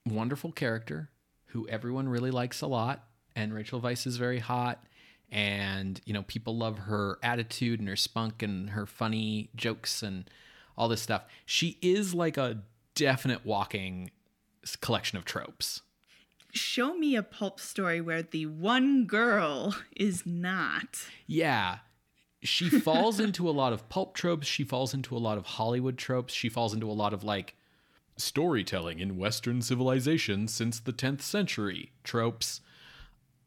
wonderful character who everyone really likes a lot, and Rachel Weisz is very hot. And you know, people love her attitude and her spunk and her funny jokes and all this stuff. She is like a definite walking collection of tropes. Show me a pulp story where the one girl is not. Yeah. She falls [LAUGHS] into a lot of pulp tropes. She falls into a lot of Hollywood tropes. She falls into a lot of like storytelling in Western civilization since the 10th century tropes.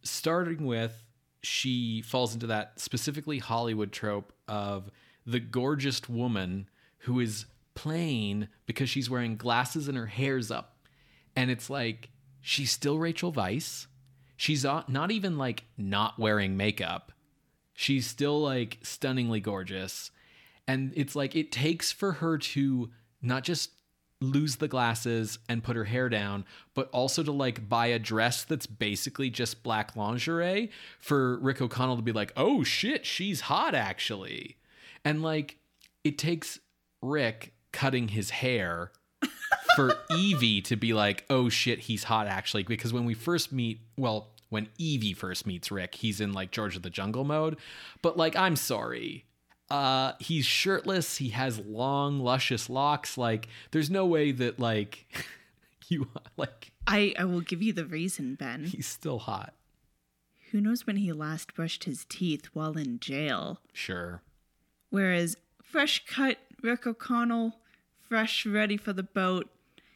Starting with, she falls into that specifically Hollywood trope of the gorgeous woman who is plain because she's wearing glasses and her hair's up. And it's like, she's still Rachel Weisz. She's not not even like not wearing makeup. She's still like stunningly gorgeous. And it's like it takes for her to not just lose the glasses and put her hair down, but also to like buy a dress that's basically just black lingerie for Rick O'Connell to be like, oh shit, she's hot actually. And like it takes Rick cutting his hair [LAUGHS] for Evie to be like, oh shit, he's hot actually. Because when we first meet, well, when Evie first meets Rick, he's in like George of the Jungle mode. But like, I'm sorry. Uh, he's shirtless. He has long, luscious locks. Like, there's no way that like [LAUGHS] you like. I, I will give you the reason, Ben. He's still hot. Who knows when he last brushed his teeth while in jail? Sure. Whereas fresh cut Rick O'Connell, fresh ready for the boat,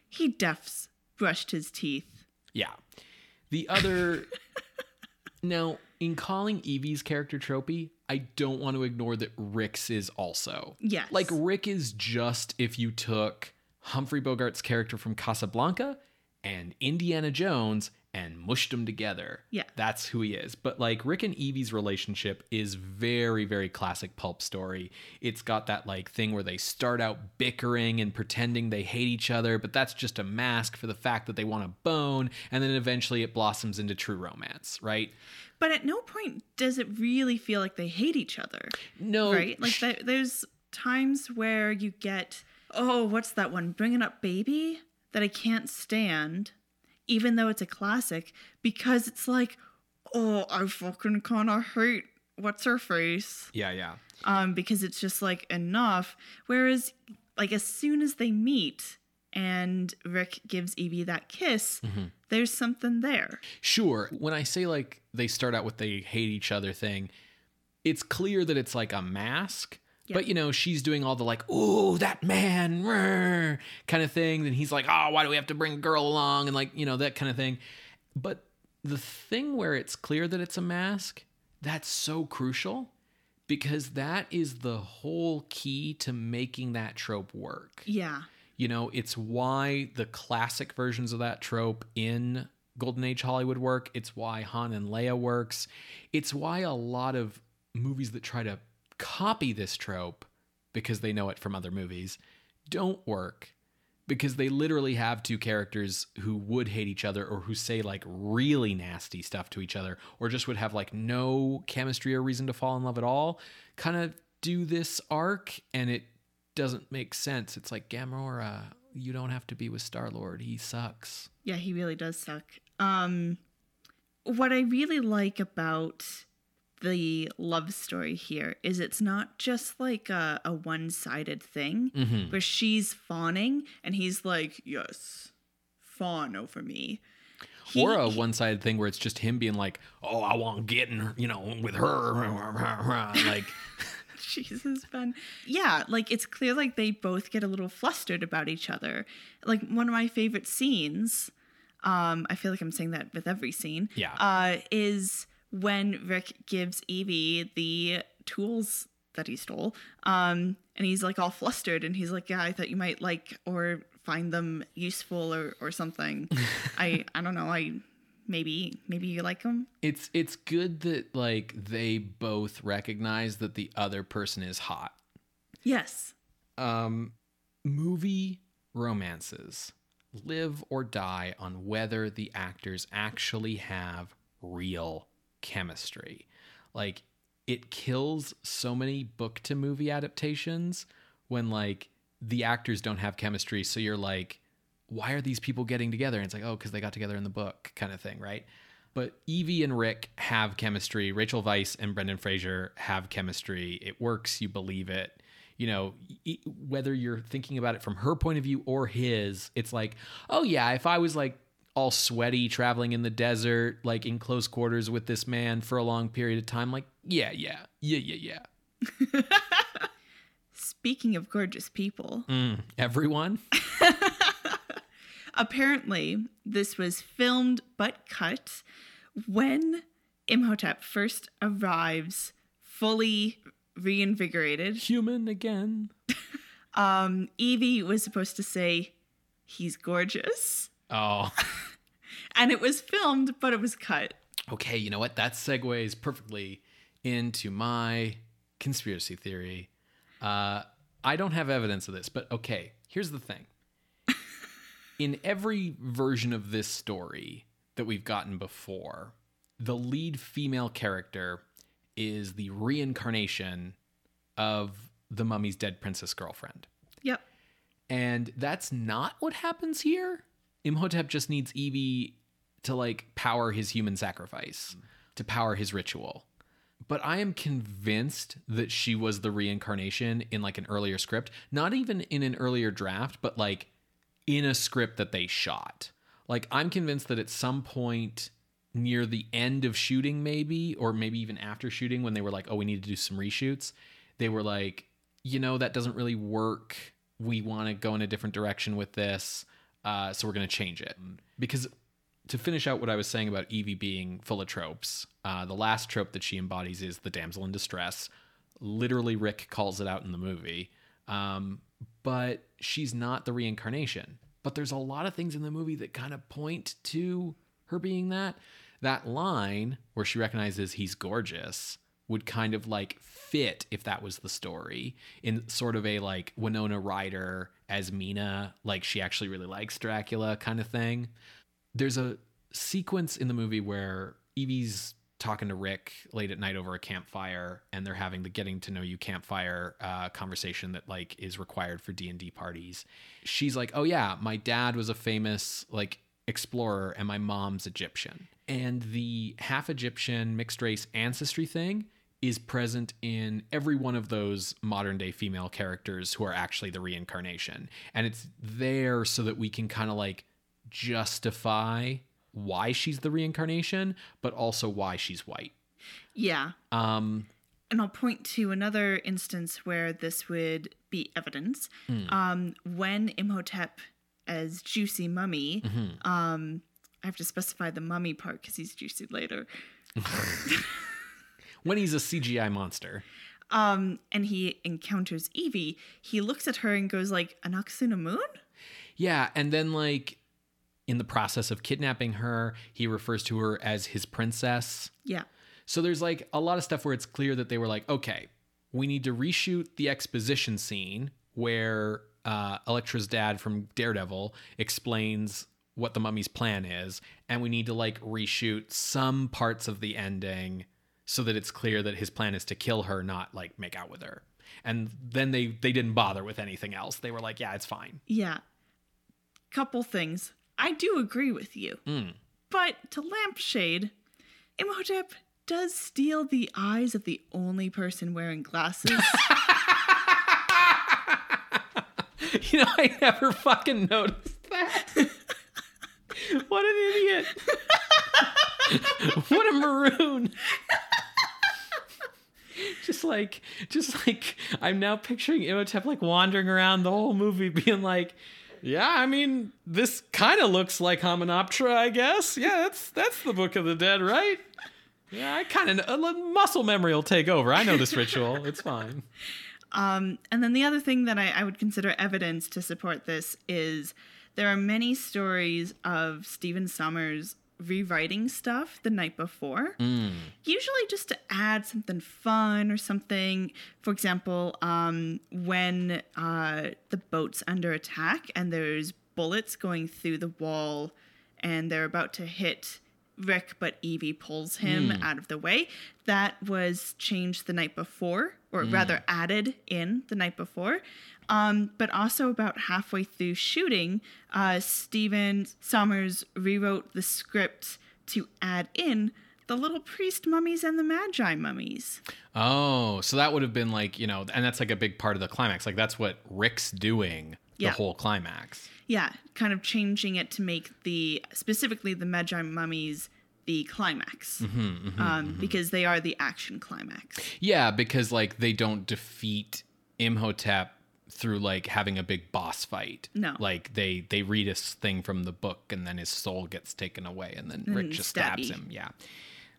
he defs brushed his teeth. Yeah. The other. [LAUGHS] now, in calling Evie's character tropey, I don't want to ignore that Rick's is also. Yes. Like, Rick is just if you took Humphrey Bogart's character from Casablanca and Indiana Jones and mushed them together. Yeah. That's who he is. But like Rick and Evie's relationship is very, very classic pulp story. It's got that like thing where they start out bickering and pretending they hate each other, but that's just a mask for the fact that they want to bone. And then eventually it blossoms into true romance, right? But at no point does it really feel like they hate each other. No. Right? Like th- there's times where you get, oh, what's that one? Bringing Up Baby that I can't stand, even though it's a classic, because it's like, oh, I fucking kind of hate what's her face. Yeah, yeah. Um, because it's just like enough. Whereas, like, as soon as they meet and Rick gives Evie that kiss, there's something there. Sure. When I say like they start out with they hate each other thing, it's clear that it's like a mask. But you know, she's doing all the like, "Ooh, that man," kind of thing. Then he's like, "Oh, why do we have to bring a girl along?" and like, you know, that kind of thing. But the thing where it's clear that it's a mask, that's so crucial because that is the whole key to making that trope work. Yeah. You know, it's why the classic versions of that trope in Golden Age Hollywood work. It's why Han and Leia works. It's why a lot of movies that try to copy this trope because they know it from other movies don't work. Because they literally have two characters who would hate each other or who say like really nasty stuff to each other or just would have like no chemistry or reason to fall in love at all kind of do this arc and it doesn't make sense. It's like gamora you don't have to be with star lord he sucks. Yeah, he really does suck. Um what I really like about the love story here is it's not just like a, a one-sided thing Mm-hmm. where she's fawning and he's like, "Yes, fawn over me." He- or a one-sided thing where it's just him being like oh i want getting you know with her [LAUGHS] like [LAUGHS] Jesus, Ben. Yeah, like it's clear like they both get a little flustered about each other. Like one of my favorite scenes, um, I feel like I'm saying that with every scene. Yeah. Uh, is when Rick gives Evie the tools that he stole. Um, and he's like all flustered and he's like, Yeah, I thought you might like or find them useful or, or something. [LAUGHS] I I don't know, I maybe maybe you like them. it's it's good that like they both recognize that the other person is hot Yes. um movie romances live or die on whether the actors actually have real chemistry like it kills so many book to movie adaptations when like the actors don't have chemistry so you're like why are these people getting together and it's like oh because they got together in the book kind of thing right but Evie and Rick have chemistry. Rachel Weisz and Brendan Fraser have chemistry. It works. You believe it. You know, whether you're thinking about it from her point of view or his, it's like, oh yeah, if I was like all sweaty traveling in the desert, like in close quarters with this man for a long period of time, like, yeah, yeah, yeah, yeah, yeah. [LAUGHS] Speaking of gorgeous people, Mm, everyone? [LAUGHS] apparently this was filmed but cut when Imhotep first arrives fully reinvigorated. Human again. [LAUGHS] Um, Evie was supposed to say, he's gorgeous. Oh, And it was filmed, but it was cut. okay. You know what? That segues perfectly into my conspiracy theory. Uh, I don't have evidence of this, but okay. Here's the thing. [LAUGHS] In every version of this story that we've gotten before, the lead female character is the reincarnation of the mummy's dead princess girlfriend. Yep. And that's not what happens here. Imhotep just needs Evie to like power his human sacrifice, to power his ritual. But I am convinced that she was the reincarnation in like an earlier script, not even in an earlier draft, but like in a script that they shot. Like I'm convinced that at some point near the end of shooting maybe or maybe even after shooting when they were like, "Oh, we need to do some reshoots." They were like, "You know, that doesn't really work. We want to go in a different direction with this." Uh, so we're going to change it. Because to finish out what I was saying about Evie being full of tropes, uh, the last trope that she embodies is the damsel in distress. Literally, Rick calls it out in the movie. Um, but she's not the reincarnation. But there's a lot of things in the movie that kind of point to her being that. That line where she recognizes he's gorgeous would kind of like fit if that was the story in sort of a like Winona Ryder as Mina, like she actually really likes Dracula kind of thing. There's a sequence in the movie where Evie's talking to Rick late at night over a campfire, and they're having the getting to know you campfire uh, conversation that like is required for D and D parties. She's like, "Oh yeah, my dad was a famous like explorer, and my mom's Egyptian." And the half Egyptian mixed race ancestry thing is present in every one of those modern day female characters who are actually the reincarnation. And it's there so that we can kind of like justify why she's the reincarnation, but also why she's white. Yeah. Um, And I'll point to another instance where this would be evidence. Um, when Imhotep as Juicy Mummy, um, I have to specify the mummy part because he's juicy later. [LAUGHS] when he's a CGI monster. Um, and he encounters Evie, he looks at her and goes like, "Anck-su-namun." Yeah, and then like in the process of kidnapping her, he refers to her as his princess. Yeah. So there's like a lot of stuff where it's clear that they were like, okay, we need to reshoot the exposition scene where uh, Elektra's dad from Daredevil explains what the mummy's plan is, and we need to like reshoot some parts of the ending so that it's clear that his plan is to kill her, not like make out with her. And then they they didn't bother with anything else. They were like, yeah, it's fine. Yeah. Couple things. I do agree with you. Hmm. But to lampshade, Imhotep does steal the eyes of the only person wearing glasses. [LAUGHS] You know, I never fucking noticed that. what an idiot. what a maroon. just like just like I'm now picturing Imhotep like wandering around the whole movie being like yeah, I mean, this kind of looks like Hamunaptra, I guess. Yeah, that's that's the Book of the Dead, right? Yeah, I kind of muscle memory will take over. I know this ritual. It's [LAUGHS] fine. Um, and then the other thing that I, I would consider evidence to support this is there are many stories of Stephen Sommers rewriting stuff the night before, usually just to add something fun or something. For example, um, when uh, the boat's under attack and there's bullets going through the wall and they're about to hit Rick, but Evie pulls him out of the way. That was changed the night before, or rather added in the night before. Um, but also about halfway through shooting, uh, Stephen Sommers rewrote the script to add in the little priest mummies and the Medjai mummies. Oh, so that would have been like, you know, and that's like a big part of the climax. Like that's what Rick's doing the Yeah. whole climax. Yeah, kind of changing it to make the specifically the Medjai mummies the climax, um, because they are the action climax. Yeah, because like they don't defeat Imhotep through like having a big boss fight. No. Like they they read a thing from the book and then his soul gets taken away and then Rick then just stabs him. Yeah.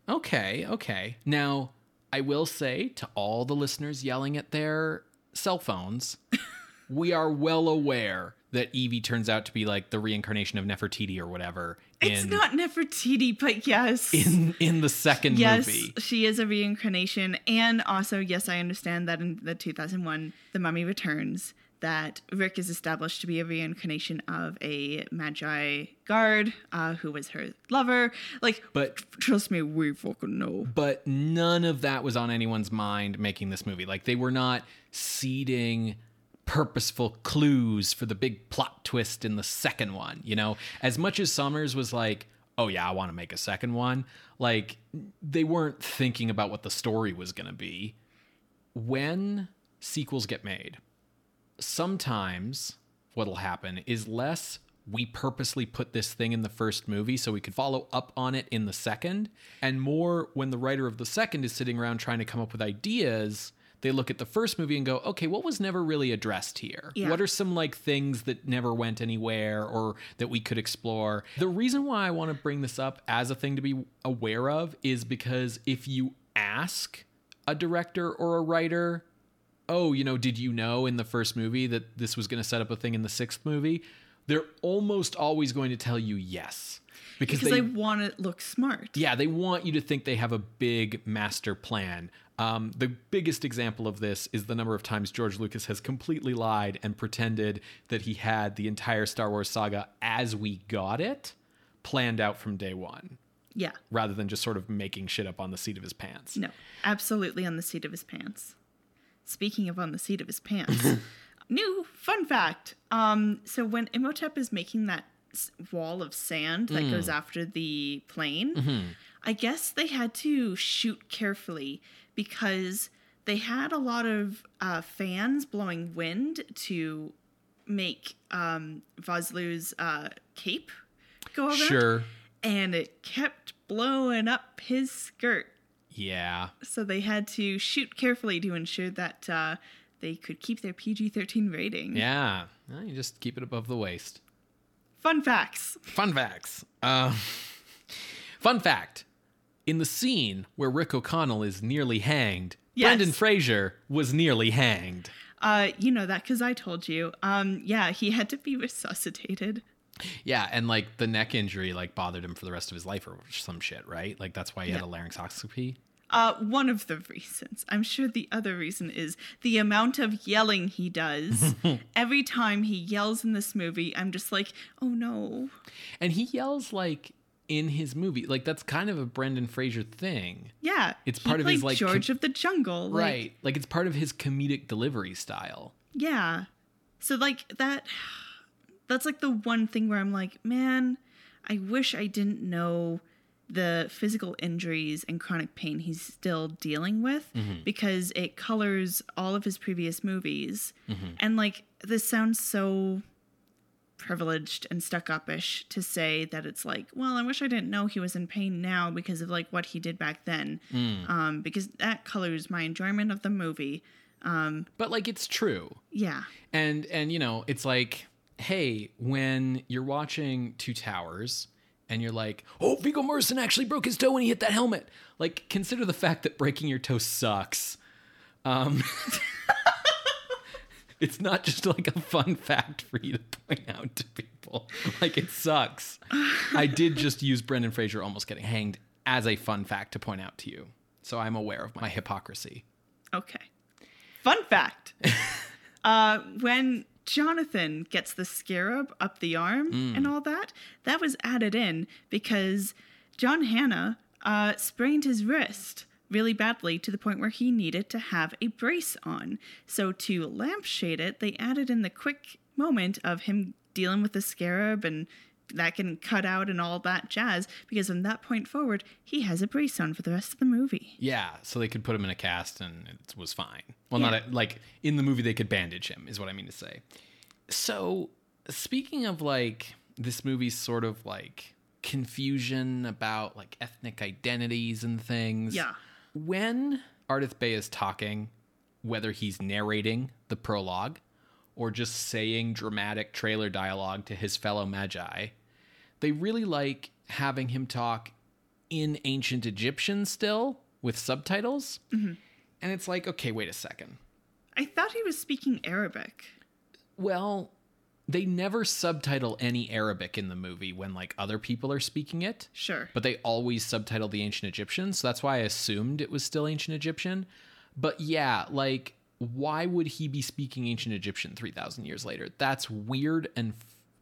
Okay, okay. Now, I will say to all the listeners yelling at their cell phones, [LAUGHS] we are well aware that Evie turns out to be like the reincarnation of Nefertiti or whatever It's in not Nefertiti, but yes. in in the second yes, movie. she is a reincarnation. And also, yes, I understand that in the 2001 The Mummy Returns, that Rick is established to be a reincarnation of a Medjai guard uh, who was her lover. Like, But trust me, we fucking know. but none of that was on anyone's mind making this movie. Like they were not seeding purposeful clues for the big plot twist in the second one. You know, as much as Sommers was like, oh yeah, I want to make a second one. Like they weren't thinking about what the story was going to be. When sequels get made, sometimes what'll happen is less we purposely put this thing in the first movie so we could follow up on it in the second, and more when the writer of the second is sitting around trying to come up with ideas. They look at the first movie and go, okay, what was never really addressed here? Yeah. What are some like things that never went anywhere or that we could explore? The reason why I want to bring this up as a thing to be aware of is because if you ask a director or a writer, oh, you know, did you know in the first movie that this was going to set up a thing in the sixth movie? They're almost always going to tell you yes. Because, Because they, they want it look smart. yeah, they want you to think they have a big master plan. Um, the biggest example of this is the number of times George Lucas has completely lied and pretended that he had the entire Star Wars saga as we got it planned out from day one, Yeah. rather than just sort of making shit up on the seat of his pants. No, absolutely on the seat of his pants. Speaking of on the seat of his pants, [LAUGHS] new fun fact. Um, so when Imhotep is making that wall of sand that goes after the plane, I guess they had to shoot carefully because they had a lot of uh, fans blowing wind to make um, uh, cape go around, Sure. and it kept blowing up his skirt Yeah. so they had to shoot carefully to ensure that uh, they could keep their PG 13 rating. Yeah. Well, you just keep it above the waist. Fun facts. Fun facts. Uh, [LAUGHS] fun fact. In the scene where Rick O'Connell is nearly hanged, Yes. Brendan Fraser was nearly hanged. Uh, you know that because I told you. Um, yeah, he had to be [LAUGHS] resuscitated. Yeah, and like the neck injury like bothered him for the rest of his life or some shit, right? Like that's why he had a laminectomy. Uh, one of the reasons. I'm sure the other reason is the amount of yelling he does. [LAUGHS] Every time he yells in this movie, I'm just like, oh no. And he yells like in his movie. Like that's kind of a Brendan Fraser thing. Yeah, It's part of his, like, George com- of the Jungle. like- right. Like it's part of his comedic delivery style. Yeah. So like that that's like the one thing where I'm like, man, I wish I didn't know the physical injuries and chronic pain he's still dealing with because it colors all of his previous movies. And like this sounds so privileged and stuck upish to say that it's like, well, I wish I didn't know he was in pain now because of like what he did back then. Um, because that colors my enjoyment of the movie. Um, But like it's true. Yeah. And and you know, it's like, hey, when you're watching Two Towers and you're like, oh, Viggo Mortensen actually broke his toe when he hit that helmet. Like, consider the fact that breaking your toe sucks. Um, [LAUGHS] it's not just like a fun fact for you to point out to people. Like, it sucks. I did just use Brendan Fraser almost getting hanged as a fun fact to point out to you. So I'm aware of my hypocrisy. Okay. Fun fact. [LAUGHS] uh, when Jonathan gets the scarab up the arm and all that, that was added in because John Hannah uh, sprained his wrist really badly to the point where he needed to have a brace on. So to lampshade it, they added in the quick moment of him dealing with the scarab and that can cut out and all that jazz because from that point forward he has a brace on for the rest of the movie Yeah, so they could put him in a cast and it was fine. Well, Yeah. not a, like in the movie they could bandage him, is what I mean to say. So, speaking of like this movie's sort of like confusion about like ethnic identities and things. Yeah. When Ardeth Bay is talking, whether he's narrating the prologue or just saying dramatic trailer dialogue to his fellow Medjai, they really like having him talk in ancient Egyptian still with subtitles. And it's like, okay, wait a second. I thought he was speaking Arabic. Well, they never subtitle any Arabic in the movie when like other people are speaking it. Sure. But they always subtitle the ancient Egyptian, so that's why I assumed it was still ancient Egyptian. But yeah, like why would he be speaking ancient Egyptian 3000 years later? That's weird and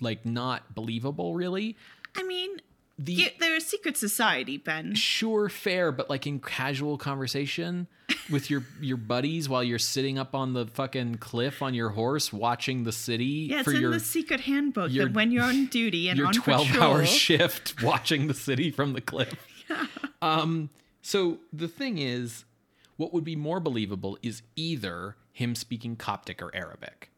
like not believable really. I mean, the Yeah, they're a secret society, Ben. sure fair but like in casual conversation [LAUGHS] with your your buddies while you're sitting up on the fucking cliff on your horse watching the city Yeah, it's in your the secret handbook your- that when you're on duty and your on 12 patrol, hour [LAUGHS] shift watching the city from the cliff Yeah. um so the thing is what would be more believable is either him speaking coptic or arabic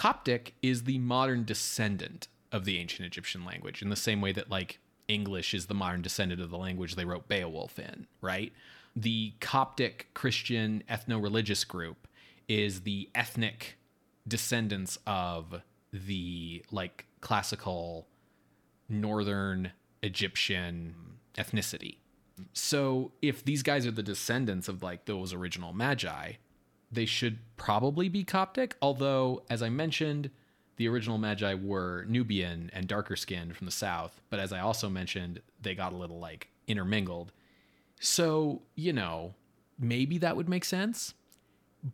coptic is the modern descendant of the ancient egyptian language in the same way that like english is the modern descendant of the language they wrote beowulf in right the coptic christian ethno-religious group is the ethnic descendants of the like classical northern Egyptian ethnicity. So if these guys are the descendants of like those original Medjai, they should probably be Coptic, although as I mentioned, the original Medjai were Nubian and darker skinned from the south, but as I also mentioned, they got a little like intermingled. So, you know, maybe that would make sense.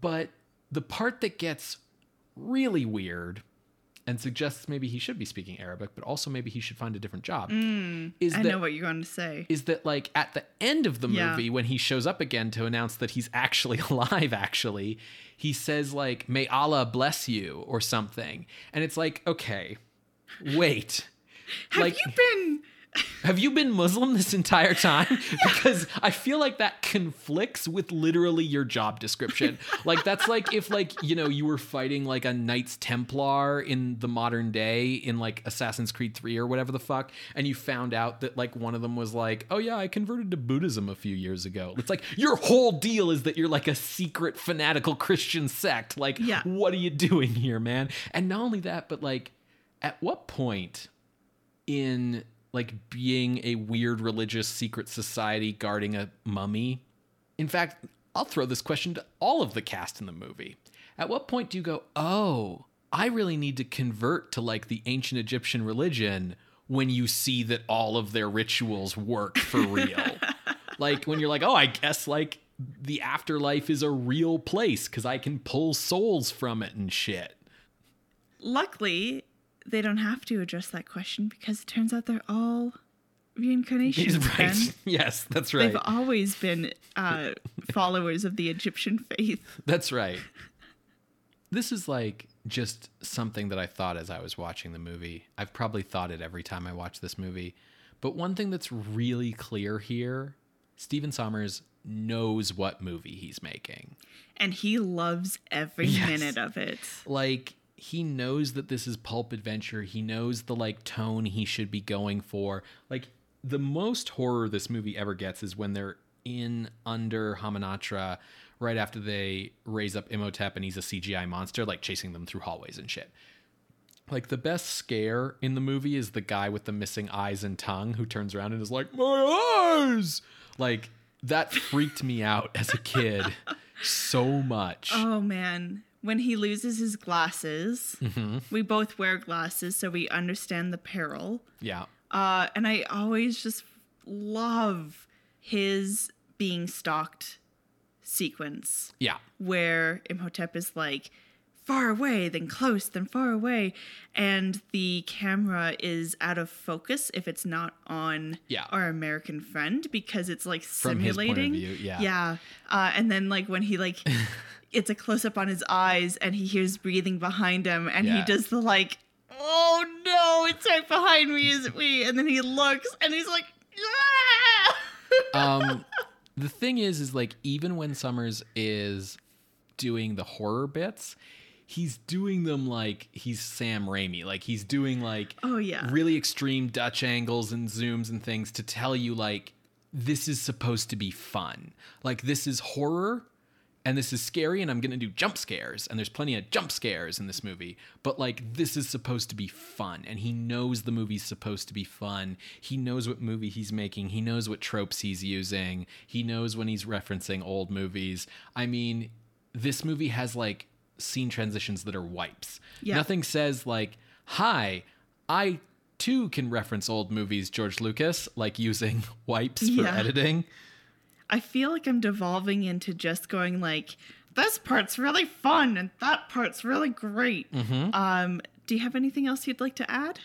But the part that gets really weird and suggests maybe he should be speaking Arabic, but also maybe he should find a different job. is Mm, I that know what you're going to say. is that like at the end of the Yeah. movie when he shows up again to announce that he's actually [LAUGHS] alive actually he says like may allah bless you or something and it's like okay wait Have like you been? Have you been muslim this entire time? [LAUGHS] Because i feel like that conflicts with literally your job description. [LAUGHS] Like that's like if like you know you were fighting like a knights templar in the modern day in like assassin's creed 3 or whatever the fuck and you found out that like one of them was like oh yeah i converted to buddhism a few years ago. It's like your whole deal is that you're like a secret fanatical christian sect. Like Yeah. what are you doing here man? And not only that but like at what point in like being a weird religious secret society guarding a mummy. In fact, I'll throw this question to all of the cast in the movie. At what point do you go, "Oh, I really need to convert to like the ancient Egyptian religion when you see that all of their rituals work for real?" [LAUGHS] like when you're like, "Oh, I guess like the afterlife is a real place cuz I can pull souls from it and shit." Luckily, they don't have to address that question because it turns out they're all reincarnations. right. Ben. [LAUGHS] Yes, that's right. They've always been uh, [LAUGHS] followers of the Egyptian faith. [LAUGHS] That's right. This is like just something that I thought as I was watching the movie. I've probably thought it every time I watch this movie. But one thing that's really clear here Stephen Sommers knows what movie he's making. And he loves every Yes. minute of it. Like, he knows that this is pulp adventure. He knows the like tone he should be going for. Like, the most horror this movie ever gets is when they're in under Hamunaptra right after they raise up Imhotep and he's a CGI monster, like chasing them through hallways and shit. Like the best scare in the movie is the guy with the missing eyes and tongue who turns around and is like, "My eyes!" Like that freaked me out as a kid so much. Oh man. When he loses his glasses, Mm-hmm. we both wear glasses, so we understand the peril. yeah. Uh, and I always just love his being stalked sequence Yeah. where Imhotep is like far away, then close, then far away, and the camera is out of focus if it's not on Yeah. our American friend because it's like From his point of simulating. view, yeah. Yeah. Uh, and then like when he like [LAUGHS] it's a close up on his eyes and he hears breathing behind him and he does the like oh no, it's right behind me, is it me? And then he looks and he's like "Ah!" um [LAUGHS] the thing is is like even when sommers is doing the horror bits he's doing them like he's sam raimi like he's doing like Oh, yeah. really extreme dutch angles and zooms and things to tell you like this is supposed to be fun like this is horror and this is scary and i'm gonna do jump scares and there's plenty of jump scares in this movie but like this is supposed to be fun and he knows the movie's supposed to be fun. He knows what movie he's making. He knows what tropes he's using. He knows when he's referencing old movies. I mean this movie has like scene transitions that are wipes. Yeah. nothing says like hi i too can reference old movies george lucas like using [LAUGHS] wipes for Yeah. editing I feel like I'm devolving into just going like, this part's really fun and that part's really great. Um, do you have anything else you'd like to add?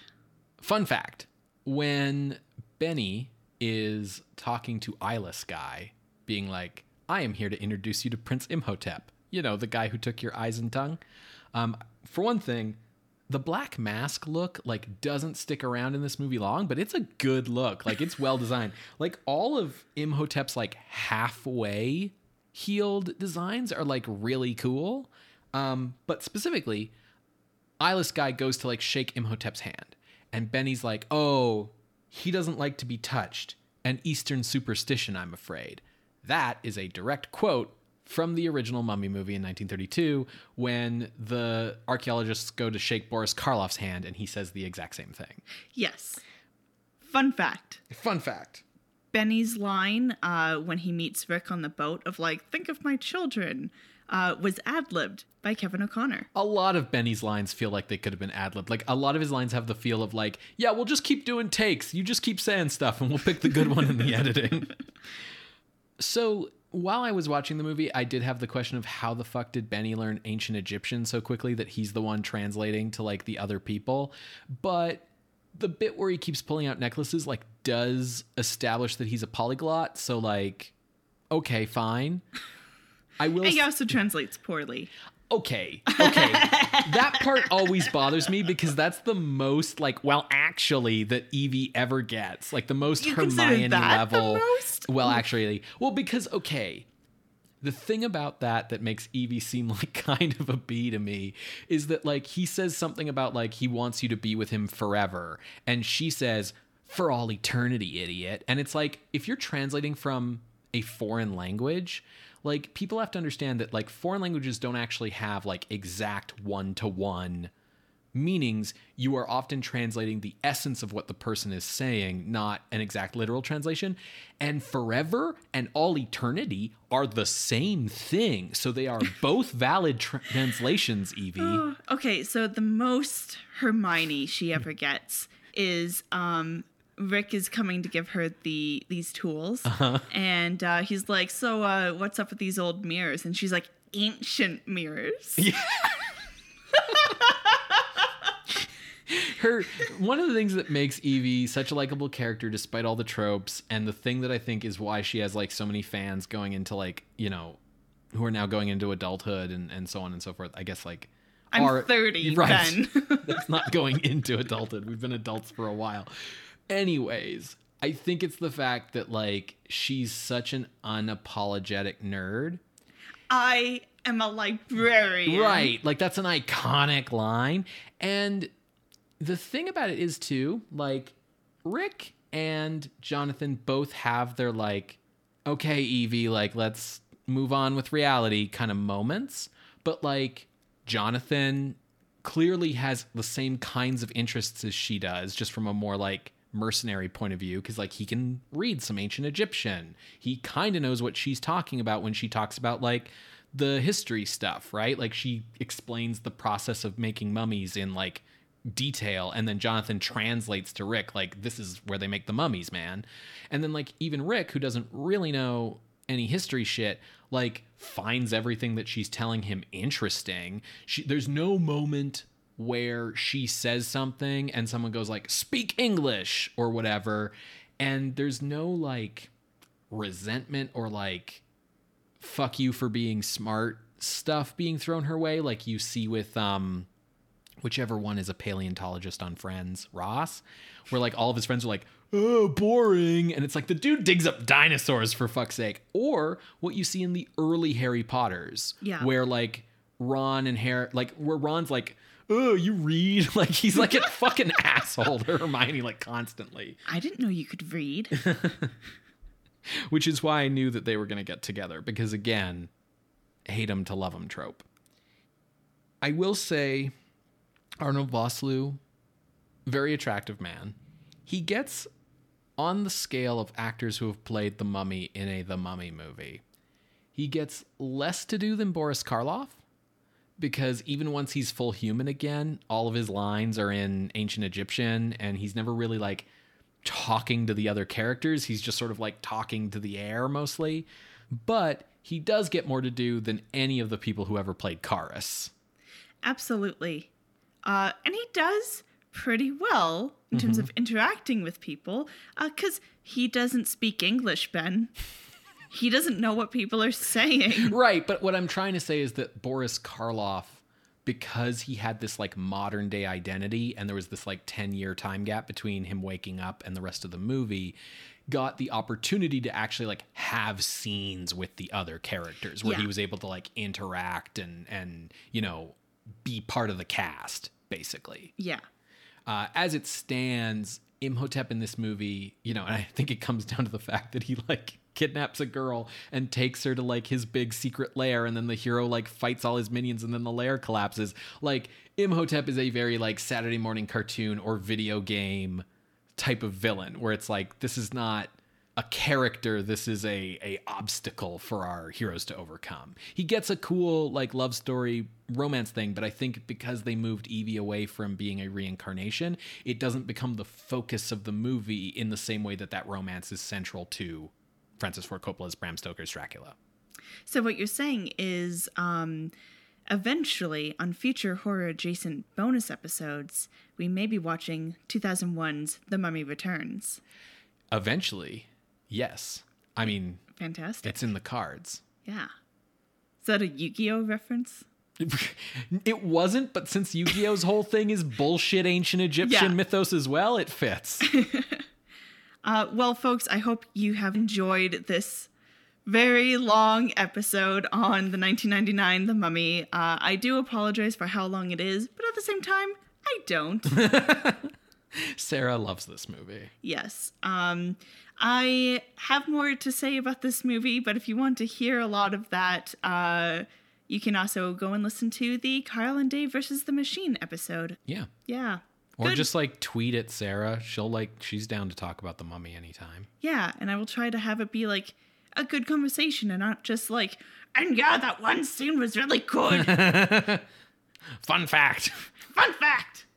Fun fact when Benny is talking to Eyeless Guy, being like, I am here to introduce you to Prince Imhotep, you know, the guy who took your eyes and tongue. Um, for one thing, the black mask look like doesn't stick around in this movie long, but it's a good look. Like it's well designed. [LAUGHS] like all of Imhotep's like halfway healed designs are like really cool. Um, but specifically, Eyeless Guy goes to like shake Imhotep's hand, and Benny's like, "Oh, he doesn't like to be touched. An Eastern superstition, I'm afraid." That is a direct quote from the original Mummy movie in 1932 when the archaeologists go to shake Boris Karloff's hand and he says the exact same thing. Yes. Fun fact. Fun fact. Benny's line uh, when he meets Rick on the boat of like, think of my children, uh, was ad libbed by Kevin O'Connor. A lot of Benny's lines feel like they could have been ad libbed. Like a lot of his lines have the feel of like, yeah, we'll just keep doing takes. You just keep saying stuff and we'll pick the good one in the [LAUGHS] editing. [LAUGHS] So while I was watching the movie, I did have the question of how the fuck did Benny learn ancient Egyptian so quickly that he's the one translating to like the other people. But the bit where he keeps pulling out necklaces like does establish that he's a polyglot. So like, okay, fine. I will. He also translates poorly. Okay, okay. that part always bothers me because that's the most like, well, actually, that Evie ever gets, like the most You Hermione level. most? Well, actually, well, because okay, the thing about that that makes Evie seem like [LAUGHS] kind of a bee to me is that like he says something about like he wants you to be with him forever, and she says for all eternity, idiot. And it's like if you're translating from a foreign language, like people have to understand that like foreign languages don't actually have like exact one to one meanings. You are often translating the essence of what the person is saying not an exact literal translation. And forever and all eternity are the same thing. So they are [LAUGHS] both valid tra- translations evie. [GASPS] Okay, so the most Hermione she ever gets is um Rick is coming to give her the these tools, and uh, he's like, "So, uh, what's up with these old mirrors?" And she's like, "Ancient mirrors." [LAUGHS] her one of the things that makes Evie such a likable character despite all the tropes and the thing that I think is why she has like so many fans going into like, you know, who are now going into adulthood and, and so on and so forth. I guess like I'm are 30 [LAUGHS] right. then. [LAUGHS] That's not going into adulthood. We've been adults for a while. Anyways, I think it's the fact that like she's such an unapologetic nerd I am a librarian. Right. Like that's an iconic line. And the thing about it is too, like Rick and Jonathan both have their like, okay, Evie, like let's move on with reality kind of moments. But like Jonathan clearly has the same kinds of interests as she does, just from a more like mercenary point of view because like he can read some ancient egyptian. He kind of knows what she's talking about when she talks about like the history stuff right? Like she explains the process of making mummies in like detail and then jonathan translates to rick like this is where they make the mummies man. And then like even rick who doesn't really know any history shit like finds everything that she's telling him interesting. She, there's no moment where she says something and someone goes like speak english or whatever. And there's no like resentment or like fuck you for being smart stuff being thrown her way. Like you see with um whichever one is a paleontologist on friends ross where like all of his friends are like oh boring and it's like the dude digs up dinosaurs for fuck's sake. Or what you see in the early harry potters Yeah. where like ron and harry like where ron's like oh you read [LAUGHS] like he's like a fucking asshole to hermione like constantly I didn't know you could read. [LAUGHS] which is why I knew that they were going to get together because again, hate him to love him trope. I will say Arnold Vosloo, very attractive man. He gets on the scale of actors who have played the mummy in a The Mummy movie. He gets less to do than Boris Karloff because even once he's full human again, all of his lines are in ancient Egyptian and he's never really like talking to the other characters. He's just sort of like talking to the air mostly. But he does get more to do than any of the people who ever played Kharis. Absolutely. Uh, and he does pretty well in terms of interacting with people because he doesn't speak English, Ben. He doesn't know what people are saying. [LAUGHS] Right, but what I'm trying to say is that Boris Karloff, because he had this like modern day identity and there was this like 10 year time gap between him waking up and the rest of the movie, got the opportunity to actually like have scenes with the other characters where he was able to like interact and and you know be part of the cast basically. Yeah. Uh, as it stands, Imhotep in this movie, you know, and I think it comes down to the fact that he like kidnaps a girl and takes her to like his big secret lair, and then the hero like fights all his minions, and then the lair collapses. Like Imhotep is a very like Saturday morning cartoon or video game type of villain, where it's like this is not a character this is a a obstacle for our heroes to overcome he gets a cool like love story romance thing but i think because they moved evie away from being a reincarnation it doesn't become the focus of the movie in the same way that that romance is central to francis ford coppola's bram stoker's dracula So what you're saying is um eventually on future horror adjacent bonus episodes, we may be watching 2001's The Mummy Returns. eventually yes i mean Fantastic. it's in the cards yeah. Is that a Yu-Gi-Oh reference? [LAUGHS] it wasn't but since yu-gi-oh's whole thing is bullshit ancient egyptian Yeah. mythos as well it fits [LAUGHS] Uh, well, folks, I hope you have enjoyed this very long episode on the 1999 The Mummy. Uh, I do apologize for how long it is, but at the same time, I don't. [LAUGHS] sarah loves this movie yes. Um, I have more to say about this movie, but if you want to hear a lot of that, uh, you can also go and listen to the Kyle and Dave versus the Machine episode. yeah Yeah. Or Good. just like tweet at Sarah. She'll like she's down to talk about the mummy anytime. Yeah, and I will try to have it be like a good conversation and not just like, and yeah, that one scene was really good. [LAUGHS] Fun fact. Fun fact!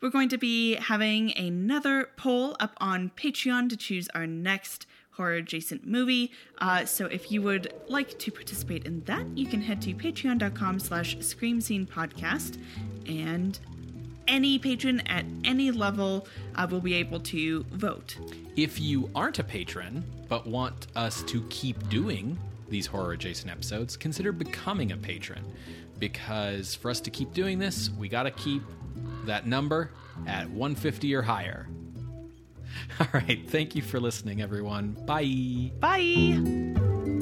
We're going to be having another poll up on Patreon to choose our next horror adjacent movie. Uh, so if you would like to participate in that, you can head to patreon.com slash scream scene podcast and any patron at any level uh, will be able to vote. If you aren't a patron but want us to keep doing these horror adjacent episodes, consider becoming a patron. Because for us to keep doing this, we got to keep that number at 150 or higher. [LAUGHS] All right. Thank you for listening, everyone. Bye. Bye!